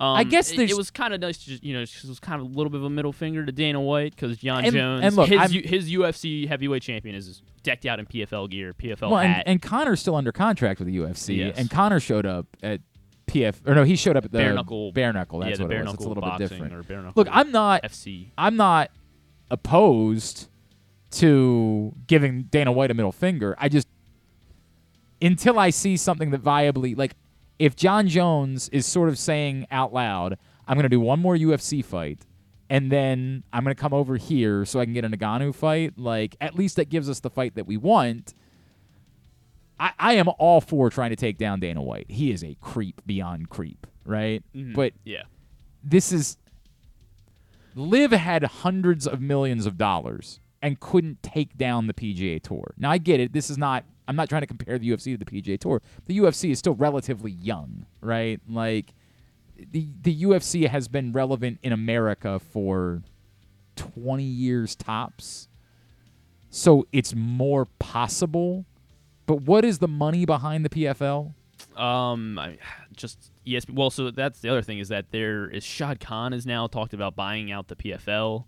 Um, I guess it, it was kind of nice to just, you know, it was kind of a little bit of a middle finger to Dana White because Jon And- Jones, and look, his, U- his UFC heavyweight champion is decked out in PFL gear, PFL well, and, hat. and Conor's still under contract with the UFC, Yes. and Connor showed up at PF or no, he showed up at the Bare knuckle- bare knuckle. yeah, That's the what bare it was. It's a knuckle little bit boxing different. or bare Look, I'm not FC. I'm not opposed to giving Dana White a middle finger. I just until I see something that viably like if Jon Jones is sort of saying out loud, I'm going to do one more UFC fight and then I'm going to come over here so I can get a Ngannou fight, like at least that gives us the fight that we want. I, I am all for trying to take down Dana White. He is a creep beyond creep, right? Mhm. But yeah. this is Liv had hundreds of millions of dollars and couldn't take down the PGA Tour. Now I get it. This is not. I'm not trying to compare the UFC to the PGA Tour. The UFC is still relatively young, right? Like the the UFC has been relevant in America for 20 years tops. So it's more possible. But what is the money behind the PFL? Um, I just yes. Well, so that's the other thing is that there is Shad Khan is now talked about buying out the PFL.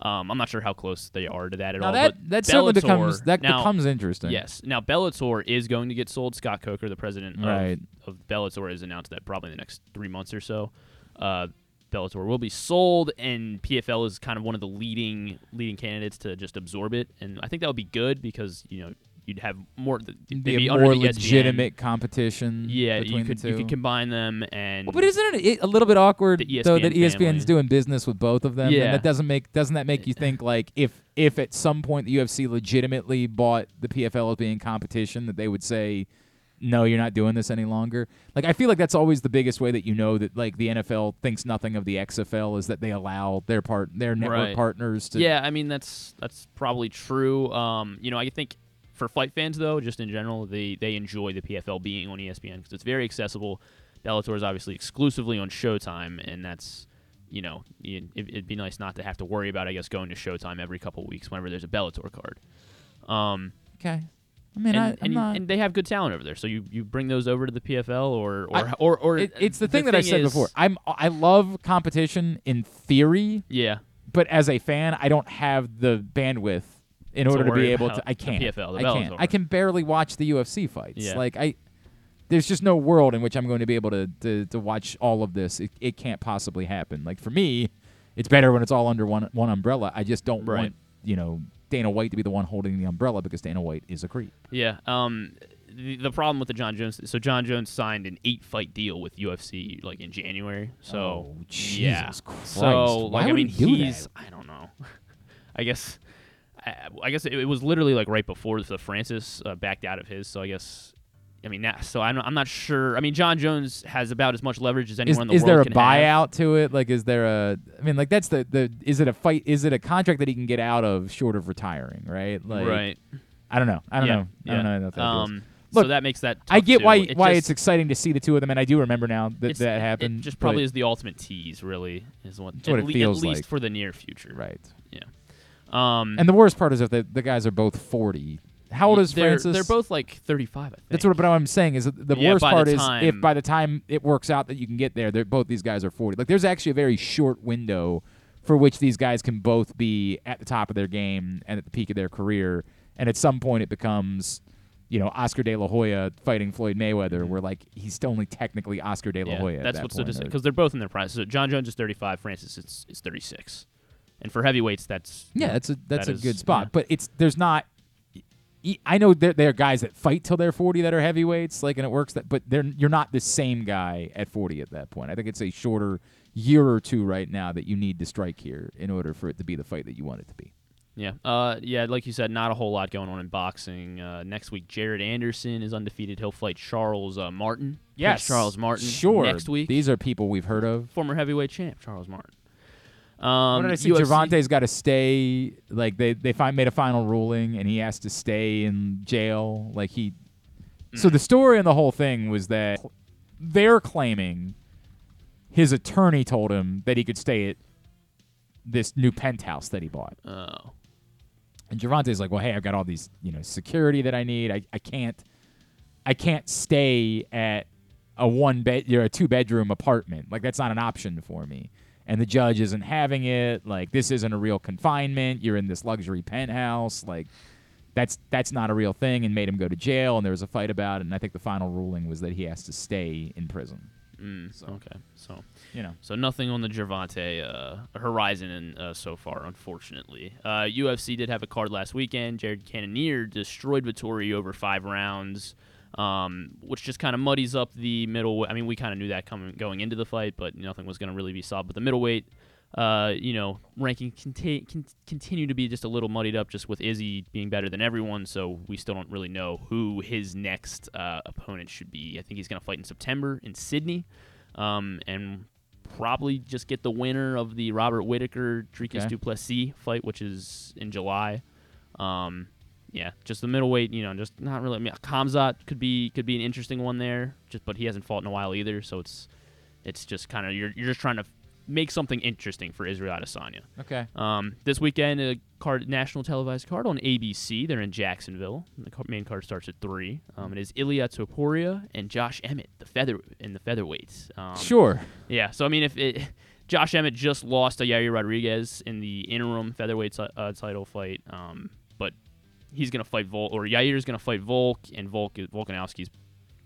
Um, I'm not sure how close they are to that at Now all. that- that certainly becomes- that now- becomes interesting. Yes. Now Bellator is going to get sold. Scott Coker, the president of, Right. of Bellator, has announced that probably in the next three months or so. Uh, Bellator will be sold, and PFL is kind of one of the leading leading candidates to just absorb it. And I think that would be good because you know you'd have more. Be be a under more the E ESPN. legitimate competition. Yeah, between you could you could combine them and. Well, but isn't it a little bit awkward though that ESPN's family. doing business with both of them? Yeah. and that doesn't make doesn't that make you think like if if at some point the UFC legitimately bought the PFL as being competition, that they would say, no, you're not doing this any longer. Like I feel like that's always the biggest way that you know that like the NFL thinks nothing of the XFL is that they allow their part their network Right. partners to Yeah, I mean that's that's probably true. Um, you know, I think for fight fans though, just in general, they they enjoy the PFL being on ESPN because it's very accessible. Bellator is obviously exclusively on Showtime, and that's you know it, it'd be nice not to have to worry about I guess going to Showtime every couple weeks whenever there's a Bellator card. Um, Okay. I mean, and, I, and, I'm you- not. and they have good talent over there, so you, you bring those over to the PFL or or I- or, or it- it's the thing that I said is- before. I'm I love competition in theory. Yeah. But as a fan, I don't have the bandwidth in order to be able to. I can't. PFL, the I can't. I can barely watch the UFC fights. Yeah. Like I, there's just no world in which I'm going to be able to to, to watch all of this. It, it can't possibly happen. Like for me, it's better when it's all under one one umbrella. I just don't Right. want you know Dana White to be the one holding the umbrella because Dana White is a creep. Yeah. Um, the, the problem with the Jon Jones, so Jon Jones signed an eight-fight deal with UFC like in January. So Oh, yeah. Christ. So Why like, I mean, he's that? I don't know. I guess. I, I guess it, it was literally like right before the Francis uh, backed out of his. So I guess. I mean, that, so I'm, I'm not sure. I mean, Jon Jones has about as much leverage as Is, anyone in the is world there a can have. buyout to it? Like, is there a? I mean, like that's the the. Is it a fight? Is it a contract that he can get out of short of retiring? Right. Like, Right. I don't know. I don't Yeah, know. I don't know. Um, Look, so that makes that. I get too. why It why just- it's exciting to see the two of them, and I do remember now that that happened. It just probably is the ultimate tease, really, is what, what at, it le- feels at least like. for the near future. Right. Yeah. Um, And the worst part is if the, the guys are both forty. How old is they're, Francis? They're both like 35, I think. That's what, but what I'm saying is that the Yeah, worst part is if by the time it works out that you can get there, they're both these guys are 40. Like there's actually a very short window for which these guys can both be at the top of their game and at the peak of their career, and at some point it becomes, you know, Oscar De La Hoya fighting Floyd Mayweather, where like he's still only technically Oscar De La Yeah, Hoya. at that's that what's point. the because they're both in their prime. So Jon Jones is 35, Francis is, is 36, and for heavyweights, that's Yeah, that's a that's that a is- good spot. yeah. But it's there's not. I know there there are guys that fight till they're 40 that are heavyweights, like, and it works. That, but they're you're not the same guy at 40 at that point. I think it's a shorter year or two right now that you need to strike here in order for it to be the fight that you want it to be. Yeah, uh, yeah, like you said, not a whole lot going on in boxing. Uh, next week, Jared Anderson is undefeated. He'll fight Charles uh, Martin. Prince Yes, Charles Martin. Sure. Next week, these are people we've heard of. former heavyweight champ Charles Martin. Um, what did I see? UFC Gervonta's got to stay. Like they they find, made a final ruling, and he has to stay in jail. Like he. Mm. So the story and the whole thing was that they're claiming his attorney told him that he could stay at this new penthouse that he bought. Oh. And Gervonta's like, well, hey, I've got all these, you know, security that I need. I, I can't, I can't stay at a one bed, you know, a two bedroom apartment. Like that's not an option for me. And the judge isn't having it. Like this isn't a real confinement. You're in this luxury penthouse. Like that's that's not a real thing. And made him go to jail. And there was a fight about it. And I think the final ruling was that he has to stay in prison. Mm, okay, so you know, so nothing on the Gervonta uh, horizon uh, so far, unfortunately. Uh, UFC did have a card last weekend. Jared Cannonier destroyed Vettori over five rounds, um, which just kind of muddies up the middle. I mean, we kind of knew that coming going into the fight, but nothing was going to really be solved. But the middleweight, uh, you know, ranking conti- con- continue to be just a little muddied up, just with Izzy being better than everyone. So we still don't really know who his next uh, opponent should be. I think he's going to fight in September in Sydney, um, and probably just get the winner of the Robert Whitaker Dricus Okay. du Plessis fight, which is in July. Um, yeah, just the middleweight, you know, just not really. I mean, Khamzat could be could be an interesting one there, just but he hasn't fought in a while either. So it's it's just kind of you're you're just trying to make something interesting for Israel Adesanya. Okay. Um, this weekend, a card national televised card on ABC. They're in Jacksonville. The main card starts at three. Um, it is Ilya Topuria and Josh Emmett, the feather in the featherweights. Um, Sure. Yeah. So I mean, if it, Josh Emmett just lost to Yair Rodriguez in the interim featherweight ti- uh, title fight, um, he's gonna fight Volk, or Yair's gonna fight Volk, and Volk Volkanovski's,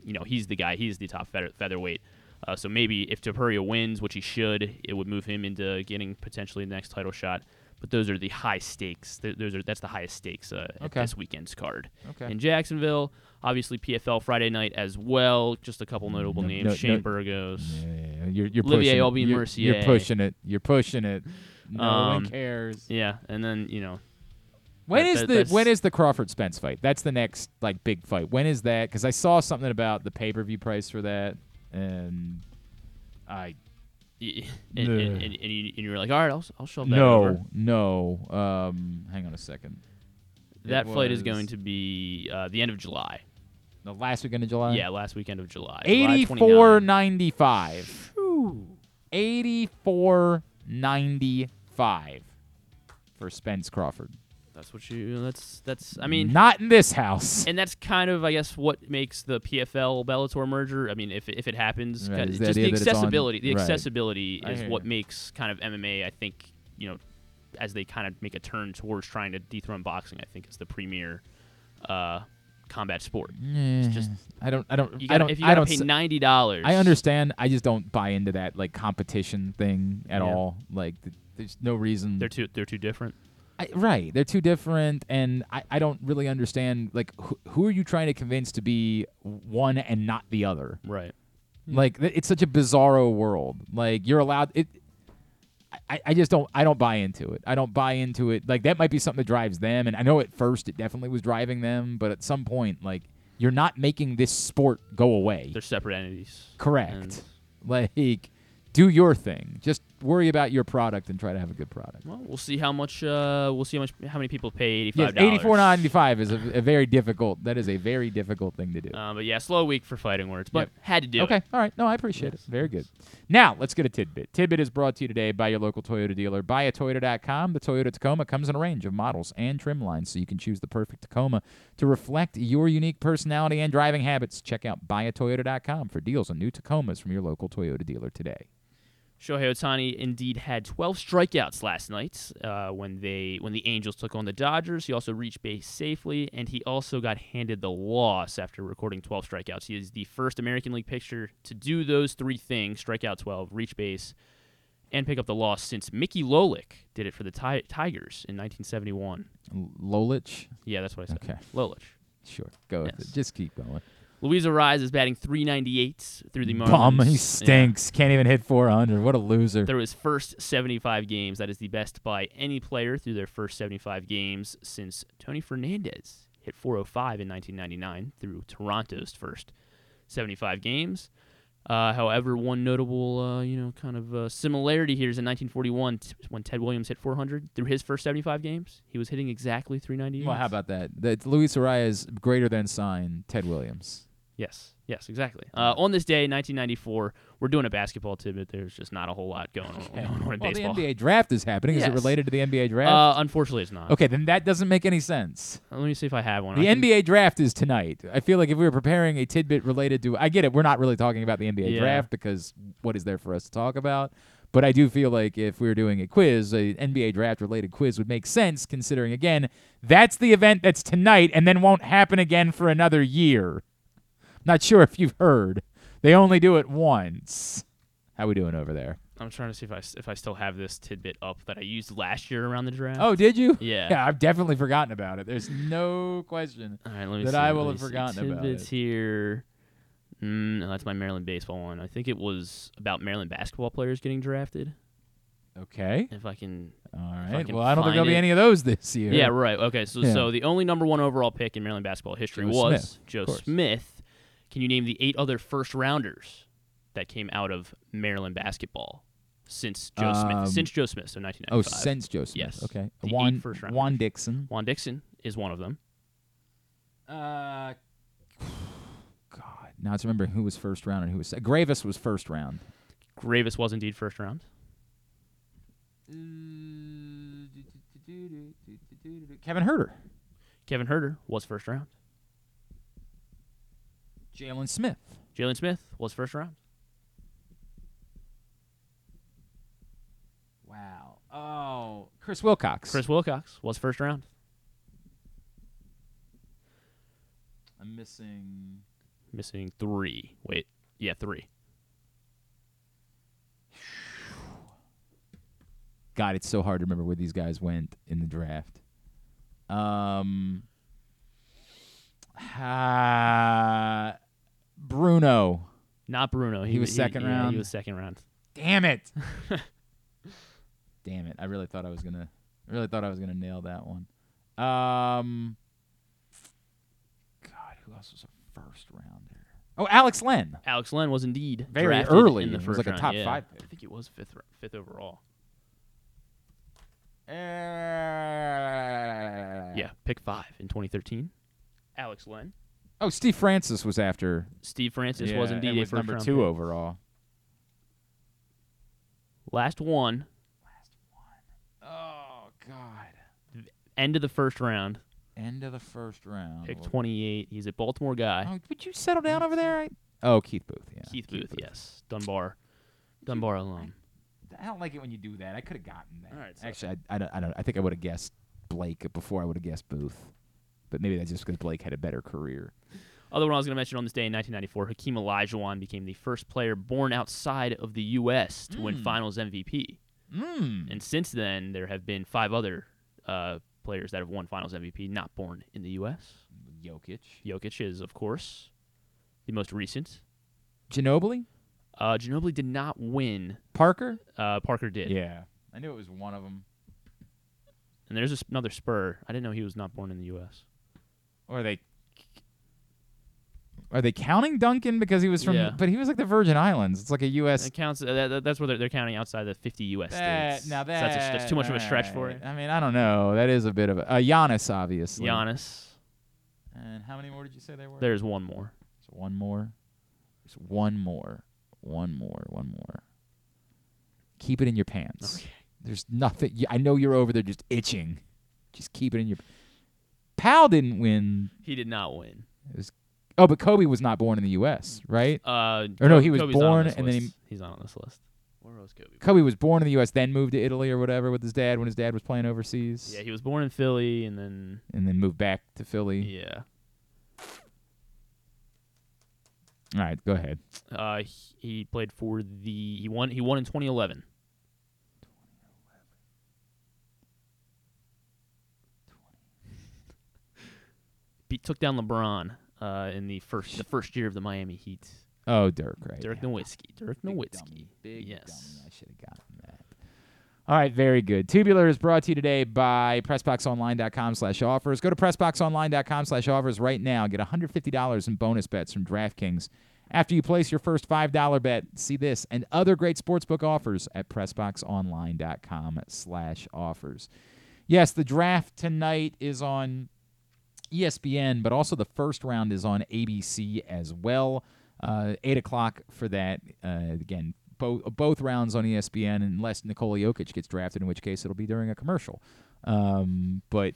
you know, he's the guy. He's the top feather, featherweight. Uh, so maybe if Topuria wins, which he should, it would move him into getting potentially the next title shot. But those are the high stakes. Th- Those are that's the highest stakes uh, Okay. this weekend's card. Okay. In Jacksonville, obviously PFL Friday night as well. Just a couple notable No- names: no- Shane no- Burgos, Yeah, you're, you're Olivier pushing it. You're- Mercier. You're pushing it. You're pushing it. No Um, one cares. Yeah, and then you know, When that- is that- the that's- when is the Crawford Spence fight? That's the next like big fight. When is that? Because I saw something about the pay per view price for that, and I and, and, and, and, you, and you're like, all right, I'll I'll shove that no over. no. Um, hang on a second. It That fight is going to be uh, the end of July. the last weekend of July. Yeah, last weekend of July. July eighty 29. four ninety five. Eighty four ninety five for Spence Crawford. That's what you. That's that's. I mean, not in this house. And that's kind of, I guess, what makes the PFL Bellator merger. I mean, if if it happens, Right, kind the just the idea that it's on- accessibility. The accessibility I is what you. makes kind of MMA. I think you know, as they kind of make a turn towards trying to dethrone boxing. I think is the premier uh, combat sport. It's just I don't. I don't. You I gotta, don't. if you I gotta don't pay ninety dollars, I understand. I just don't buy into that like competition thing at Yeah. all. Like, th- there's no reason. They're too they're too different. I, right. They're too different, and I, I don't really understand. Like, who, who are you trying to convince to be one and not the other? Right. Hmm. Like, th- it's such a bizarro world. Like, you're allowed it. I, I just don't I don't buy into it. I don't buy into it. Like that might be something that drives them, and I know at first it definitely was driving them, but at some point, like you're not making this sport go away. They're separate entities. Correct. And- Like, do your thing. Just worry about your product and try to have a good product. Well, we'll see how much. Uh, we'll see how much. How many people pay eighty Yes, five dollars. eighty four ninety five is a, a very difficult. That is a very difficult thing to do. Uh, but yeah, slow week for fighting words, but Yep. had to do okay, it. all right. No, I appreciate it. Very good. Now let's get a tidbit. Tidbit is brought to you today by your local Toyota dealer. BuyAToyota.com. The Toyota Tacoma comes in a range of models and trim lines, so you can choose the perfect Tacoma to reflect your unique personality and driving habits. Check out BuyAToyota.com for deals on new Tacomas from your local Toyota dealer today. Shohei Ohtani indeed had 12 strikeouts last night uh, when they when the Angels took on the Dodgers. He also reached base safely, and he also got handed the loss after recording 12 strikeouts. He is the first American League pitcher to do those three things: strike out 12, reach base, and pick up the loss since Mickey Lolich did it for the ti- Tigers in 1971. Lolich. Yeah, that's what I said. Okay. Lolich. Sure. Go with it. Just keep going. Luis Arraez is batting 398 through the Marlins. Bum. He Yeah. stinks. Can't even hit 400. What a loser. Through his first 75 games, that is the best by any player through their first 75 games since Tony Fernandez hit 405 in 1999 through Toronto's first 75 games. Uh, however, one notable, uh, you know, kind of uh, similarity here is in 1941 t- when Ted Williams hit 400 through his first 75 games. He was hitting exactly 398. Well, how about that? That Luis Arraez greater than sign Ted Williams. Yes, yes, exactly. Uh, on this day, 1994, we're doing a basketball tidbit. There's just not a whole lot going on, going on in Well, baseball. the NBA draft is happening. Is it related to the NBA draft? Uh, unfortunately, it's not. okay, then that doesn't make any sense. Let me see if I have one. The I NBA draft is tonight. I feel like if we were preparing a tidbit related to, I get it, we're not really talking about the NBA Yeah. draft because what is there for us to talk about? But I do feel like if we were doing a quiz, a NBA draft related quiz would make sense considering, again, that's the event that's tonight and then won't happen again for another year. Not sure if you've heard. They only do it once. How we doing over there? I'm trying to see if I if I still have this tidbit up that I used last year around the draft. Oh, did you? Yeah. Yeah, I've definitely forgotten about it. There's no question All right, let me that see, I will have forgotten about Tidbits it. here. Mm, no, that's my Maryland baseball one. I think it was about Maryland basketball players getting drafted. Okay. If I can. All right. I can Well, I don't think there'll be any of those this year. Yeah, right. Okay, so Yeah. so the only number one overall pick in Maryland basketball history Joe was Smith, Joe. Smith. Can you name the eight other first rounders that came out of Maryland basketball since Joe Um, Smith? Since Joe Smith, so 1995. Oh, since Joe Smith. Yes. Okay. The eight Juan, first rounders. Juan Dixon. Juan Dixon is one of them. Uh, God. Now let's remember who was first round and who was se- Greivis was first round. Greivis was indeed first round. Kevin Huerter. Kevin Huerter was first round. Jalen Smith. Jalen Smith was first round. Wow. Oh, Chris Wilcox. Chris Wilcox was first round. I'm missing. Missing three. Wait, yeah, three. God, it's so hard to remember where these guys went in the draft. Um. Ah, Bruno. Not Bruno. He was second yeah, round? he was second round. Damn it. Damn it. I really thought I was gonna I really thought I was gonna nail that one. Um God, who else was a first rounder? Oh, Alex Len. Alex Len was indeed Very early. in the It was first like a top yeah. five pick. I think it was fifth fifth overall. Yeah, pick five in 2013. Alex Len. Oh, Steve Francis was after Steve Francis Yeah, was indeed a was first number round two pick. overall. Last one. Last one. Oh God. End of the first round. End of the first round. Pick 28. He's a Baltimore guy. Oh, would you settle down over there? I, oh, Keith Booth. Yeah. Keith, Booth, yes. Dunbar. Dunbar alum. I don't like it when you do that. I could have gotten that. All right, so- Actually, I, I, don't, I don't. I think I would have guessed Blake before I would have guessed Booth, but maybe that's just because Blake had a better career. Other one I was going to mention on this day in 1994, Hakeem Olajuwon became the first player born outside of the U.S. to win Mm. Finals MVP. Mm. And since then, there have been five other uh, players that have won Finals MVP not born in the U.S. Jokic, Jokic is, of course, the most recent. Ginobili, Uh, Ginobili did not win. Parker. Uh, Parker did. Yeah, I knew it was one of them. And there's this- another Spur. I didn't know he was not born in the U.S. Or they, Are they counting Duncan because he was from? Yeah. But he was like the Virgin Islands. It's like a U.S. It counts. Uh, that, that's where they're, they're counting outside the 50 U.S. That- states. now So that's, a, that's too much of a stretch for it. I mean, I don't know. That is a bit of a uh, Giannis, obviously. Giannis. And how many more did you say there were? There's one more. There's one more. There's one more. One more. One more. Keep it in your pants. There's nothing. I know you're over there just itching. Just keep it in your. Pau didn't win. He did not win. It was. Oh, but Kobe was not born in the U.S., right? Uh, or no, he was Kobe's born this and then he, he's not on this list. Where was Kobe? Kobe was born in the U.S., then moved to Italy or whatever with his dad when his dad was playing overseas. Yeah, he was born in Philly and then and then moved back to Philly. yeah. All right, go ahead. Uh, he, he played for the he won he won in 2011. Beat took down LeBron uh, in the first the first year of the Miami Heat. Oh, Dirk, right? Dirk Nowitzki. Dirk Big Nowitzki. dummy, big yes. dummy. I should have gotten that. All right, very good. Tubular is brought to you today by PressBoxOnline.com slash offers. Go to PressBoxOnline.com slash offers right now. Get $150 in bonus bets from DraftKings. After you place your first $5 bet, see this and other great sportsbook offers at PressBoxOnline.com slash offers. Yes, the draft tonight is on ESPN, but also the first round is on ABC as well. Uh, Eight o'clock for that. Uh, again, both both rounds on ESPN, unless Nikola Jokic gets drafted, in which case it'll be during a commercial. Um, but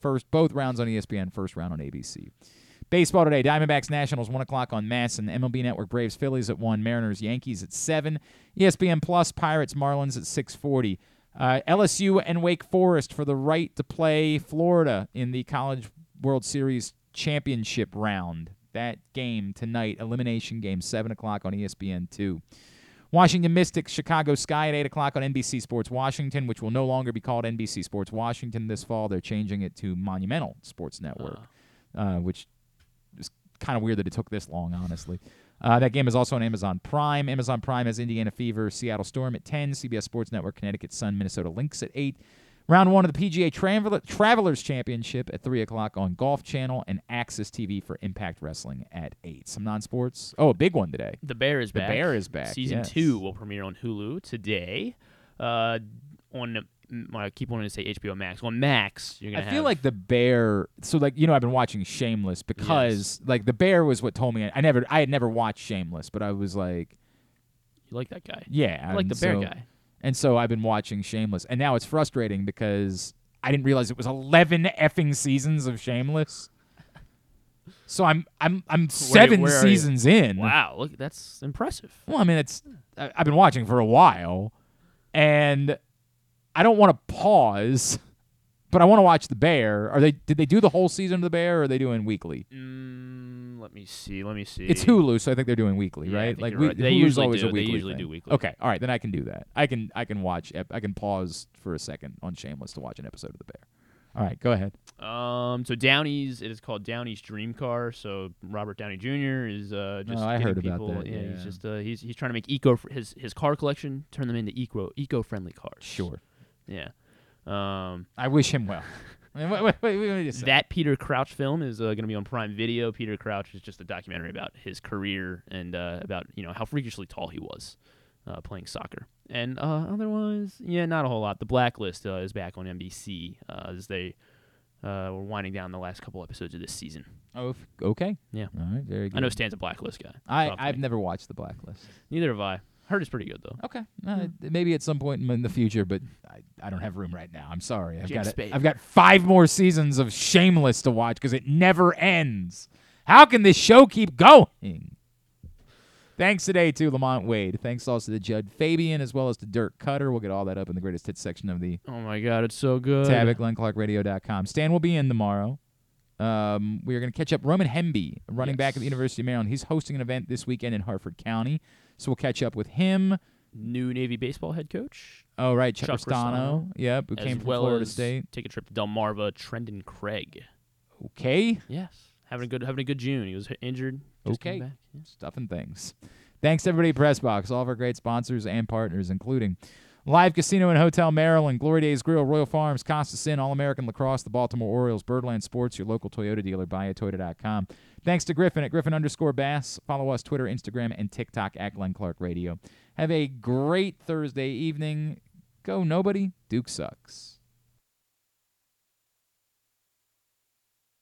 first, both rounds on ESPN, first round on ABC. Baseball today: Diamondbacks Nationals one o'clock on MASN and MLB Network. Braves Phillies at one. Mariners Yankees at seven. ESPN Plus Pirates Marlins at six forty. Uh, LSU and Wake Forest for the right to play Florida in the College World Series championship round. That game tonight, elimination game, seven o'clock on ESPN two. Washington Mystics, Chicago Sky at 8 o'clock on NBC Sports Washington, which will no longer be called NBC Sports Washington this fall. They're changing it to Monumental Sports Network, uh, which is kind of weird that it took this long, honestly. Uh, that game is also on Amazon Prime. Amazon Prime has Indiana Fever, Seattle Storm at 10, CBS Sports Network, Connecticut Sun, Minnesota Lynx at 8. Round one of the PGA Travel- Travelers Championship at 3 o'clock on Golf Channel and Access TV for Impact Wrestling at 8. Some non sports. Oh, a big one today. The Bear is The back. The Bear is back, Season yes. two will premiere on Hulu today. Uh, on I keep wanting to say HBO Max. Well, Max, you're I gonna feel have feel like the bear. So like you know, I've been watching Shameless because like the bear was what told me I never I had never watched Shameless, but I was like, you like that guy. yeah, I like the bear so- guy. And so I've been watching Shameless, and now it's frustrating because I didn't realize it was eleven effing seasons of Shameless. So I'm I'm I'm seven you? seasons in. Wow, look, that's impressive. Well, I mean, it's I- I've been watching for a while, and I don't want to pause, but I want to watch The Bear. Are they? Did they do the whole season of The Bear, or are they doing weekly? Mm, let me see. Let me see. It's Hulu, so I think they're doing weekly, Yeah, right? like we, right. They Hulu's usually always do. a They weekly. usually thing. do weekly. Okay, all right, then I can do that. I can I can watch. I can pause for a second on Shameless to watch an episode of The Bear. All right, go ahead. Um, so Downey's it is called Downey's Dream Car. So Robert Downey Jr. is uh just Oh, I heard about that, Yeah, yeah. he's just uh he's he's trying to make eco his his car collection turn them into eco eco friendly cars. Sure. Yeah. Um, I wish him well. I mean, wait, wait, wait, wait, wait a that Peter Crouch film is uh, going to be on Prime Video. Peter Crouch is just a documentary about his career and uh, about you know how freakishly tall he was uh, playing soccer. And uh, otherwise, yeah, not a whole lot. The Blacklist uh, is back on NBC uh, as they uh, were winding down the last couple episodes of this season. Oh, okay. Yeah. All right, very good. I know Stan's a Blacklist guy. I I've never watched The Blacklist. Neither have I. Heard it's pretty good though. Okay, uh, maybe at some point in the future, but I, I don't have room right now. I'm sorry. I've James got Spade. I've got five more seasons of Shameless to watch because it never ends. How can this show keep going? Thanks today to LaMonte Wade. Thanks also to Jud Fabian as well as to Dirk Koetter. We'll get all that up in the greatest hits section of the Oh my god, it's so good. tab at glennclarkradio.com. Stan will be in tomorrow. Um, we are going to catch up Roman Hemby, running back at the University of Maryland. He's hosting an event this weekend in Harford County, so we'll catch up with him. New Navy baseball head coach. Oh, right, Chuck, Chuck Yep, who as came from well Florida State. Take a trip to Delmarva. Trendon Craig. Okay. Yes, having a good having a good June. He was injured. Okay. back. Stuff and things. Thanks, everybody, Pressbox, all of our great sponsors and partners, including Live Casino and Hotel Maryland, Glory Days Grill, Royal Farms, Costas Inn, All American Lacrosse, the Baltimore Orioles, Birdland Sports, your local Toyota dealer, buyatoyota.com. Thanks to Griffin at Griffin underscore Bass. Follow us Twitter, Instagram, and TikTok at Glenn Clark Radio. Have a great Thursday evening. Go nobody. Duke sucks.